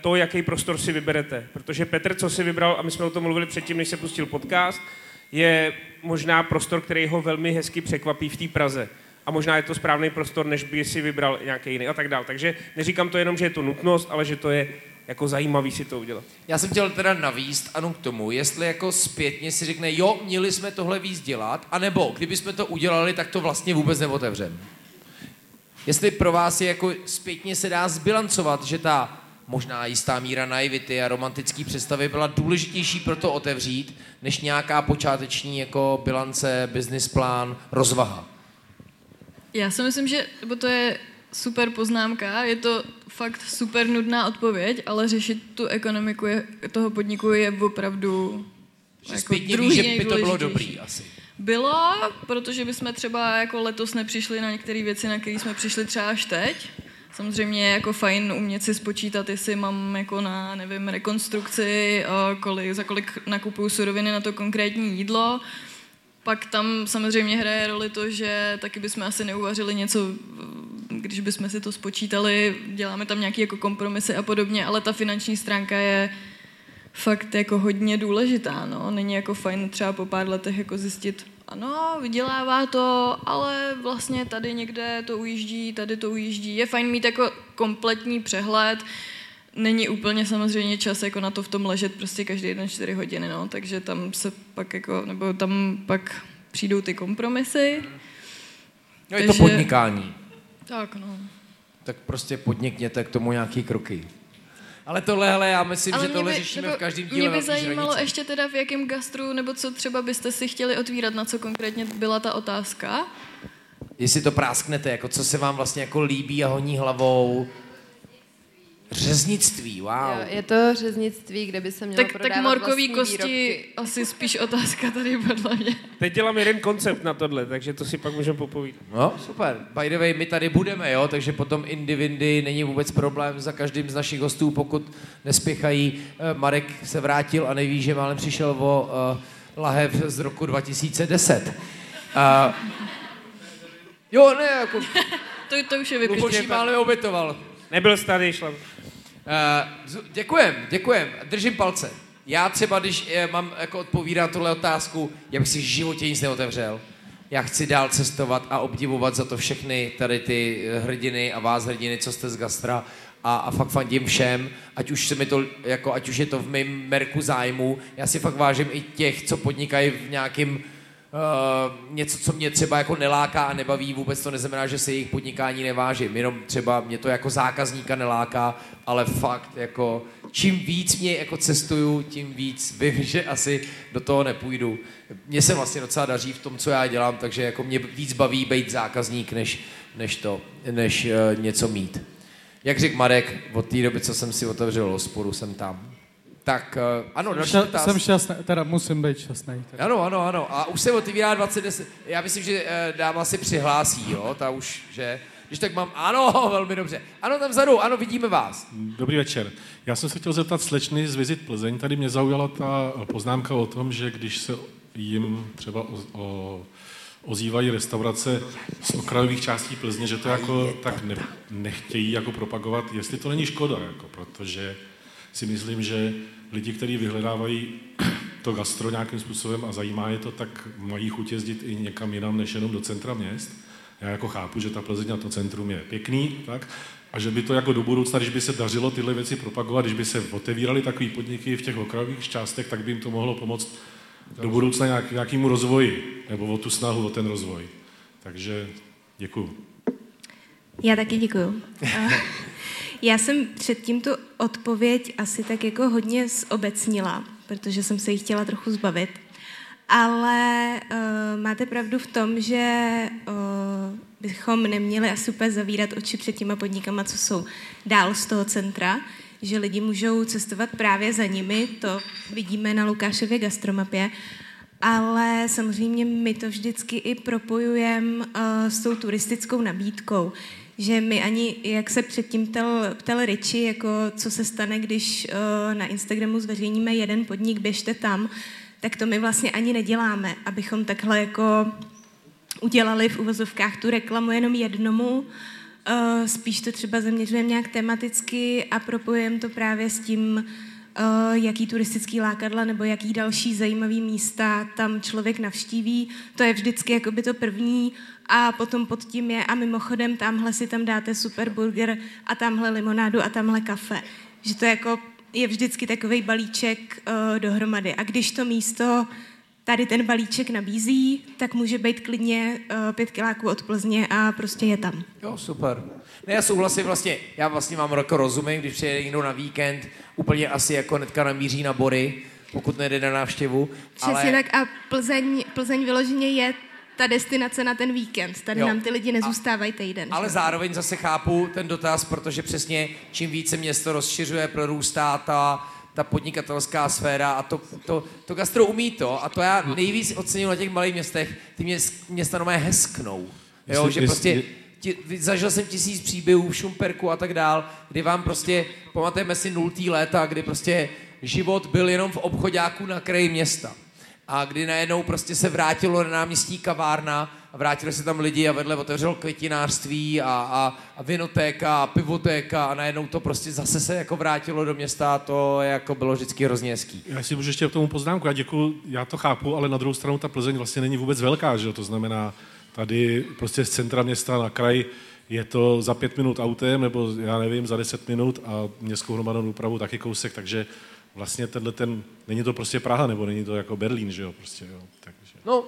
to, jaký prostor si vyberete. Protože Petr, co si vybral, a my jsme o tom mluvili předtím, než se pustil podcast, je možná prostor, který ho velmi hezky překvapí v té Praze. A možná je to správný prostor, než by si vybral nějaký jiný a tak dál. Takže neříkám to jenom, že je to nutnost, ale že to je jako zajímavý si to udělat. Já jsem chtěl teda navíst, ano, k tomu, jestli jako zpětně si řekne, jo, měli jsme tohle víc dělat, anebo kdyby jsme to udělali, tak to vlastně vůbec neotevřem. Jestli pro vás je jako zpětně se dá zbilancovat, že ta možná jistá míra naivity a romantický představy byla důležitější pro to otevřít, než nějaká počáteční jako bilance, business plán, rozvaha. Já si myslím, že to je super poznámka, je to fakt super nudná odpověď, ale řešit tu ekonomiku je, toho podniku je opravdu jako Zpětně druhý víš, že by to bylo dobrý asi. Bylo, protože bychom třeba jako letos nepřišli na některé věci, na které jsme přišli třeba až teď. Samozřejmě je jako fajn umět si spočítat, jestli mám jako na, nevím, rekonstrukci, a kolik, za kolik nakupuju suroviny na to konkrétní jídlo. Pak tam samozřejmě hraje roli to, že taky bychom asi neuvařili něco, když bychom si to spočítali, děláme tam nějaké jako kompromisy a podobně, ale ta finanční stránka je fakt jako hodně důležitá, no. Není jako fajn třeba po pár letech jako zjistit, ano, vydělává to, ale vlastně tady někde to ujíždí, tady to ujíždí. Je fajn mít jako kompletní přehled, není úplně samozřejmě čas jako na to v tom ležet prostě každý den čtyři hodiny, no, takže tam se pak jako, nebo tam pak přijdou ty kompromisy. No je to podnikání. Tak, no. Tak prostě podnikněte k tomu nějaký kroky. Ale tohle, hele, já myslím, Ale že mě tohle by- řešíme v každém Mě díle by Velký zajímalo žranice. ještě teda v jakém gastru, nebo co třeba byste si chtěli otvírat, na co konkrétně byla ta otázka. Jestli to prásknete, jako co se vám vlastně jako líbí a honí hlavou. Řeznictví, wow. Jo, je to řeznictví, kde by se mělo Tak, tak morkový vlastní kosti výrobky. asi spíš otázka tady podle mě. Teď dělám jeden koncept na tohle, takže to si pak můžeme popovídat. No, super. By the way, my tady budeme, jo, takže potom Indivindy není vůbec problém za každým z našich hostů, pokud nespěchají. Eh, Marek se vrátil a neví, že málem přišel o uh, lahev z roku 2010. Uh, jo, ne, jako To, to už je Luboší vypěštěné. málem obětoval. Nebyl tady, šla. Uh, děkujem, děkujem, držím palce. Já třeba, když eh, mám jako odpovídat tuhle otázku, já bych si v životě nic neotevřel. Já chci dál cestovat a obdivovat za to všechny tady ty eh, hrdiny a vás hrdiny, co jste z gastra a, a fakt fandím všem, ať už, se mi to, jako, ať už je to v mém merku zájmu. Já si fakt vážím i těch, co podnikají v nějakým Uh, něco, co mě třeba jako neláká a nebaví, vůbec to neznamená, že se jejich podnikání nevážím, jenom třeba mě to jako zákazníka neláká, ale fakt jako čím víc mě jako cestuju, tím víc vím, že asi do toho nepůjdu. Mně se vlastně docela daří v tom, co já dělám, takže jako mě víc baví být zákazník, než, než to, než uh, něco mít. Jak řekl Marek, od té doby, co jsem si otevřel hospodu, jsem tam. Tak uh, ano, další Šťa- dotaz. jsem šťastný, teda musím být šťastný. Teda. Ano, ano, ano. A už se otevírá 2010. Já myslím, že eh, dáma si přihlásí, jo, ta už, že... Když tak mám, ano, velmi dobře. Ano, tam vzadu, ano, vidíme vás. Dobrý večer. Já jsem se chtěl zeptat slečny z Visit Plzeň. Tady mě zaujala ta poznámka o tom, že když se jim třeba o, o, ozývají restaurace z okrajových částí Plzně, že to jako tak ne, nechtějí jako propagovat, jestli to není škoda, jako, protože si myslím, že lidi, kteří vyhledávají to gastro nějakým způsobem a zajímá je to, tak mají chuť jezdit i někam jinam, než jenom do centra měst. Já jako chápu, že ta Plzeň a to centrum je pěkný, tak? A že by to jako do budoucna, když by se dařilo tyhle věci propagovat, když by se otevíraly takové podniky v těch okrajových částech, tak by jim to mohlo pomoct do budoucna nějak, nějakému rozvoji, nebo o tu snahu o ten rozvoj. Takže děkuju. Já taky děkuju. Já jsem předtím tu odpověď asi tak jako hodně zobecnila, protože jsem se jí chtěla trochu zbavit. Ale uh, máte pravdu v tom, že uh, bychom neměli asi úplně zavírat oči před těma podnikama, co jsou dál z toho centra, že lidi můžou cestovat právě za nimi, to vidíme na Lukášově gastromapě, ale samozřejmě my to vždycky i propojujeme uh, s tou turistickou nabídkou že my ani, jak se předtím ptal, ptal Riči, jako co se stane, když uh, na Instagramu zveřejníme jeden podnik, běžte tam, tak to my vlastně ani neděláme, abychom takhle jako udělali v uvozovkách tu reklamu jenom jednomu, uh, spíš to třeba zaměřujeme nějak tematicky a propojujeme to právě s tím, uh, jaký turistický lákadla nebo jaký další zajímavý místa tam člověk navštíví. To je vždycky jakoby to první a potom pod tím je a mimochodem tamhle si tam dáte super burger a tamhle limonádu a tamhle kafe. Že to jako je vždycky takový balíček uh, dohromady. A když to místo tady ten balíček nabízí, tak může být klidně uh, pět kiláků od Plzně a prostě je tam. Jo, super. Ne, já souhlasím vlastně, já vlastně mám jako rozumím, když přijede někdo na víkend, úplně asi jako netka namíří na bory, pokud nejde na návštěvu. Přesně ale... tak a Plzeň, Plzeň vyloženě je ta destinace na ten víkend. Tady jo. nám ty lidi nezůstávají týden. Ale že? zároveň zase chápu ten dotaz, protože přesně čím více město rozšiřuje, prorůstá ta, ta podnikatelská sféra a to, to, to gastro umí to a to já nejvíc ocením na těch malých městech, ty měst, města nomé hesknou. Jo, že prostě ti, zažil jsem tisíc příběhů v Šumperku a tak dál, kdy vám prostě, pamatujeme si nultý léta, kdy prostě život byl jenom v obchodáku na kraji města a kdy najednou prostě se vrátilo na náměstí kavárna a vrátili se tam lidi a vedle otevřelo květinářství a, a, a vinotéka a pivotéka a najednou to prostě zase se jako vrátilo do města a to jako bylo vždycky hrozně hezký. Já si můžu ještě k tomu poznámku, já děkuji, já to chápu, ale na druhou stranu ta Plzeň vlastně není vůbec velká, že to znamená tady prostě z centra města na kraj je to za pět minut autem, nebo já nevím, za deset minut a městskou hromadnou dopravu taky kousek, takže vlastně tenhle ten, není to prostě Praha, nebo není to jako Berlín, že jo, prostě, jo, takže. No,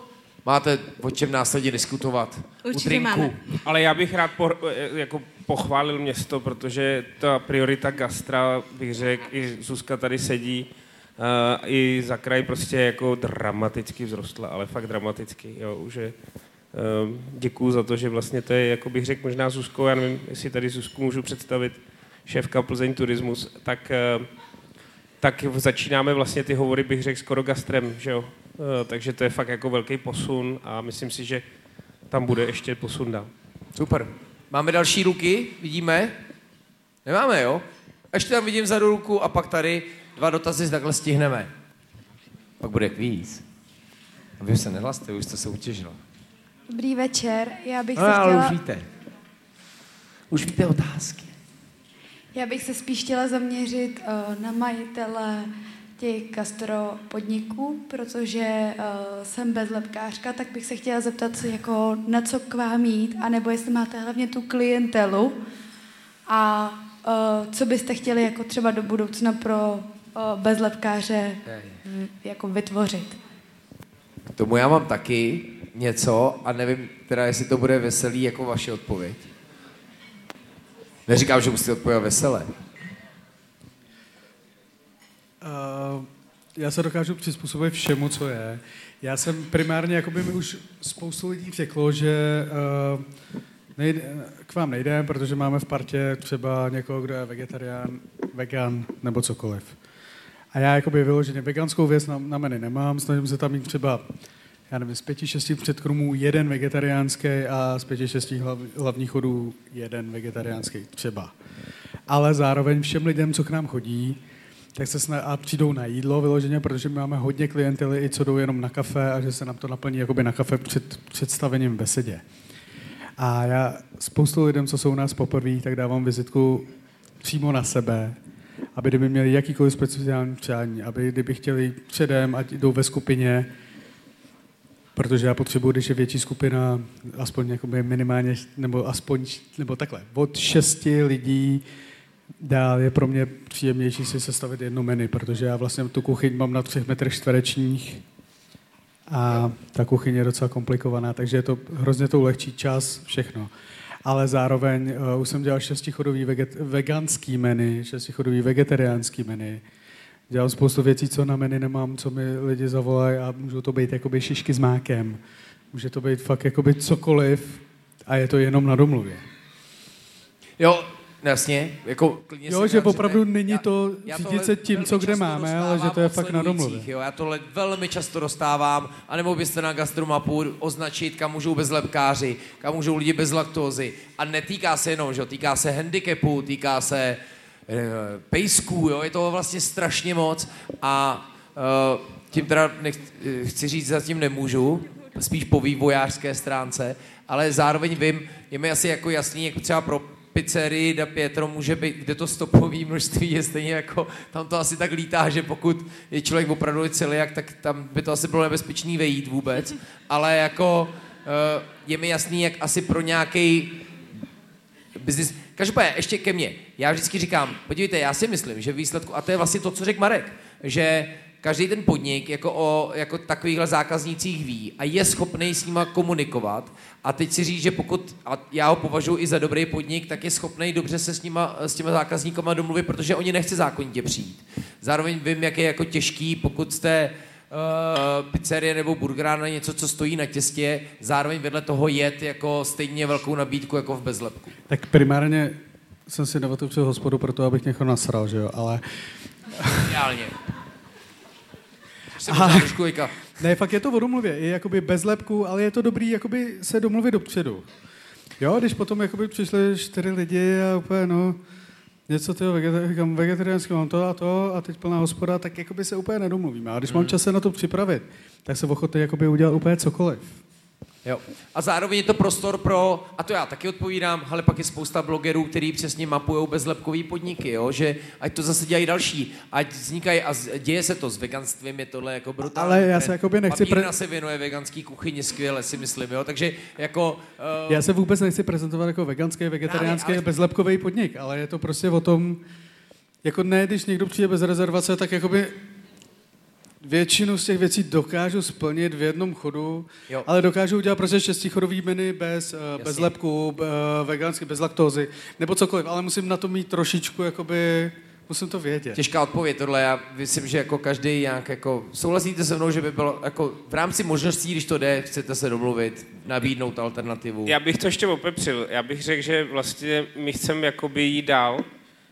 máte o čem následně diskutovat. Určitě máme. Ale já bych rád po, jako pochválil město, protože ta priorita gastra, bych řekl, i Zuzka tady sedí, uh, i za kraj prostě jako dramaticky vzrostla, ale fakt dramaticky, jo, že uh, děkuju za to, že vlastně to je, jako bych řekl, možná Zuzko, já nevím, jestli tady Zuzku můžu představit, šéfka Plzeň Turismus, tak uh, tak začínáme vlastně ty hovory, bych řekl, skoro gastrem, že jo? Eh, takže to je fakt jako velký posun a myslím si, že tam bude ještě posun dál. Super. Máme další ruky, vidíme? Nemáme, jo? Ještě tam vidím za ruku a pak tady dva dotazy takhle stihneme. Pak bude kvíz. A vy se nehlaste, už jste se utěžila. Dobrý večer, já bych no, se ale chtěla... už víte. Už víte otázky. Já bych se spíš chtěla zaměřit uh, na majitele těch gastro podniků, protože uh, jsem bezlepkářka, tak bych se chtěla zeptat, jako na co k vám jít, anebo jestli máte hlavně tu klientelu a uh, co byste chtěli jako třeba do budoucna pro uh, bezlepkáře jako vytvořit. K tomu já mám taky něco a nevím teda, jestli to bude veselý jako vaše odpověď. Neříkám, že musíte odpovědět veselé. Uh, já se dokážu přizpůsobit všemu, co je. Já jsem primárně, jako by mi už spoustu lidí řeklo, že uh, nejde, k vám nejde, protože máme v partě třeba někoho, kdo je vegetarián, vegan nebo cokoliv. A já jakoby vyloženě veganskou věc na, na menu nemám, snažím se tam mít třeba já nevím, z pěti, šesti předkrmů jeden vegetariánský a z pěti, šesti hlav, hlavních chodů jeden vegetariánský třeba. Ale zároveň všem lidem, co k nám chodí, tak se sna- a přijdou na jídlo vyloženě, protože my máme hodně klientely, i co jdou jenom na kafe a že se nám to naplní jakoby na kafe před představením v besedě. A já spoustu lidem, co jsou u nás poprvé, tak dávám vizitku přímo na sebe, aby kdyby měli jakýkoliv speciální přání, aby kdyby chtěli předem, ať jdou ve skupině, Protože já potřebuji, když je větší skupina, aspoň jakoby minimálně, nebo aspoň, nebo takhle, od šesti lidí dál je pro mě příjemnější si sestavit jedno menu, protože já vlastně tu kuchyň mám na třech metrech čtverečních a ta kuchyň je docela komplikovaná, takže je to hrozně to ulehčí čas, všechno. ale zároveň uh, už jsem dělal šestichodový veget, veganský menu, šestichodový vegetariánský menu. Dělám spoustu věcí, co na menu nemám, co mi lidi zavolají a můžou to být jakoby šišky s mákem. Může to být fakt jakoby cokoliv a je to jenom na domluvě. Jo, jasně, jako klidně Jo, že opravdu není to Já řídit tohle se tím, co kde máme, ale že to je fakt na domluvě. Jo, já tohle velmi často dostávám, anebo byste na gastromapu označit, kam můžou bezlepkáři, kam můžou lidi bez laktózy. A netýká se jenom, že týká se handicapu, týká se pejsků, jo, je toho vlastně strašně moc a e, tím teda nech, eh, chci říct, zatím nemůžu, spíš po vývojářské stránce, ale zároveň vím, je mi asi jako jasný, jak třeba pro pizzerii da Pietro může být, kde to stopový množství je stejně jako, tam to asi tak lítá, že pokud je člověk opravdu celiak, tak tam by to asi bylo nebezpečný vejít vůbec, ale jako eh, je mi jasný, jak asi pro nějaký biznis. Každopádně, ještě ke mně. Já vždycky říkám, podívejte, já si myslím, že výsledku, a to je vlastně to, co řekl Marek, že každý ten podnik jako o jako takovýchhle zákaznících ví a je schopný s nima komunikovat. A teď si říct, že pokud, a já ho považuji i za dobrý podnik, tak je schopný dobře se s, nima, s těma zákazníkama domluvit, protože oni nechce zákonitě přijít. Zároveň vím, jak je jako těžký, pokud jste uh, pizzerie nebo burgerán na něco, co stojí na těstě, zároveň vedle toho jet jako stejně velkou nabídku jako v bezlepku. Tak primárně jsem si neotevřel hospodu proto, abych někoho nasral, že jo, ale... Ideálně. Jsem možná trošku. Ne, fakt je to o domluvě, je jakoby bez lepku, ale je to dobrý jakoby se domluvit dopředu. Jo, když potom jakoby přišli čtyři lidi a úplně, no, něco tyho vegetari- vegetariánského, mám to a to a teď plná hospoda, tak jakoby se úplně nedomluvíme. A když mám Mhm. čas se na to připravit, tak se ochotný jakoby udělat úplně cokoliv. Jo. A zároveň je to prostor pro, a to já taky odpovídám, ale pak je spousta blogerů, kteří přesně mapují bezlepkový podniky, jo? že ať to zase dělají další, ať vznikají a děje se to s veganstvím, je tohle jako brutální. Ale já se jakoby nechci pre- se věnuje veganský kuchyni skvěle, si myslím, jo? takže jako... Uh, Já se vůbec nechci prezentovat jako veganský, vegetariánský, ale... bezlepkový podnik, ale je to prostě o tom, jako ne, když někdo přijde bez rezervace, tak jakoby většinu z těch věcí dokážu splnit v jednom chodu, Jo. ale dokážu udělat prostě šestichodový menu bez, bez Jasně. lepku, uh, vegansky, bez laktózy, nebo cokoliv, ale musím na to mít trošičku, jakoby, musím to vědět. Těžká odpověď tohle, já myslím, že jako každý nějak jako, souhlasíte se mnou, že by bylo jako v rámci možností, když to jde, chcete se domluvit, nabídnout alternativu. Já bych to ještě opepřil. Já bych řekl, že vlastně my chceme jakoby jít dál,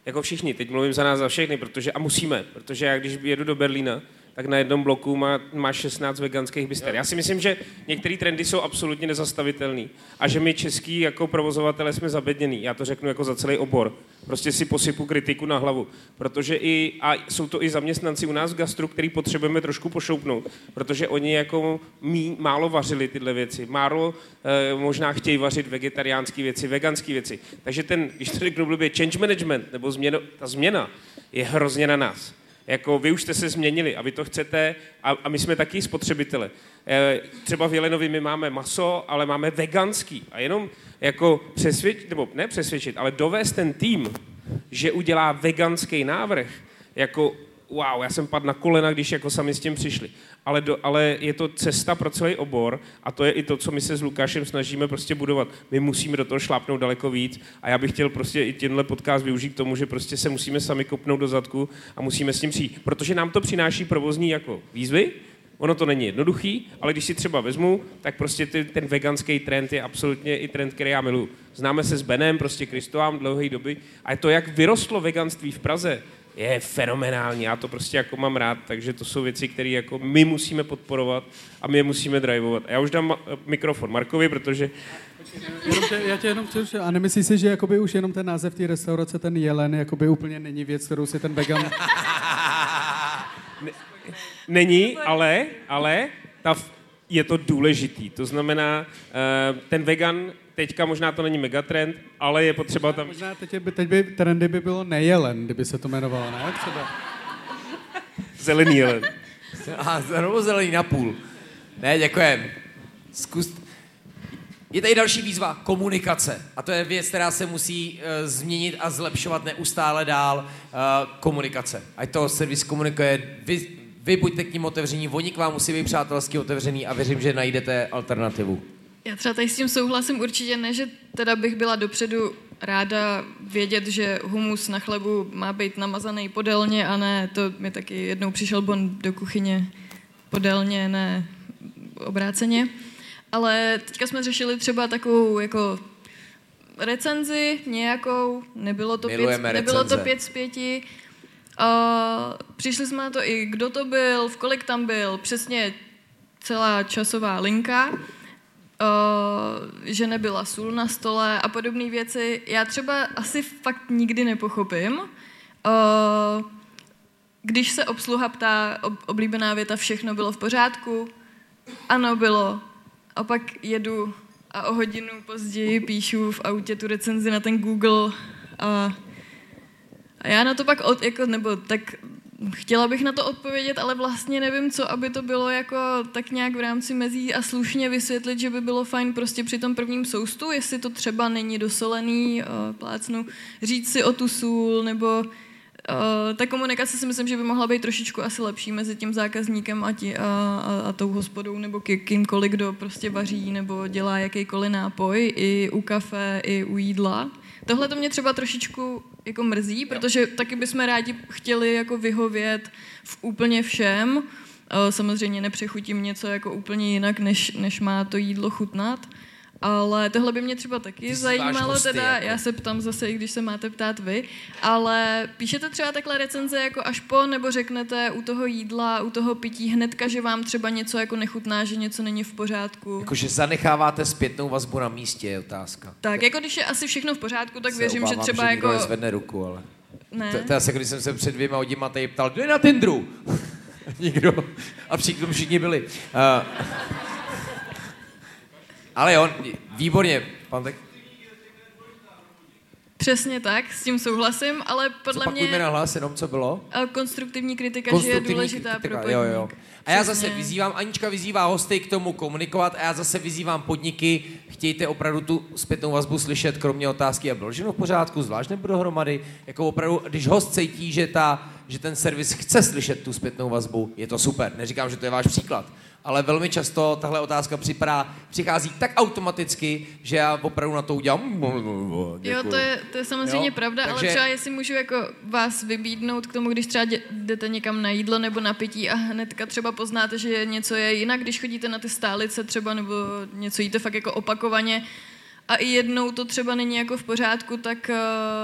jako všichni. Teď mluvím za nás za všechny, protože, a musíme, protože já když jedu do Berlína, tak na jednom bloku má, má 16 veganských bister. Já si myslím, že některé trendy jsou absolutně nezastavitelné a že my český jako provozovatele jsme zabednění. Já to řeknu jako za celý obor. Prostě si posypu kritiku na hlavu. Protože i, a jsou to i zaměstnanci u nás v gastru, který potřebujeme trošku pošoupnout, protože oni jako mí, málo vařili tyhle věci. Málo eh, možná chtějí vařit vegetariánské věci, veganské věci. Takže ten, když to řeknu blbě, change management, nebo změno, ta změna je hrozně na nás. Jako vy už jste se změnili a vy to chcete a, a my jsme taky spotřebitele. E, třeba v Jelenovi my máme maso, ale máme veganský a jenom jako přesvědčit, nebo ne přesvědčit, ale dovést ten tým, že udělá veganský návrh, jako wow, já jsem padl na kolena, když jako sami s tím přišli. Ale, do, ale je to cesta pro celý obor a to je i to, co my se s Lukášem snažíme prostě budovat. My musíme do toho šlápnout daleko víc a já bych chtěl prostě i tenhle podcast využít k tomu, že prostě se musíme sami kopnout do zadku a musíme s tím přijít. Protože nám to přináší provozní jako výzvy, Ono to není jednoduchý, ale když si třeba vezmu, tak prostě ty, ten veganský trend je absolutně i trend, který já miluji. Známe se s Benem, prostě Kristoám dlouhé doby a to, jak vyrostlo veganství v Praze, je fenomenální. Já to prostě jako mám rád, takže to jsou věci, které jako my musíme podporovat a my je musíme drivovat. A já už dám mikrofon Markovi, protože Jenom tě, já tě jenom přerušuji. A nemyslíš si, že jakoby už jenom ten název té restaurace, ten jelen, jakoby úplně není věc, kterou si ten vegan... Není, ale, ale ta, je to důležitý. To znamená, eh, ten vegan, teďka možná to není megatrend, ale je potřeba tam... Možná teď, by, teď by trendy by bylo nejelen, kdyby se to jmenovalo, ne? Třeba. Zelený jelen. A znovu zelený na půl. Ne, děkujem. Zkus... Je tady další výzva, komunikace. A to je věc, která se musí uh, změnit a zlepšovat neustále dál. Uh, komunikace. Ať to servis komunikuje, vy, vy buďte k ním otevření, oni k vám musí být přátelsky otevření a věřím, že najdete alternativu. Já třeba tady s tím souhlasím určitě ne, že teda bych byla dopředu ráda vědět, že humus na chlebu má být namazaný podélně a ne, to mi taky jednou přišel bon do kuchyně podélně, ne obráceně. Ale teďka jsme řešili třeba takovou jako recenzi nějakou, nebylo to, pět, nebylo to pět z pěti. A přišli jsme na to i, kdo to byl, v kolik tam byl, přesně celá časová linka, že nebyla sůl na stole a podobné věci. Já třeba asi fakt nikdy nepochopím, když se obsluha ptá, ob, oblíbená věta, všechno bylo v pořádku, ano, bylo. A pak jedu a o hodinu později píšu v autě tu recenzi na ten Google a, a já na to pak, od, jako, nebo tak chtěla bych na to odpovědět, ale vlastně nevím, co, aby to bylo jako tak nějak v rámci mezí a slušně vysvětlit, že by bylo fajn prostě při tom prvním soustu, jestli to třeba není dosolený, uh, plácnu, říct si o tu sůl, nebo Uh, ta komunikace si myslím, že by mohla být trošičku asi lepší mezi tím zákazníkem a, tí, a, a, a tou hospodou nebo ký, kýmkoliv, kdo prostě vaří nebo dělá jakýkoliv nápoj, i u kafe, i u jídla. Tohle to mě třeba trošičku jako mrzí, protože taky bychom rádi chtěli jako vyhovět v úplně všem. Uh, samozřejmě nepřechutím něco jako úplně jinak, než, než má to jídlo chutnat. Ale tohle by mě třeba taky Ty zajímalo, hosty, teda, jako. já se ptám zase, i když se máte ptát vy, ale píšete třeba takhle recenze jako až po, nebo řeknete u toho jídla, u toho pití hnedka, že vám třeba něco jako nechutná, že něco není v pořádku. Jakože zanecháváte zpětnou vazbu na místě, je otázka. Tak, jako když je asi všechno v pořádku, tak Se věřím, že obávám, třeba že jako... nezvedne ruku, ale... Ne. To, to je asi, když jsem se před dvěma hodinama tady ptal, kdo je na Tinderu? Nikdo. A přitom všichni byli. Uh, ale on, výborně, pan tak... Přesně tak, s tím souhlasím, ale podle Zopakujme mě na hlas jenom, co bylo. konstruktivní kritika, že je důležitá kritika, pro jo, podnik. jo. A já zase vyzývám, Anička vyzývá hosty k tomu komunikovat a já zase vyzývám podniky, chtějte opravdu tu zpětnou vazbu slyšet, kromě otázky, a bylo všechno v pořádku, zvlášť nebo dohromady, jako opravdu, když host cítí, že, ta, že ten servis chce slyšet tu zpětnou vazbu, je to super. Neříkám, že to je váš příklad, ale velmi často tahle otázka připadá, přichází tak automaticky, že já opravdu na to udělám. Jo, děkuju. to je, to je samozřejmě Jo, pravda, ale takže- třeba jestli můžu jako vás vybídnout k tomu, když třeba jdete někam na jídlo nebo na pití a hnedka třeba poznáte, že něco je jinak, když chodíte na ty stálice třeba nebo něco jíte fakt jako opakovaně a i jednou to třeba není jako v pořádku, tak eh,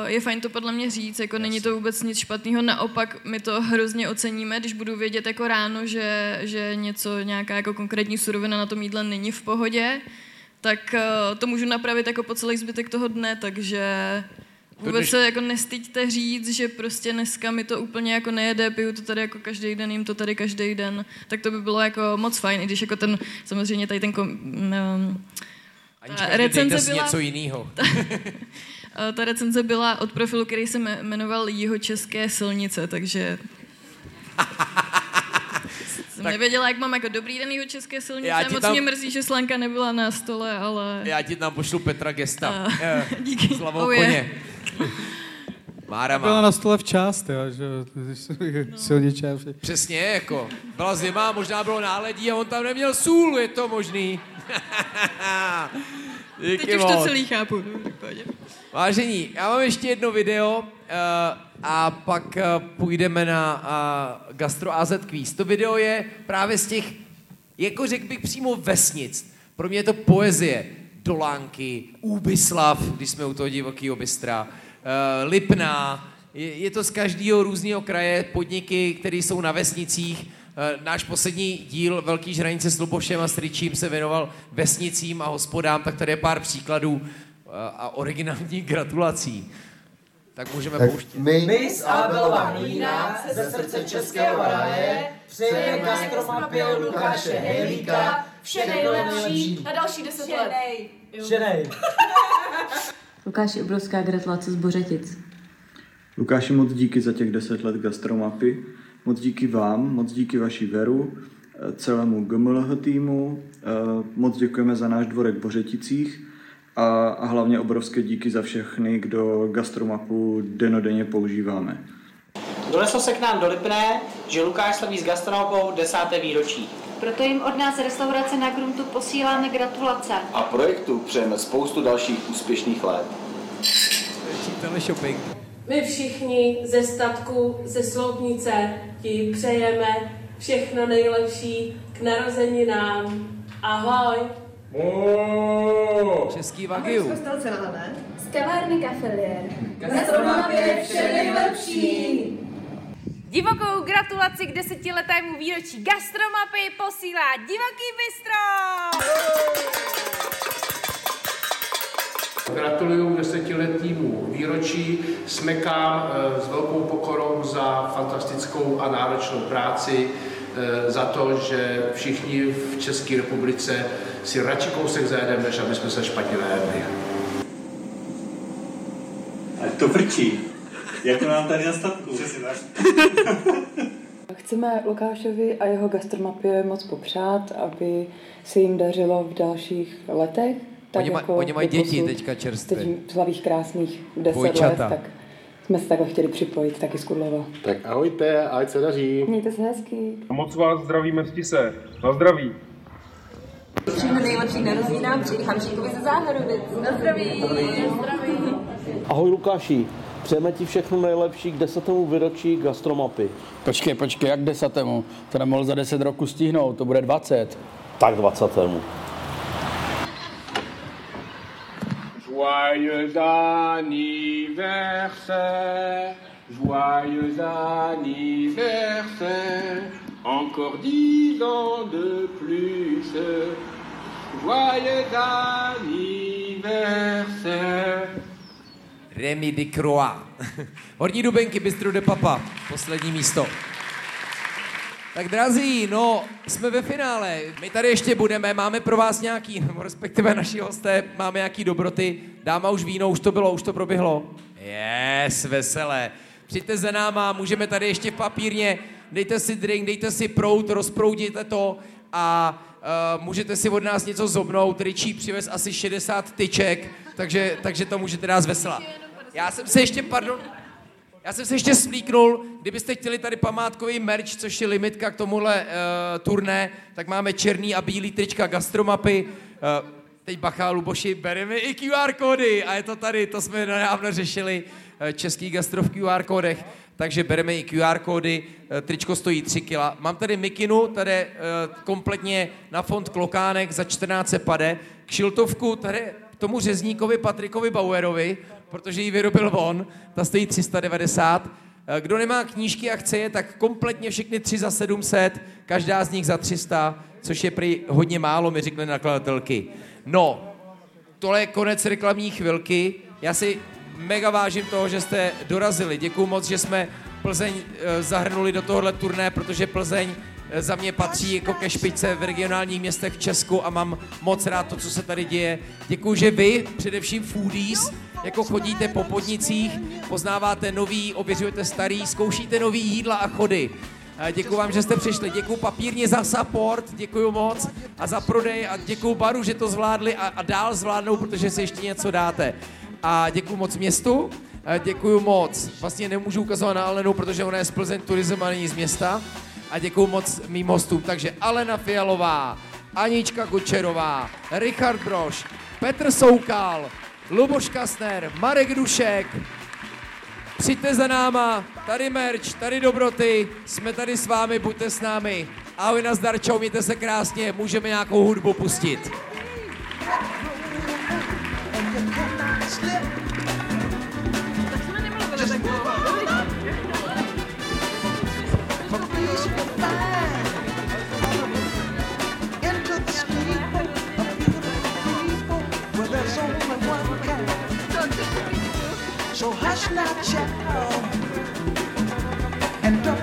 je fajn to podle mě říct, jako není to vůbec nic špatného, naopak my to hrozně oceníme, když budu vědět jako ráno, že, že něco, nějaká jako konkrétní surovina na tom jídle není v pohodě, tak eh, to můžu napravit jako po celý zbytek toho dne, takže vůbec se jako nestyďte říct, že prostě dneska mi to úplně jako nejede, piju to tady jako každý den, jim to tady každý den, tak to by bylo jako moc fajn, i když jako ten, samozřejmě tady ten kom, um, Anička, dejte si něco jiného. Eh, Ta recenze byla od profilu, který se me- jmenoval Jihočeské silnice, takže jsem Tak- nevěděla, jak mám jako dobrý den Jihočeské silnice. Já Moc tam- mě mrzí, že Slanka nebyla na stole, ale... Já ti tam pošlu Petra Gesta. A- Eh, díky. Slavou Oh, koně. Mára má. Byla na stole včas, jo, že no. silničář. Přesně, jako. Byla zima, možná bylo náledí a on tam neměl sůl, je to možný. Díky Teď už to moc. celý chápu. no. Vážení, já mám ještě jedno video uh, a pak uh, půjdeme na uh, Gastro AZ Quiz. To video je právě z těch, jako řekl bych přímo vesnic. Pro mě je to poezie. Dolánky, Úbyslav, když jsme u toho divokého bystra, uh, Lipná, je, je to z každého různého kraje, podniky, které jsou na vesnicích. Eh, Náš poslední díl Velký žranice s Lubošem a Stričím se věnoval vesnicím a hospodám, tak tady je pár příkladů eh, a originálních gratulací. Tak můžeme Tak pouštět. my, my z Abelová Mlýna ze srdce Českého ráje přejeme gastromapě Lukáše Hejlíka vše nejlepší. Na další deset let. Ženej. Lukáši, obrovská gratulace z Bořetic. Lukáši, moc díky za těch 10 let gastromapy. Moc díky vám, moc díky vaší Veru, eh, celému GMLH týmu. eh, Moc děkujeme za náš dvorek v Bořeticích a, a hlavně obrovské díky za všechny, kdo gastromapu denodenně používáme. Doneslo se k nám do Lipné, že Lukáš slaví s gastronopou desáté výročí. proto jim od nás restaurace na Gruntu posíláme gratulace. A projektu přejeme spoustu dalších úspěšných let. Teleshopping. My všichni ze statku, ze Sloupnice ti přejeme všechno nejlepší k narozeninám. Ahoj! Český Wagyu. Z kavárny Kafelier. Gastromapě vše nejlepší. Divokou gratulaci k desetiletému výročí Gastromapy posílá Divoký bistro! Gratuluju desetiletnímu výročí, smekám eh, s velkou pokorou za fantastickou a náročnou práci, eh, za to, že všichni v České republice si radši kousek zajedeme, než aby jsme se špatně najedli. Ať to frčí. Jako nám tady na statku. Chceme Lukášovi a jeho gastromapě moc popřát, aby se jim dařilo v dalších letech. Tak Oni, ma, jako oni mají děti teďka čerstvě. Teď slavíš krásných 10 Dvojčata. let, tak jsme se takhle chtěli připojit taky z Kudlova. Tak ahojte, ať se daří. Mějte se hezky. A moc vás zdravíme z Tise. Na zdraví. Všechno nejlepší narozeninám přeji Hamšíkovi ze Záhorovic. Na zdraví. Na zdraví. Ahoj Lukáši, přejeme ti všechno nejlepší k desetému výročí gastromapy. Počkej, počkej, jak desetému? To nemohl za deset roku stihnout, to bude 20. Tak dvacetému. Joyeux anniversaire, joyeux anniversaire, encore dix ans de plus. Joyeux anniversaire. Remy de Croix. Horní Dubenky, Bistro de Papa. Poslední místo. Tak drazí, no, jsme ve finále. My tady ještě budeme, máme pro vás nějaký, respektive naši hosté, máme nějaký dobroty. Dáma už víno, už to bylo, už to proběhlo. Yes, veselé. Přijďte za náma, můžeme tady ještě v papírně, dejte si drink, dejte si prout, rozproudějte to a uh, můžete si od nás něco zobnout. Richie přivez asi 60 tyček, takže, takže to můžete nás vesela. Já jsem se ještě, pardon, já jsem se ještě splíknul, kdybyste chtěli tady památkový merch, což je limitka k tomuhle uh, turné, tak máme černý a bílý trička gastromapy. Uh, teď bacha, Luboši, bereme i QR kódy a je to tady, to jsme nedávno řešili, uh, český gastro v QR kódech, takže bereme i QR kódy, uh, tričko stojí 3 kila. Mám tady mikinu, tady uh, kompletně na fond klokánek za 14 pade, kšiltovku tady tomu řezníkovi Patrikovi Bauerovi, protože ji vyrobil on, ta stojí 390. Eh, Kdo nemá knížky a chce je, tak kompletně všechny tři za 700, každá z nich za 300, což je prý hodně málo, mi řekly nakladatelky. No, tohle je konec reklamní chvilky. Já si mega vážím toho, že jste dorazili. Děkuju moc, že jsme Plzeň eh, zahrnuli do tohohle turné, protože Plzeň eh, za mě patří jako ke špičce v regionálních městech v Česku a mám moc rád to, co se tady děje. Děkuju, že vy, především foodies, jako chodíte po podnicích, poznáváte nový, ověřujete starý, zkoušíte nový jídla a chody. Děkuji vám, že jste přišli. Děkuji papírně za support, děkuji moc a za prodej a děkuji baru, že to zvládli a, a dál zvládnou, protože si ještě něco dáte. A děkuji moc městu, děkuji moc. Vlastně nemůžu ukazovat na Alenu, protože ona je z Plzeň turism a není z města. A děkuji moc mým hostům. Takže Alena Fialová, Anička Kučerová, Richard Broš, Petr Soukal, Luboš Kastner, Marek Dušek, Přijďte za náma, tady merch, tady dobroty, jsme tady s vámi, buďte s námi. Ahoj, nazdar, čau, mějte se krásně, můžeme nějakou hudbu pustit. Into So hush now, child, and don't.